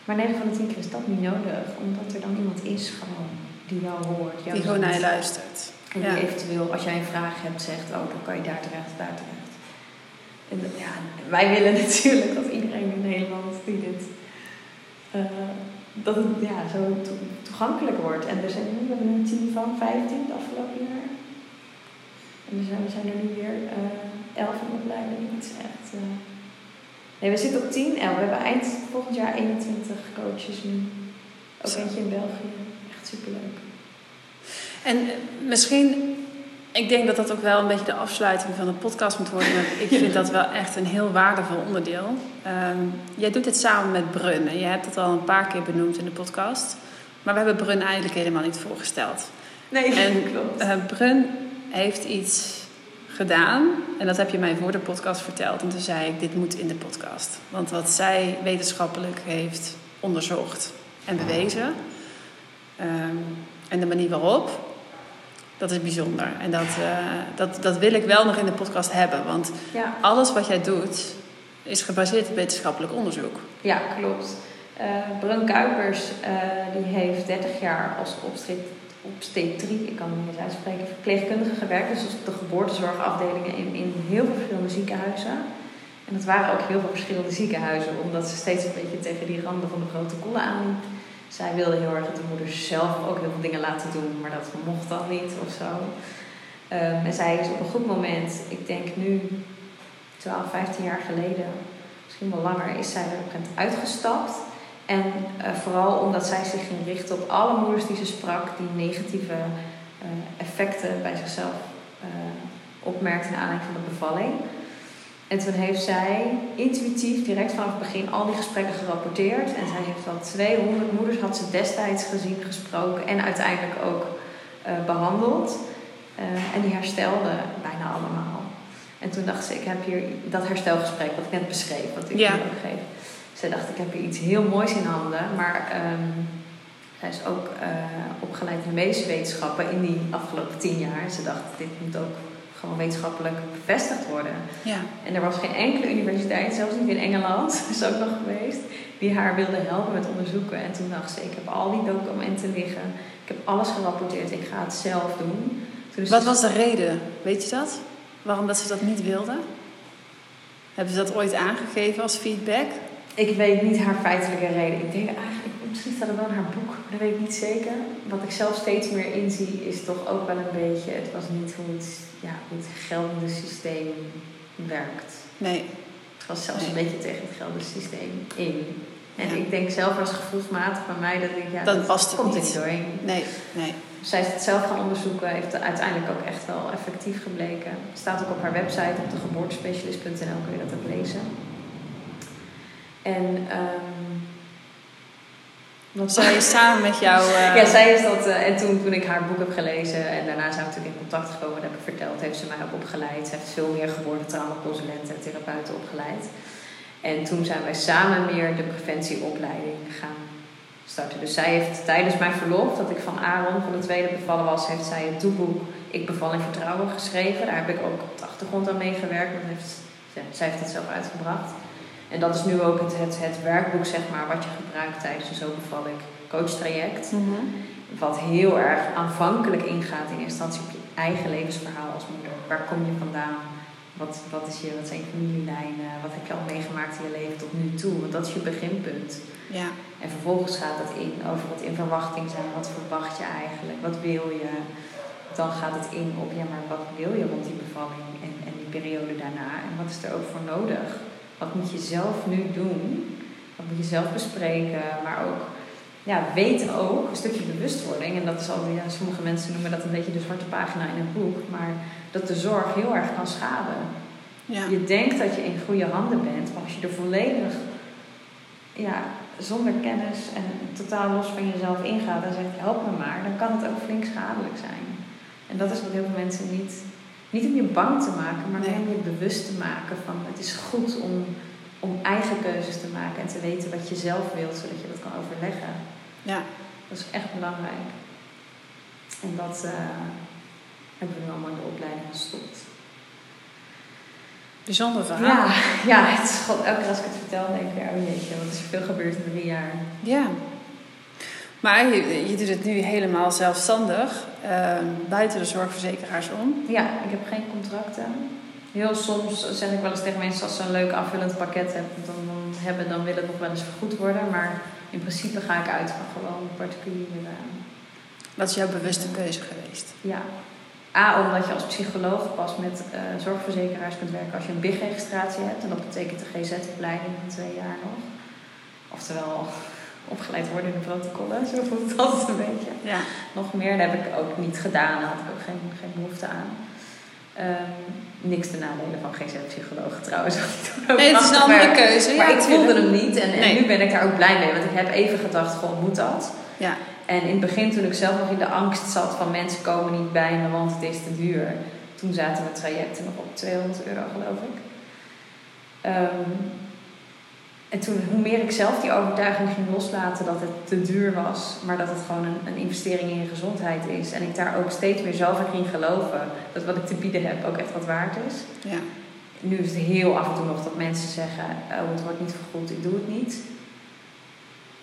Maar 9 van de 10 keer is dat niet nodig, omdat er dan iemand is gewoon die jou hoort. Jou Die gewoon naar je luistert. En die Ja. eventueel, als jij een vraag hebt, zegt: Oh, dan kan je daar terecht, daar terecht. En dat- ja, wij willen natuurlijk dat iedereen in Nederland die dit. eh, dat het ja, zo to- toegankelijk wordt. En er zijn nu, we hebben nu een team van 15 het afgelopen jaar. En er zijn, we zijn er nu weer eh 11 in opleiding. Het is echt. eh, Nee, we zitten op 10, 11. We hebben eind volgend jaar 21 coaches nu. Ook eentje in België. Echt superleuk. En eh, misschien, ik denk dat dat ook wel een beetje de afsluiting van de podcast moet worden. Maar ik vind dat wel echt een heel waardevol onderdeel. Ehm, jij doet dit samen met Brun. En je hebt het al een paar keer benoemd in de podcast. Maar we hebben Brun eigenlijk helemaal niet voorgesteld. Nee, En klopt. eh, Brun heeft iets gedaan. En dat heb je mij voor de podcast verteld. En toen zei ik, dit moet in de podcast. Want wat zij wetenschappelijk heeft onderzocht en bewezen. ehm, en de manier waarop. Dat is bijzonder. En dat, eh, dat, dat wil ik wel nog in de podcast hebben. Want Ja, alles wat jij doet is gebaseerd op wetenschappelijk onderzoek. ja klopt. Eh Brun Kuipers eh, die heeft 30 jaar als obstet- obstetrie, ik kan het niet eens uitspreken, verpleegkundige gewerkt. Dus op de geboortezorgafdelingen in, in heel veel verschillende ziekenhuizen. En dat waren ook heel veel verschillende ziekenhuizen, omdat ze steeds een beetje tegen die randen van de protocollen aanliep. Zij wilde heel erg dat de moeders zelf ook heel veel dingen laten doen, maar dat mocht dan niet of zo. Ehm, en zij is op een goed moment, ik denk nu 12, 15 jaar geleden, misschien wel langer, is zij er op een uitgestapt. En eh, vooral omdat zij zich ging richten op alle moeders die ze sprak, die negatieve eh, effecten bij zichzelf eh opmerkte naar aanleiding van de bevalling. En toen heeft zij intuïtief direct vanaf het begin al die gesprekken gerapporteerd. En zij heeft wel 200 moeders had ze destijds gezien, gesproken en uiteindelijk ook eh, behandeld. Eh, en die herstelden bijna allemaal. En toen dacht ze, ik heb hier dat herstelgesprek wat ik net beschreef, wat ik Ja. ook geef. Ze dacht, ik heb hier iets heel moois in handen. Maar ehm, zij is ook eh, opgeleid in de medische wetenschappen in die afgelopen tien jaar. Ze dacht, dit moet ook gewoon wetenschappelijk bevestigd worden. Ja. En er was geen enkele universiteit, zelfs niet in Engeland, is ook nog geweest, die haar wilde helpen met onderzoeken. En toen dacht ze, ik heb al die documenten liggen, ik heb alles gerapporteerd, ik ga het zelf doen. Toen Wat was de reden? Weet je dat? Waarom dat ze dat niet wilden? Hebben ze dat ooit aangegeven als feedback? Ik weet niet haar feitelijke reden. Ik denk eigenlijk, misschien staat het wel in haar boek, dat weet ik niet zeker. Wat ik zelf steeds meer inzie is toch ook wel een beetje, het was niet hoe het, ja, hoe het geldende systeem werkt. Nee. Het was zelfs Nee. een beetje tegen het geldende systeem in. En Ja. ik denk zelf als gevoelsmatig bij mij dat ik, ja, Dat past het komt niet. doorheen. Nee. Nee. Zij is het zelf gaan onderzoeken, heeft het uiteindelijk ook echt wel effectief gebleken. Staat ook op haar website, op de geboortespecialist.nl kun je dat ook lezen. En ehm wat Zij is samen met jou. eh, ja, zij is dat. eh, en toen, toen ik haar boek heb gelezen en daarna zijn we natuurlijk in contact gekomen, dat heb ik verteld, heeft ze mij ook opgeleid. Ze heeft veel meer geboortetraumaconsulenten en therapeuten opgeleid. En toen zijn wij samen meer de preventieopleiding gaan starten. Dus zij heeft tijdens mijn verlof, dat ik van Aaron van de tweede bevallen was, heeft zij het doelboek Ik beval in vertrouwen geschreven. Daar heb ik ook op de achtergrond aan meegewerkt. Dat heeft, zij heeft dat zelf uitgebracht. En dat is nu ook het, het, het werkboek, zeg maar, wat je gebruikt tijdens een Zo beval ik coachtraject. mhm. Wat heel erg aanvankelijk ingaat in eerste instantie op je eigen levensverhaal als moeder. Waar kom je vandaan? Wat, wat, is je, wat zijn je familielijnen? Wat heb je al meegemaakt in je leven tot nu toe? Want dat is je beginpunt. Ja. En vervolgens gaat het in over wat in verwachting zijn. Wat verwacht je eigenlijk? Wat wil je? Dan gaat het in op, ja, maar wat wil je rond die bevalling en, en die periode daarna? En wat is er ook voor nodig? Wat moet je zelf nu doen? Wat moet je zelf bespreken? Maar ook, ja, weet ook, een stukje bewustwording. En dat is al, ja, sommige mensen noemen dat een beetje de zwarte pagina in een boek. Maar dat de zorg heel erg kan schaden. Ja. Je denkt dat je in goede handen bent, maar als je er volledig ja, zonder kennis en totaal los van jezelf ingaat en zegt help me maar, dan kan het ook flink schadelijk zijn. En dat is wat heel veel mensen niet, niet om je bang te maken, maar meer om je bewust te maken van het is goed om, om eigen keuzes te maken en te weten wat je zelf wilt, zodat je dat kan overleggen. ja. Dat is echt belangrijk. En dat eh, hebben we nu allemaal in de opleiding gestopt. Bijzonder verhaal. Ja, ja het is gewoon, elke keer als ik het vertel, denk ik oh jeetje, wat is er veel gebeurd in drie jaar. Ja. Maar je, je doet het nu helemaal zelfstandig, ehm, buiten de zorgverzekeraars om. Ja, ik heb geen contracten. Heel soms zeg ik wel eens tegen mensen, als ze een leuk aanvullend pakket hebben, dan, hebben, dan wil het nog wel eens vergoed worden. Maar in principe ga ik uit van gewoon particulier. eh, Dat is jouw bewuste keuze geweest. ja. A, omdat je als psycholoog pas met eh, zorgverzekeraars kunt werken als je een BIG-registratie hebt. En dat betekent de GZ-opleiding van twee jaar nog. Oftewel opgeleid worden in de protocollen, zo voelt het altijd een beetje. Ja. Nog meer, dat heb ik ook niet gedaan, daar had ik ook geen, geen behoefte aan. Ehm, niks te nadelen van trouwens. ik toen ook Nee, het is een andere keuze. Maar ja, ik voelde hem niet en, nu ben ik daar ook blij mee. Want ik heb even gedacht, goh, moet dat? Ja. En in het begin, toen ik zelf nog in de angst zat van mensen komen niet bij me, want het is te duur. Toen zaten mijn trajecten nog op 200 euro, geloof ik. Ehm, en toen, hoe meer ik zelf die overtuiging ging loslaten dat het te duur was, maar dat het gewoon een, een investering in je gezondheid is. En ik daar ook steeds meer zelf in ging geloven dat wat ik te bieden heb ook echt wat waard is. Ja. Nu is het heel af en toe nog dat mensen zeggen: Oh, het wordt niet vergoed, ik doe het niet.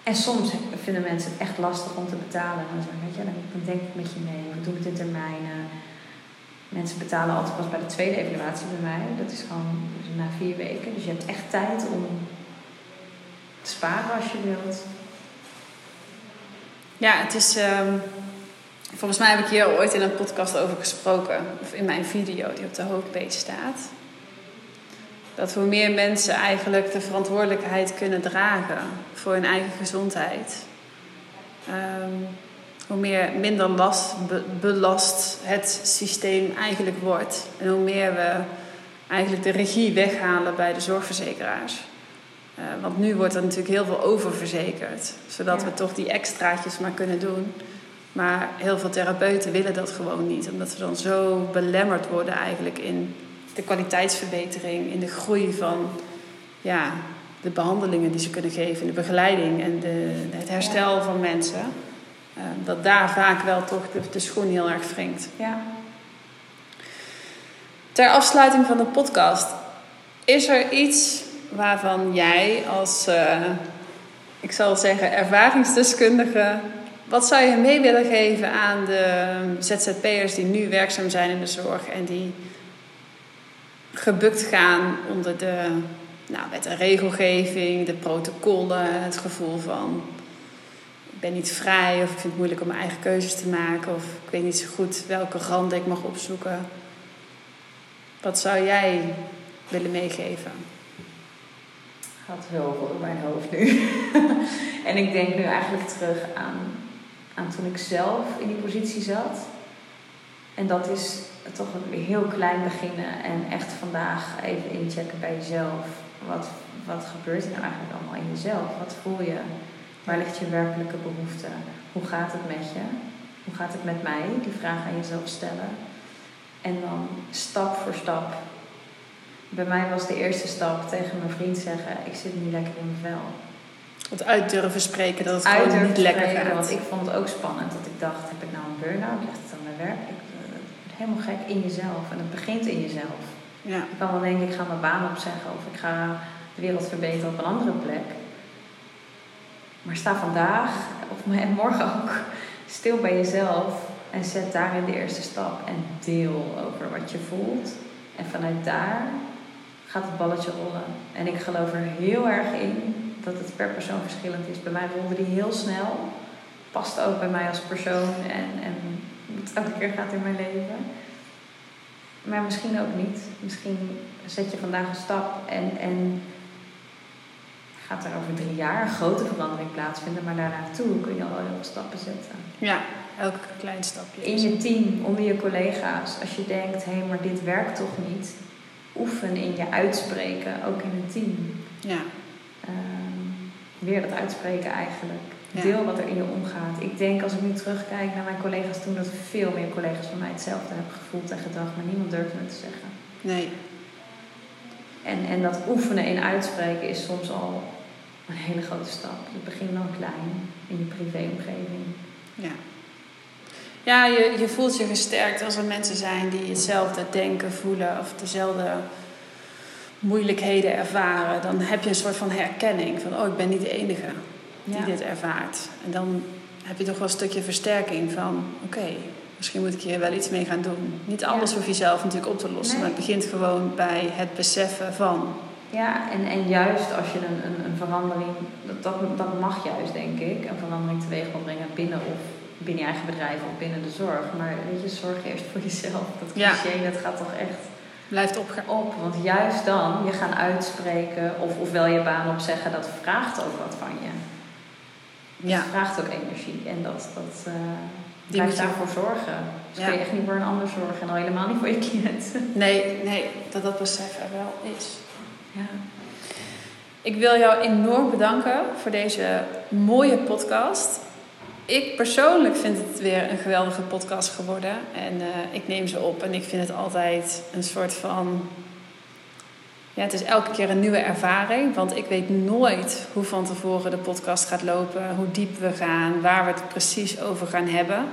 En soms vinden mensen het echt lastig om te betalen. Dan, zeg, weet je, dan denk ik met je mee, we doen het in termijnen. Mensen betalen altijd pas bij de tweede evaluatie bij mij. Dat is gewoon na vier weken. Dus je hebt echt tijd om sparen als je wilt. Ja, het is. ehm, volgens mij heb ik hier ooit in een podcast over gesproken. Of in mijn video die op de homepage staat. Dat hoe meer mensen eigenlijk de verantwoordelijkheid kunnen dragen voor hun eigen gezondheid. ehm, hoe meer, minder last be- belast het systeem eigenlijk wordt. En hoe meer we eigenlijk de regie weghalen bij de zorgverzekeraars. Eh, want nu wordt er natuurlijk heel veel oververzekerd, zodat Ja. we toch die extraatjes maar kunnen doen. Maar heel veel therapeuten willen dat gewoon niet, omdat we dan zo belemmerd worden eigenlijk in de kwaliteitsverbetering, in de groei van ja, de behandelingen die ze kunnen geven, de begeleiding en de, het herstel van mensen. Eh, dat daar vaak wel toch de, de schoen heel erg wringt. Ja. Ter afsluiting van de podcast, is er iets waarvan jij als, eh, ik zal zeggen, ervaringsdeskundige, wat zou je mee willen geven aan de ZZP'ers die nu werkzaam zijn in de zorg en die gebukt gaan onder de nou, wet en regelgeving, de protocollen, het gevoel van ik ben niet vrij of ik vind het moeilijk om mijn eigen keuzes te maken of ik weet niet zo goed welke randen ik mag opzoeken. Wat zou jij willen meegeven? Gaat heel veel mijn hoofd nu. en ik denk nu eigenlijk terug aan, aan toen ik zelf in die positie zat. En dat is toch weer heel klein beginnen en echt vandaag even inchecken bij jezelf. Wat, wat gebeurt er nou eigenlijk allemaal in jezelf? Wat voel je? Waar ligt je werkelijke behoefte? Hoe gaat het met je? Hoe gaat het met mij? Die vraag aan jezelf stellen. En dan stap voor stap bij mij was de eerste stap tegen mijn vriend zeggen: Ik zit niet lekker in mijn vel. Het uit durven spreken dat het Uit gewoon niet lekker spreken, gaat. Want ik vond het ook spannend dat ik dacht: Heb ik nou een burn-out? Ligt het aan mijn werk? Ik, eh, het wordt helemaal gek in jezelf en het begint in jezelf. Ja. Ik kan wel denken: Ik ga mijn baan opzeggen of ik ga de wereld verbeteren op een andere plek. Maar sta vandaag of en morgen ook stil bij jezelf en zet daarin de eerste stap en deel over wat je voelt. En vanuit daar gaat het balletje rollen. En ik geloof er heel erg in dat het per persoon verschillend is. Bij mij rolde die heel snel. Past ook bij mij als persoon en, en hoe het elke keer gaat in mijn leven. Maar misschien ook niet. Misschien zet je vandaag een stap en, en gaat er over drie jaar een grote verandering plaatsvinden. Maar daarnaartoe kun je al wel heel veel stappen zetten. ja, elke klein stapje. In je team, onder je collega's. Als je denkt, hé, maar dit werkt toch niet. Oefen in je uitspreken, ook in het team. Ja, Ehm, weer dat uitspreken eigenlijk. Ja. Deel wat er in je omgaat. Ik denk als ik nu terugkijk naar mijn collega's toen, dat veel meer collega's van mij hetzelfde hebben gevoeld en gedacht, maar niemand durfde het te zeggen. nee. En, en dat oefenen in uitspreken is soms al een hele grote stap. Het begint dan klein in je privéomgeving. Ja. Ja, je, je voelt je gesterkt als er mensen zijn die hetzelfde denken, voelen of dezelfde moeilijkheden ervaren. Dan heb je een soort van herkenning van, oh, ik ben niet de enige die Ja. dit ervaart. En dan heb je toch wel een stukje versterking van, oké, misschien moet ik hier wel iets mee gaan doen. Niet alles Ja. hoef je zelf natuurlijk op te lossen, Nee. maar het begint gewoon bij het beseffen van. Ja, en, en juist als je een, een, een verandering, dat, dat, dat mag juist denk ik, een verandering teweeg wil brengen binnen of binnen je eigen bedrijf of binnen de zorg. Maar weet je, zorg eerst voor jezelf. Dat Ja. cliché, dat gaat toch echt Blijft opgaan. op. Want juist dan, je gaan uitspreken of ofwel je baan opzeggen, dat vraagt ook wat van je. Ja, Dat vraagt ook energie en dat, dat eh Die moet je- daarvoor zorgen. Dus Ja. kun je echt niet voor een ander zorgen en al helemaal niet voor je cliënt. nee, nee, dat dat besef er wel is. Ja. Ik wil jou enorm bedanken voor deze mooie podcast. Ik persoonlijk vind het weer een geweldige podcast geworden. En eh, ik neem ze op en ik vind het altijd een soort van Ja, het is elke keer een nieuwe ervaring, want ik weet nooit hoe van tevoren de podcast gaat lopen, hoe diep we gaan, waar we het precies over gaan hebben.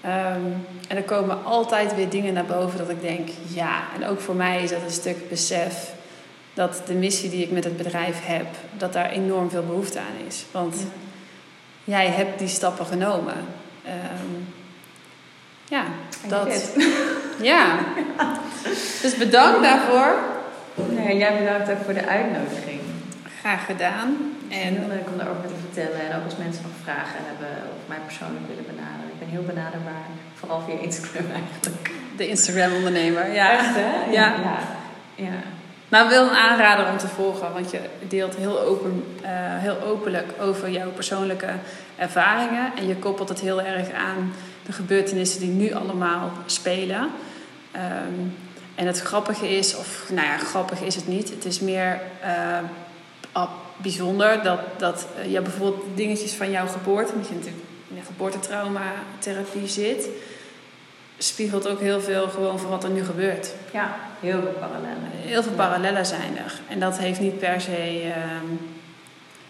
Ehm, en er komen altijd weer dingen naar boven dat ik denk, ja, en ook voor mij is dat een stuk besef dat de missie die ik met het bedrijf heb, dat daar enorm veel behoefte aan is. Want jij hebt die stappen genomen. Um, ja, dat. Ja. Dus bedankt daarvoor. Nee, jij bedankt ook voor de uitnodiging. Graag gedaan. En heel leuk om daarover te vertellen. En ook als mensen nog vragen hebben of mij persoonlijk willen benaderen. Ik ben heel benaderbaar. Vooral via Instagram eigenlijk. De Instagram-ondernemer, ja. Echt, hè? Ja. ja. ja. Nou, wel een aanrader om te volgen, want je deelt heel, open, uh, heel openlijk over jouw persoonlijke ervaringen. En je koppelt het heel erg aan de gebeurtenissen die nu allemaal spelen. Um, en het grappige is, of nou ja, grappig is het niet. Het is meer uh, bijzonder dat, dat uh, je bijvoorbeeld dingetjes van jouw geboorte, omdat je natuurlijk in een geboortetraumatherapie zit, spiegelt ook heel veel gewoon van wat er nu gebeurt. Ja, heel veel parallellen. Heel veel parallellen zijn er. En dat heeft niet per se. Uh,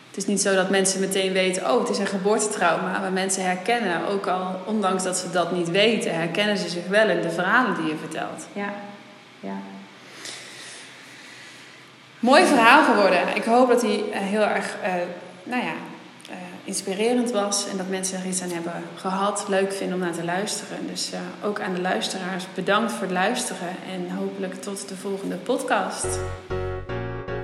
het is niet zo dat mensen meteen weten, oh, het is een geboortetrauma. Maar mensen herkennen, ook al ondanks dat ze dat niet weten, herkennen ze zich wel in de verhalen die je vertelt. Ja, ja. Mooi verhaal geworden. Ik hoop dat hij eh, heel erg, uh, nou ja, inspirerend was en dat mensen er iets aan hebben gehad. Leuk vinden om naar te luisteren. Dus ook aan de luisteraars bedankt voor het luisteren en hopelijk tot de volgende podcast.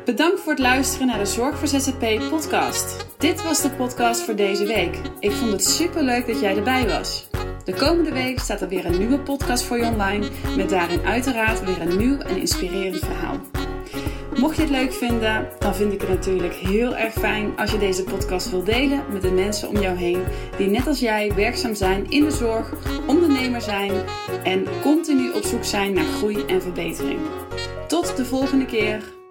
Bedankt voor het luisteren naar de Zorg voor ZZP podcast. Dit was de podcast voor deze week. Ik vond het super leuk dat jij erbij was. De komende week staat er weer een nieuwe podcast voor je online, met daarin uiteraard weer een nieuw en inspirerend verhaal. Mocht je het leuk vinden, dan vind ik het natuurlijk heel erg fijn als je deze podcast wil delen met de mensen om jou heen die net als jij werkzaam zijn in de zorg, ondernemer zijn en continu op zoek zijn naar groei en verbetering. Tot de volgende keer.